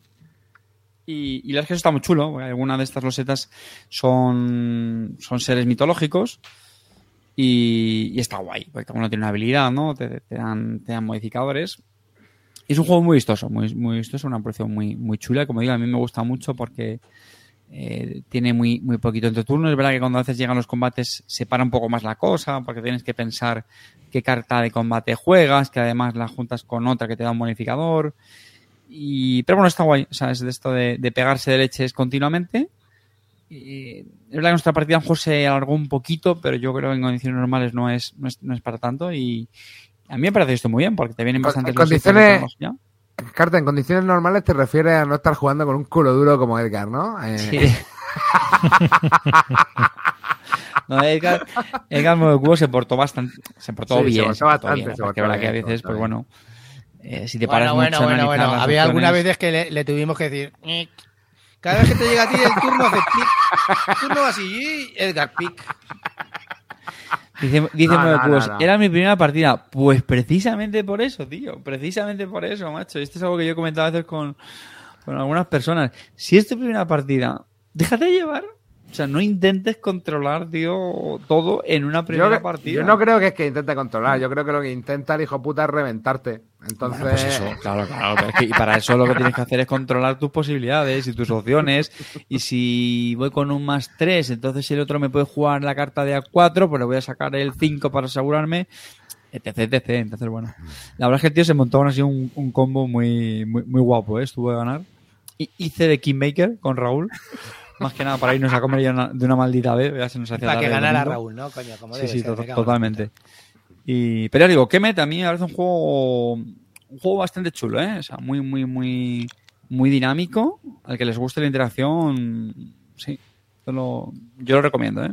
Y, y que eso está muy chulo. Algunas de estas losetas son, son seres mitológicos y, está guay. Porque cada uno tiene una habilidad, ¿no? Te, dan, te dan modificadores. Y es un juego muy vistoso, muy, muy vistoso, una producción muy, muy chula. Como digo, a mí me gusta mucho porque eh, tiene muy, muy poquito entre turnos. Es verdad que cuando a veces llegan los combates se para un poco más la cosa, porque tienes que pensar qué carta de combate juegas, que además la juntas con otra que te da un bonificador. Y, pero bueno, está guay. O sea, es de esto de, de pegarse de leches continuamente. Y es verdad que nuestra partida lo mejor se alargó un poquito, pero yo creo que en condiciones normales no es, no es, no es para tanto. Y a mí me parece esto muy bien, porque te vienen bastantes en condiciones. Carta, en condiciones normales te refieres a no estar jugando con un culo duro como Edgar, ¿no? Eh, Sí. <laughs> No, Edgar, Edgar se portó bastante, se portó Sí, se bien. portó bastante, bien, se porque portó verdad que a bien, veces, se pues bueno, eh, si te paras Bueno, mucho bueno, bueno, bueno. Había algunas veces que le, le tuvimos que decir. Cada vez que te llega a ti el turno hace pic. Turno así, y Edgar pic. Dice, dice No, no, no, no. era mi primera partida. Pues precisamente por eso, tío. Precisamente por eso, macho. Esto es algo que yo he comentado a veces con, con algunas personas. Si es tu primera partida, déjate llevar. O sea, no intentes controlar, tío, todo en una primera yo, partida. yo no creo que es que intente controlar, yo creo que lo que intenta el hijo puta es reventarte. Entonces, Bueno, pues eso, claro, claro. pero es que- y para eso lo que tienes que hacer es controlar tus posibilidades y tus opciones. Y si voy con un más 3, entonces el otro me puede jugar la carta de A4, pues le voy a sacar el 5 para asegurarme, etc, etc. Entonces, bueno. La verdad es que el tío se montó aún así un, un combo muy, muy, muy guapo, ¿eh? Estuvo de ganar. Y hice de Kingmaker con Raúl. Más que nada para irnos a comer ya una- de una maldita vez. Ya se nos hacía Para que ganara. Raúl, ¿no? Coño, como Sí, debe sí, ser, to- totalmente. Y, pero ya digo, Kemet a mí me parece un juego, un juego bastante chulo, ¿eh? O sea, muy, muy, muy, muy dinámico. Al que les guste la interacción, sí. Yo lo, yo lo recomiendo, ¿eh?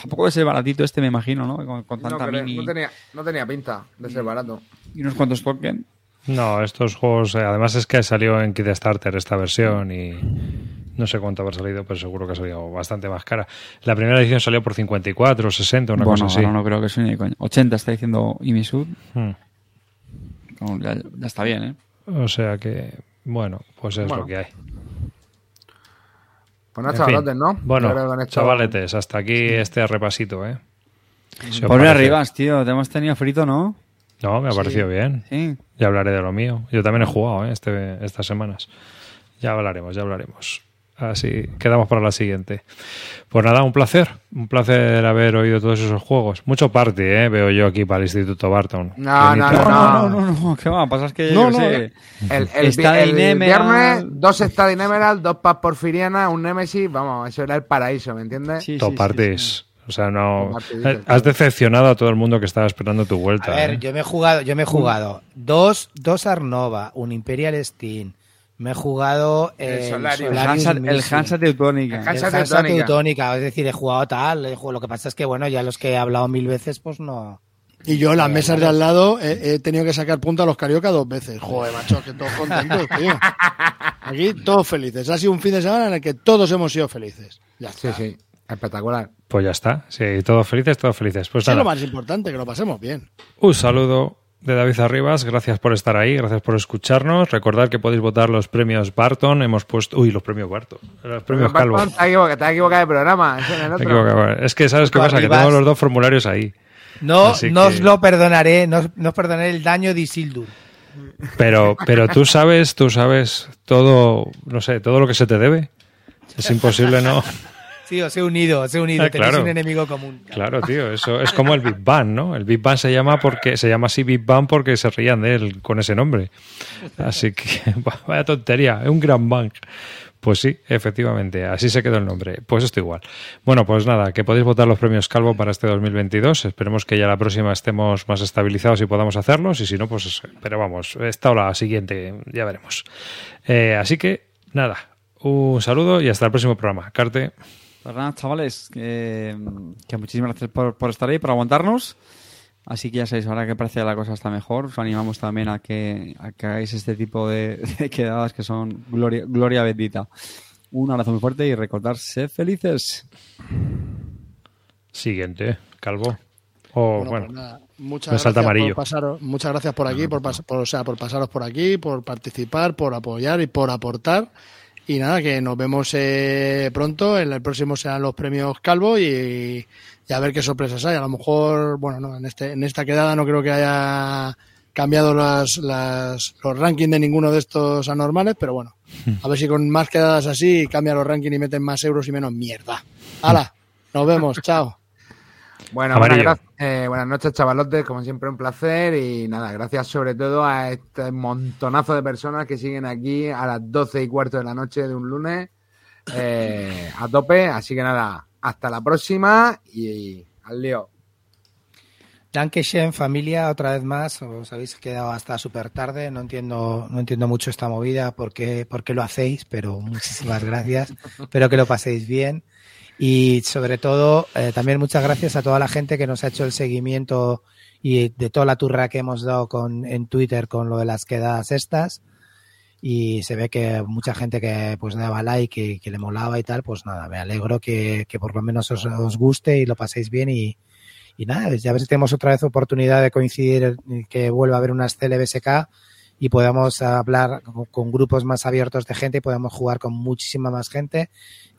Tampoco debe ser baratito este, me imagino, ¿no? Con, con no, tanta creo- mini no tenía, no tenía pinta de ser barato. y unos cuantos tokens. No, estos juegos, eh, además es que salió en Kickstarter esta versión y no sé cuánto habrá salido, pero seguro que ha salido bastante más cara. La primera edición salió por 54, 60, una bueno, cosa así. no creo que sea ni de coña. 80 está diciendo Imisud. Hmm. No, ya, ya está bien, ¿eh? O sea que, bueno, pues es Bueno. lo que hay. Pues no, En chavalotes. ¿no? Bueno, hecho- chavaletes, hasta aquí este repasito, ¿eh? Si Pobre parece. Arribas, tío. Te hemos tenido frito, ¿no? No, me ha parecido bien. Sí. Ya hablaré de lo mío. Yo también he jugado ¿eh? este, estas semanas. Ya hablaremos, ya hablaremos. Así quedamos para la siguiente. Pues nada, un placer. Un placer haber oído todos esos juegos. Mucho party, ¿eh? Veo yo aquí para el Instituto Barton. No, no. No, no, no, no, no, ¿qué va? Pasa es que No, yo qué no, sé. El, el, Está viernes, dos Stadium Emerald, dos Paz Porfiriana, un Nemesis. Vamos, eso era el paraíso, ¿me entiendes? Sí, sí, Top sí, parties. sí. O sea, no. Eh, Has decepcionado a todo el mundo que estaba esperando tu vuelta. A ver, ¿eh? yo me he jugado, yo me he jugado dos, dos Arnova, un Imperial Steam, me he jugado El el, Solarium. El Solarium Hansa, el Missile, Hansa Teutónica. El el Hansa Teutónica. Teutónica, es decir, he jugado tal, he jugado- lo que pasa es que bueno, ya los que he hablado mil veces, pues no. Y yo en las mesas de al lado he, he tenido que sacar punta a los carioca dos veces. Joder, macho, que todos contentos, <laughs> tío. Aquí todos felices. Ha sido un fin de semana en el que todos hemos sido felices. Ya Sí, está. sí, espectacular. Pues ya está. Sí, todos felices, todos felices. Pues Eso es lo más importante, que lo pasemos bien. Un saludo de David Arribas, gracias por estar ahí, gracias por escucharnos. Recordad que podéis votar los premios Barton. Hemos puesto. Uy, los premios Barton. Los premios Calvo. Barton, Te has equivocado, te has equivocado de programa. <laughs> es en el Me he otro. equivocado. Es que, ¿sabes qué pasa? Que tengo los dos formularios ahí. No, Así no que- os lo perdonaré, no, os- no os perdonaré el daño de Isildur. Pero, pero tú sabes, tú sabes todo, no sé, todo lo que se te debe. Es imposible, ¿no? <laughs> Sí, os he unido, os he unido, Ah, tenéis claro. un enemigo común. Claro, tío, eso es como el Big Bang, ¿no? El Big Bang se llama porque se llama así Big Bang porque se rían de él con ese nombre. Así que <laughs> vaya tontería, es un gran bang. Pues sí, efectivamente, así se quedó el nombre. Pues esto igual. Bueno, pues nada, que podéis votar los premios Calvo para este 2022. Esperemos que ya la próxima estemos más estabilizados y podamos hacerlos. Y si no, pues, pero vamos, esta o la siguiente, ya veremos. Eh, así que, nada, un saludo y hasta el próximo programa. Carte. Pues nada, chavales, que, que muchísimas gracias por, por estar ahí, por aguantarnos. Así que ya sabéis, ahora que parece que la cosa está mejor, os animamos también a que, a que hagáis este tipo de, <laughs> de quedadas que son gloria, gloria bendita. Un abrazo muy fuerte y recordar, sed felices. Siguiente, Calvo. O, Bueno, bueno, pues muchas me salta gracias amarillo. por pasaros, muchas gracias por aquí, por, por- o sea, por pasaros por aquí, por participar, por apoyar y por aportar. Y nada, que nos vemos eh, pronto. En el próximo serán los premios Calvo y, y a ver qué sorpresas hay. A lo mejor, bueno, no, en, este, en esta quedada no creo que haya cambiado las, las- los rankings de ninguno de estos anormales, pero bueno, <laughs> a ver si con más quedadas así cambian los rankings y meten más euros y menos mierda. ¡Hala! Nos vemos, chao. Bueno, buenas, eh, buenas noches, chavalotes. Como siempre, un placer. Y nada, gracias sobre todo a este montonazo de personas que siguen aquí a las 12 y cuarto de la noche de un lunes eh, a tope. Así que nada, hasta la próxima y, al lío. Dankeschön, familia, otra vez más. Os habéis quedado hasta súper tarde. No entiendo, no entiendo mucho esta movida, por qué, por qué lo hacéis, pero muchísimas <laughs> gracias. Espero que lo paséis bien. Y sobre todo, eh, también muchas gracias a toda la gente que nos ha hecho el seguimiento y de toda la turra que hemos dado con, en Twitter con lo de las quedadas estas. Y se ve que mucha gente que pues daba like y que le molaba y tal, pues nada, me alegro que, que por lo menos os, os guste y lo paséis bien y, y nada, ya a ver si tenemos otra vez oportunidad de coincidir, que vuelva a haber unas CLBSK y podamos hablar con grupos más abiertos de gente y podamos jugar con muchísima más gente,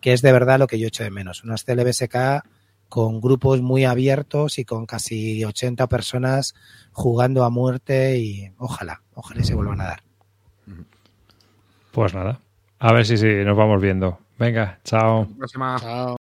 que es de verdad lo que yo echo de menos. Unas CLBSK con grupos muy abiertos y con casi 80 personas jugando a muerte y ojalá, ojalá se vuelvan a dar. pues nada. A ver si, si nos vamos viendo. Venga, chao. Próxima. Chao.